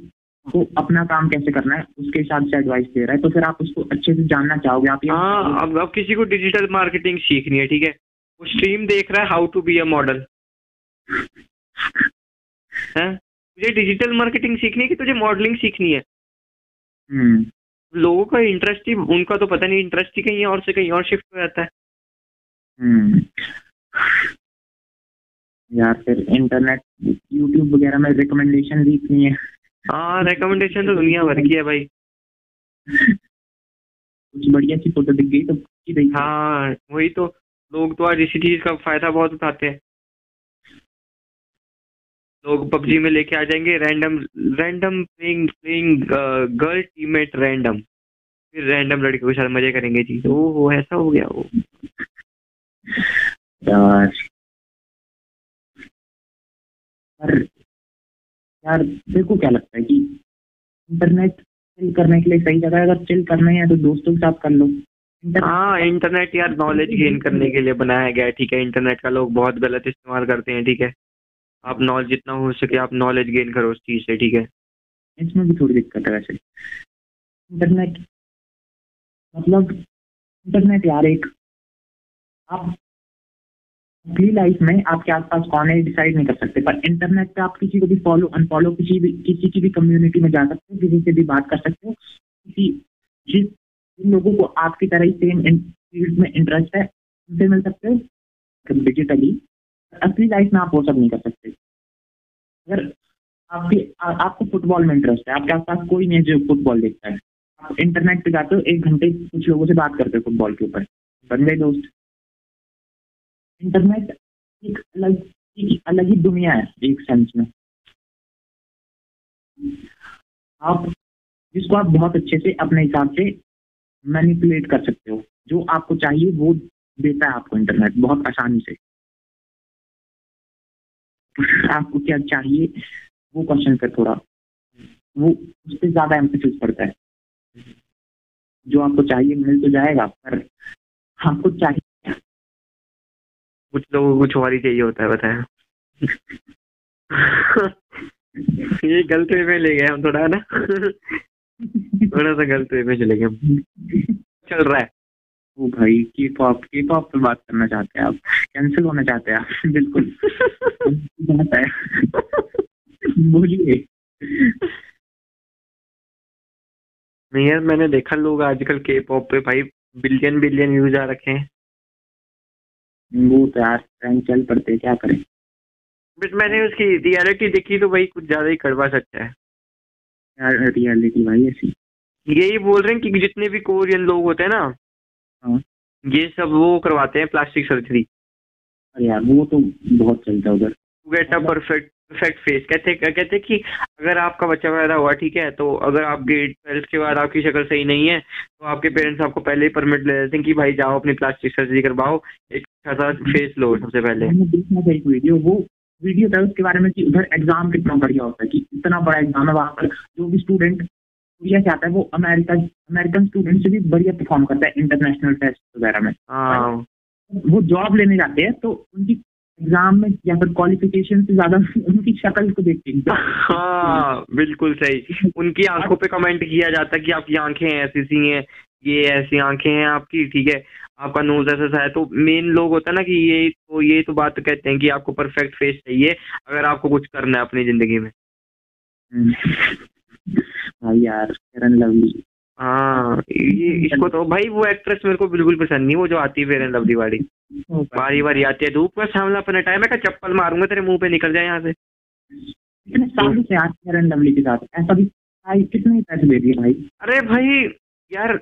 को अपना काम कैसे करना है उसके हिसाब से एडवाइस दे रहा है तो फिर आप उसको अच्छे से जानना चाहोगे आप ये हाँ अब अब किसी को डिजिटल मार्केटिंग सीखनी है ठीक है? वो स्ट्रीम देख रहा है how to be a model है? तुझे डिजिटल मार्केटिंग सीखनी है कि तुझे मॉडलिंग सीखनी है? हम्म। लोगों का इंटरेस्ट ही उनका तो पता नहीं इंटरेस्ट ही कहीं और से कहीं और शिफ्ट हो जाता है। हम्म। यार फिर इंटरनेट यूट्यूब वगैरह में रिकमेंडेशन इतनी है। हाँ रिकमेंडेशन तो दुनिया भर की है भाई। कुछ बढ़िया सी फ़ोटो दिख गई तो हाँ वही तो। लोग तो आज इसी चीज़ का फ़ायदा बहुत उठाते हैं। लोग पबजी में लेके आ जाएँगे random random playing playing girl teammate random फिर रैंडम लड़के के साथ मज़े करेंगे जी। ओ हो ऐसा हो गया वो। यार। यार यार देखो क्या लगता है कि इंटरनेट चिल करने के लिए सही जगह है। अगर चिल करना है तो दोस्तों के साथ कर लो। हाँ इंटरनेट यार नॉलेज गेन करने के लिए बनाया गया है, ठीक है? इंटरनेट का लोग बहुत गलत इस्तेमाल करते हैं, ठीक है? आप नॉलेज जितना हो सके आप नॉलेज गेन करो उस चीज़ से, ठीक है? इसमें भी थोड़ी दिक्कत है वैसे। इंटरनेट मतलब इंटरनेट यार एक आप अपनी लाइफ में आपके आसपास कौन है डिसाइड नहीं कर सकते। पर इंटरनेट पे आप किसी को भी फॉलो अनफॉलो किसी भी, किसी की भी कम्युनिटी में जा सकते हो, किसी से भी बात कर सकते हो, किसी जिस जिन लोगों को आपकी तरह ही सेम फ़ील्ड में इंटरेस्ट है, उनसे मिल सकते हो डिजिटली असली लाइफ में आप वो सब नहीं कर सकते। अगर आपकी आपको फुटबॉल में इंटरेस्ट है, आपके आसपास कोई नहीं है जो फुटबॉल देखता है। आप इंटरनेट पे जाते हो, एक घंटे कुछ लोगों से बात करते हो फुटबॉल के ऊपर। बन गए दोस्त। इंटरनेट एक अलग एक अलग ही दुनिया है, एक सेंस में। आप, जिसको आप बहुत अच्छे से अपने हिसाब से मैनिपुलेट कर सकते हो। जो आपको चाहिए, वो देता है आपको इंटरनेट बहुत आसानी से। आपको क्या चाहिए, वो क्वेश्चन पे थोड़ा, वो उस पर ज़्यादा एम्फोसिस पड़ता है। जो आपको चाहिए, मिल तो जाएगा, पर आपको चाहिए कुछ लोगों को कुछ और ही चाहिए होता है बताया ये गलत में ले गए हम थोड़ा ना? थोड़ा सा गलत में चले गए चल रहा है। ओ भाई के पॉप के पॉप पे बात करना चाहते हैं आप। कैंसिल होना चाहते हैं आप। बिल्कुल। बोलिए। नहीं यार, मैंने देखा लोग आजकल के पॉप पे भाई बिलियन बिलियन व्यूज़ आ रखे हैं। वो तो यार चल पड़ते क्या करें? बट मैंने उसकी रियलिटी देखी तो भाई कुछ ज़्यादा ही कड़वा सकता है। यार रियलिटी भाई ऐसी। यही बोल रहे हैं कि जितने भी कोरियन लोग होते हैं ना हाँ। ये सब वो करवाते हैं प्लास्टिक सर्जरी अरे यार वो तो बहुत चलता है उधर। To get a perfect perfect face कहते कहते कि अगर आपका बच्चा पैदा हुआ ठीक है तो अगर आप ग्रेड ट्वेल्थ के बाद आपकी शक्ल सही नहीं है तो आपके पेरेंट्स आपको पहले ही परमिट ले देते हैं कि भाई जाओ अपनी प्लास्टिक सर्जरी करवाओ। एक अच्छा सा फेस लो सबसे पहले। देखा था एक वीडियो वो वीडियो था उसके बारे में कि उधर एग्ज़ाम कितना बढ़िया होता है कि इतना बड़ा एग्ज़ाम है वहाँ पर जो भी स्टूडेंट कोरिया से आता है वो अमेरिका अमेरिकन स्टूडेंट से भी बढ़िया परफॉर्म करता है इंटरनेशनल टेस्ट वगैरह में। हाँ। वो जॉब लेने जाते हैं तो उनकी एग्ज़ाम में या फिर क्वालिफिकेशन से ज़्यादा उनकी शक्ल को देखते हैं। हाँ बिल्कुल सही। उनकी आँखों पे कमेंट किया जाता है कि आपकी आँखें ऐसी सी हैं। ये ऐसी आँखें हैं आपकी ठीक है? आपका नोज़ ऐसा सा है तो मेन लोग होता है ना कि ये तो ये तो बात तो कहते हैं कि आपको परफेक्ट फेस चाहिए अगर आपको कुछ करना है अपनी ज़िंदगी में। हम्म। भाई यार फेयर लवली हाँ ये इसको तो भाई वो एक्ट्रेस मेरे को बिल्कुल पसंद नहीं वो जो आती है फेयर लवली वाली बारी बारी आती है धूप का सामना अपना टाइम है चप्पल मारूँगा तेरे मुँह पे निकल जाए यहाँ से। इतने सालों से आज फेयर लवली के साथ ऐसा भी भाई कितने पैसे दे दिए भाई। अरे भाई यार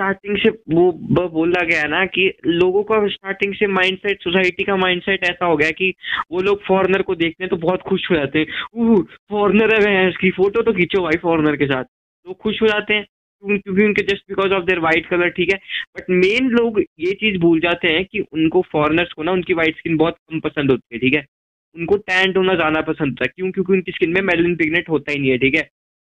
स्टार्टिंग से वो बोला गया है ना कि लोगों का स्टार्टिंग से माइंडसेट सोसाइटी का माइंडसेट ऐसा हो गया कि वो लोग फॉरेनर को देखते हैं तो बहुत खुश हो जाते हैं। फॉरेनर है इसकी फ़ोटो तो खींचो भाई फॉरेनर के साथ। लोग खुश हो जाते हैं क्योंकि उनके just because of their white colour ठीक है? बट मेन लोग ये चीज़ भूल जाते हैं कि उनको फॉरेनर्स को ना उनकी वाइट स्किन बहुत कम पसंद होती है ठीक है? उनको टैंट होना ज़्यादा पसंद होता है। क्यों? क्योंकि उनकी स्किन में मेलिन पिगनेट होता ही नहीं है ठीक है?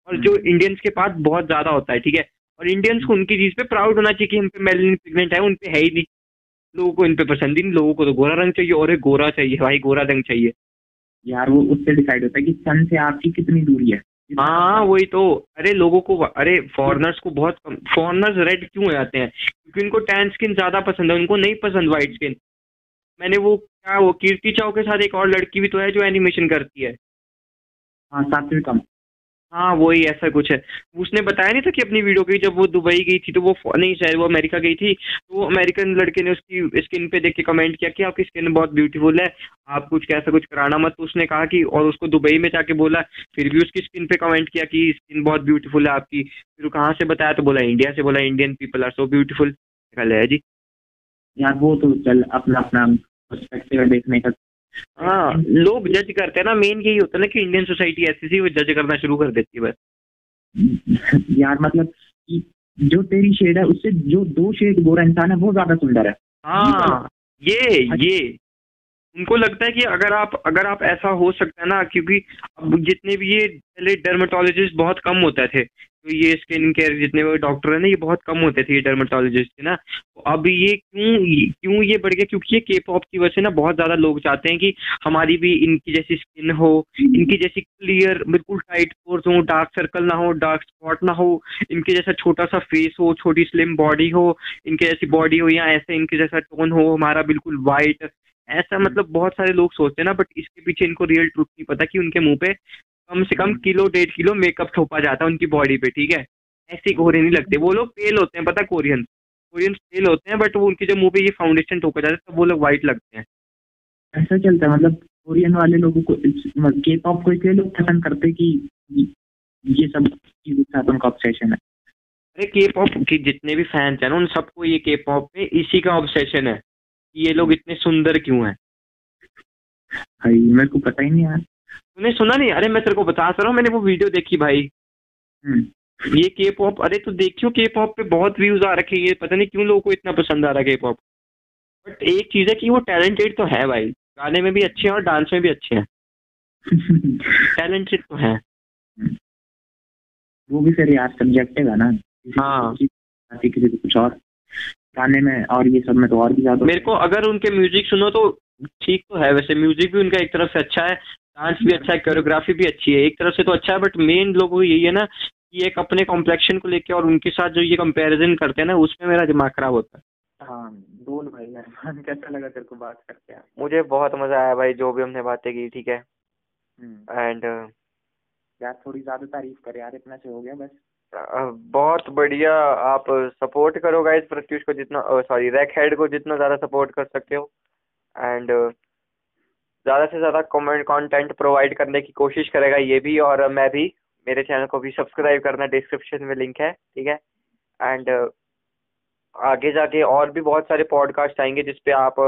और जो इंडियंस के पास बहुत ज़्यादा होता है ठीक है? और इंडियंस को उनकी चीज़ पे प्राउड होना चाहिए कि हम पे मेलिन पिगनेंट है उन पे है ही नहीं। लोगों को इन पे पसंद ही नहीं लोगों को तो गोरा रंग चाहिए और एक गोरा चाहिए भाई गोरा रंग चाहिए। यार वो उससे डिसाइड होता है कि सन से आपकी कितनी दूरी है। हाँ वही तो। अरे लोगों को अरे फॉरनर्स को बहुत कम फॉरेनर्स रेड क्यों हो जाते हैं? क्योंकि उनको टैन स्किन ज़्यादा पसंद है उनको नहीं पसंद वाइट स्किन मैंने वो क्या वो कीर्ति चाव के साथ एक और लड़की भी तो है जो एनिमेशन करती है। हाँ सात्विक कम। हाँ वही ऐसा कुछ है। उसने बताया नहीं था कि अपनी वीडियो की जब वो दुबई गई थी तो वो नहीं, शायद वो अमेरिका गई थी। तो वो अमेरिकन लड़के ने उसकी, स्किन पे देख के कमेंट किया कि आपकी स्किन बहुत ब्यूटीफुल है, आप कुछ कैसा कुछ कराना मत। तो उसने कहा कि, और उसको दुबई में जाके बोला, फिर भी उसकी स्किन पे कमेंट किया कि स्किन बहुत ब्यूटीफुल है आपकी। फिर कहाँ से बताया? तो बोला इंडिया से, बोला Indian people are so beautiful है जी। यार, वो तो चल अपना अपना देखने का हाँ लोग जज करते हैं ना मेन यही होता है ना कि इंडियन सोसाइटी ऐसी सी वो जज करना शुरू कर देती है बस। यार मतलब जो तेरी शेड है उससे जो दो शेड गोरा इंसान है वो ज़्यादा सुंदर है। हाँ ये ये। उनको लगता है कि अगर आप अगर आप ऐसा हो सकता है ना, क्योंकि अब जितने भी ये, पहले डर्मेटोलॉजिस्ट बहुत कम होते थे तो ये स्किन केयर जितने भी डॉक्टर है ना, ये बहुत कम होते थे ये डर्मेटोलॉजिस्ट ना। तो अब ये क्यों क्यों ये बढ़ गया? क्योंकि ये के पॉप की वजह से ना बहुत ज़्यादा लोग चाहते हैं कि हमारी भी इनकी जैसी स्किन हो, इनकी जैसी क्लियर बिल्कुल टाइट पोर्स हो डार्क सर्कल ना हो डार्क स्पॉट ना हो, इनके जैसा छोटा सा फेस हो, छोटी स्लिम बॉडी हो, इनके जैसी बॉडी हो या ऐसे इनके जैसा टोन हो, हमारा बिल्कुल वाइट ऐसा मतलब बहुत सारे लोग सोचते हैं ना बट इसके पीछे इनको रियल ट्रूथ नहीं पता कि उनके मुँह पे कम से कम किलो डेढ़ किलो मेकअप थोपा जाता है उनकी बॉडी पे ठीक है? ऐसे गोरे नहीं लगते। वो लोग पेल होते हैं पता कोरियन कोरियन पेल होते हैं बट वो उनके जब मुँह पे ये फाउंडेशन ठोका जाता है तब वो लोग वाइट लगते हैं। ऐसा चलता है मतलब कोरियन वाले लोगों को के पॉप को इसलिए लोग पसंद करते कि ये सब चीज़ों के साथ उनका ऑब्सेशन है। अरे के पॉप के जितने भी फैंस हैं ना उन सबको ये के पॉप में इसी का ऑब्सेशन है। ये लोग इतने सुंदर क्यों हैं? भाई मेरे को पता ही नहीं यार। तूने सुना नहीं? अरे मैं तेरे को बता रहा हूँ मैंने वो वीडियो देखी भाई। हम्म। ये के पॉप अरे तो देखियो के पॉप पे बहुत व्यूज़ आ रखे ये पता नहीं क्यों लोगों को इतना पसंद आ रहा है के पॉप बट एक चीज़ है कि वो टैलेंटेड तो है भाई। गाने में भी अच्छे हैं और डांस में भी अच्छे हैं। टैलेंटेड तो है। वो भी सर यार सब्जेक्टिव है ना हाँ। किसी को कुछ और। गाने में और ये सब में तो और भी ज़्यादा मेरे को अगर उनके म्यूज़िक सुनो तो ठीक तो है वैसे म्यूज़िक भी उनका एक तरफ़ से अच्छा है डांस भी अच्छा है कोरियोग्राफी भी अच्छी है एक तरफ़ से तो अच्छा है बट मेन लोगों को यही है ना कि एक अपने कॉम्प्लेक्शन को लेके और उनके साथ जो ये कंपैरिजन करते हैं ना उसमें मेरा दिमाग खराब होता है। हाँ बोल भाई अरमान कैसा लगा तेरे को बात करके? मुझे बहुत मज़ा आया भाई जो भी हमने बातें की ठीक है? हम्म, एंड यार थोड़ी ज़्यादा तारीफ़ कर यार इतना से हो गया बस। बहुत बढ़िया आप सपोर्ट करो गाइस प्रत्युष को जितना सॉरी रैक हेड को जितना ज़्यादा सपोर्ट कर सकते हो। एंड ज़्यादा से ज़्यादा कमेंट कंटेंट प्रोवाइड करने की कोशिश करेगा ये भी और मैं भी। मेरे चैनल को भी सब्सक्राइब करना डिस्क्रिप्शन में लिंक है, ठीक है? एंड आगे जाके और भी बहुत सारे पॉडकास्ट आएँगे जिस पे आप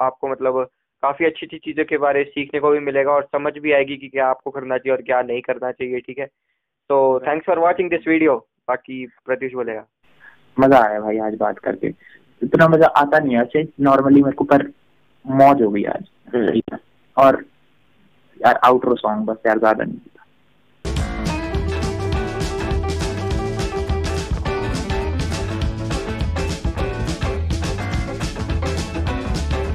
आपको मतलब काफ़ी अच्छी अच्छी चीज़ों के बारे में सीखने को भी मिलेगा और समझ भी आएगी कि क्या आपको करना चाहिए और क्या नहीं करना चाहिए, ठीक है? तो thanks for watching this video बाकी प्रत्युष बोलेगा। मज़ा आया भाई आज बात करके। इतना मज़ा आता नहीं ऐसे। नॉर्मली मेरे को पर मौज हो गई आज। हम्म। और यार आउटरो सॉन्ग बस यार ज़्यादा नहीं।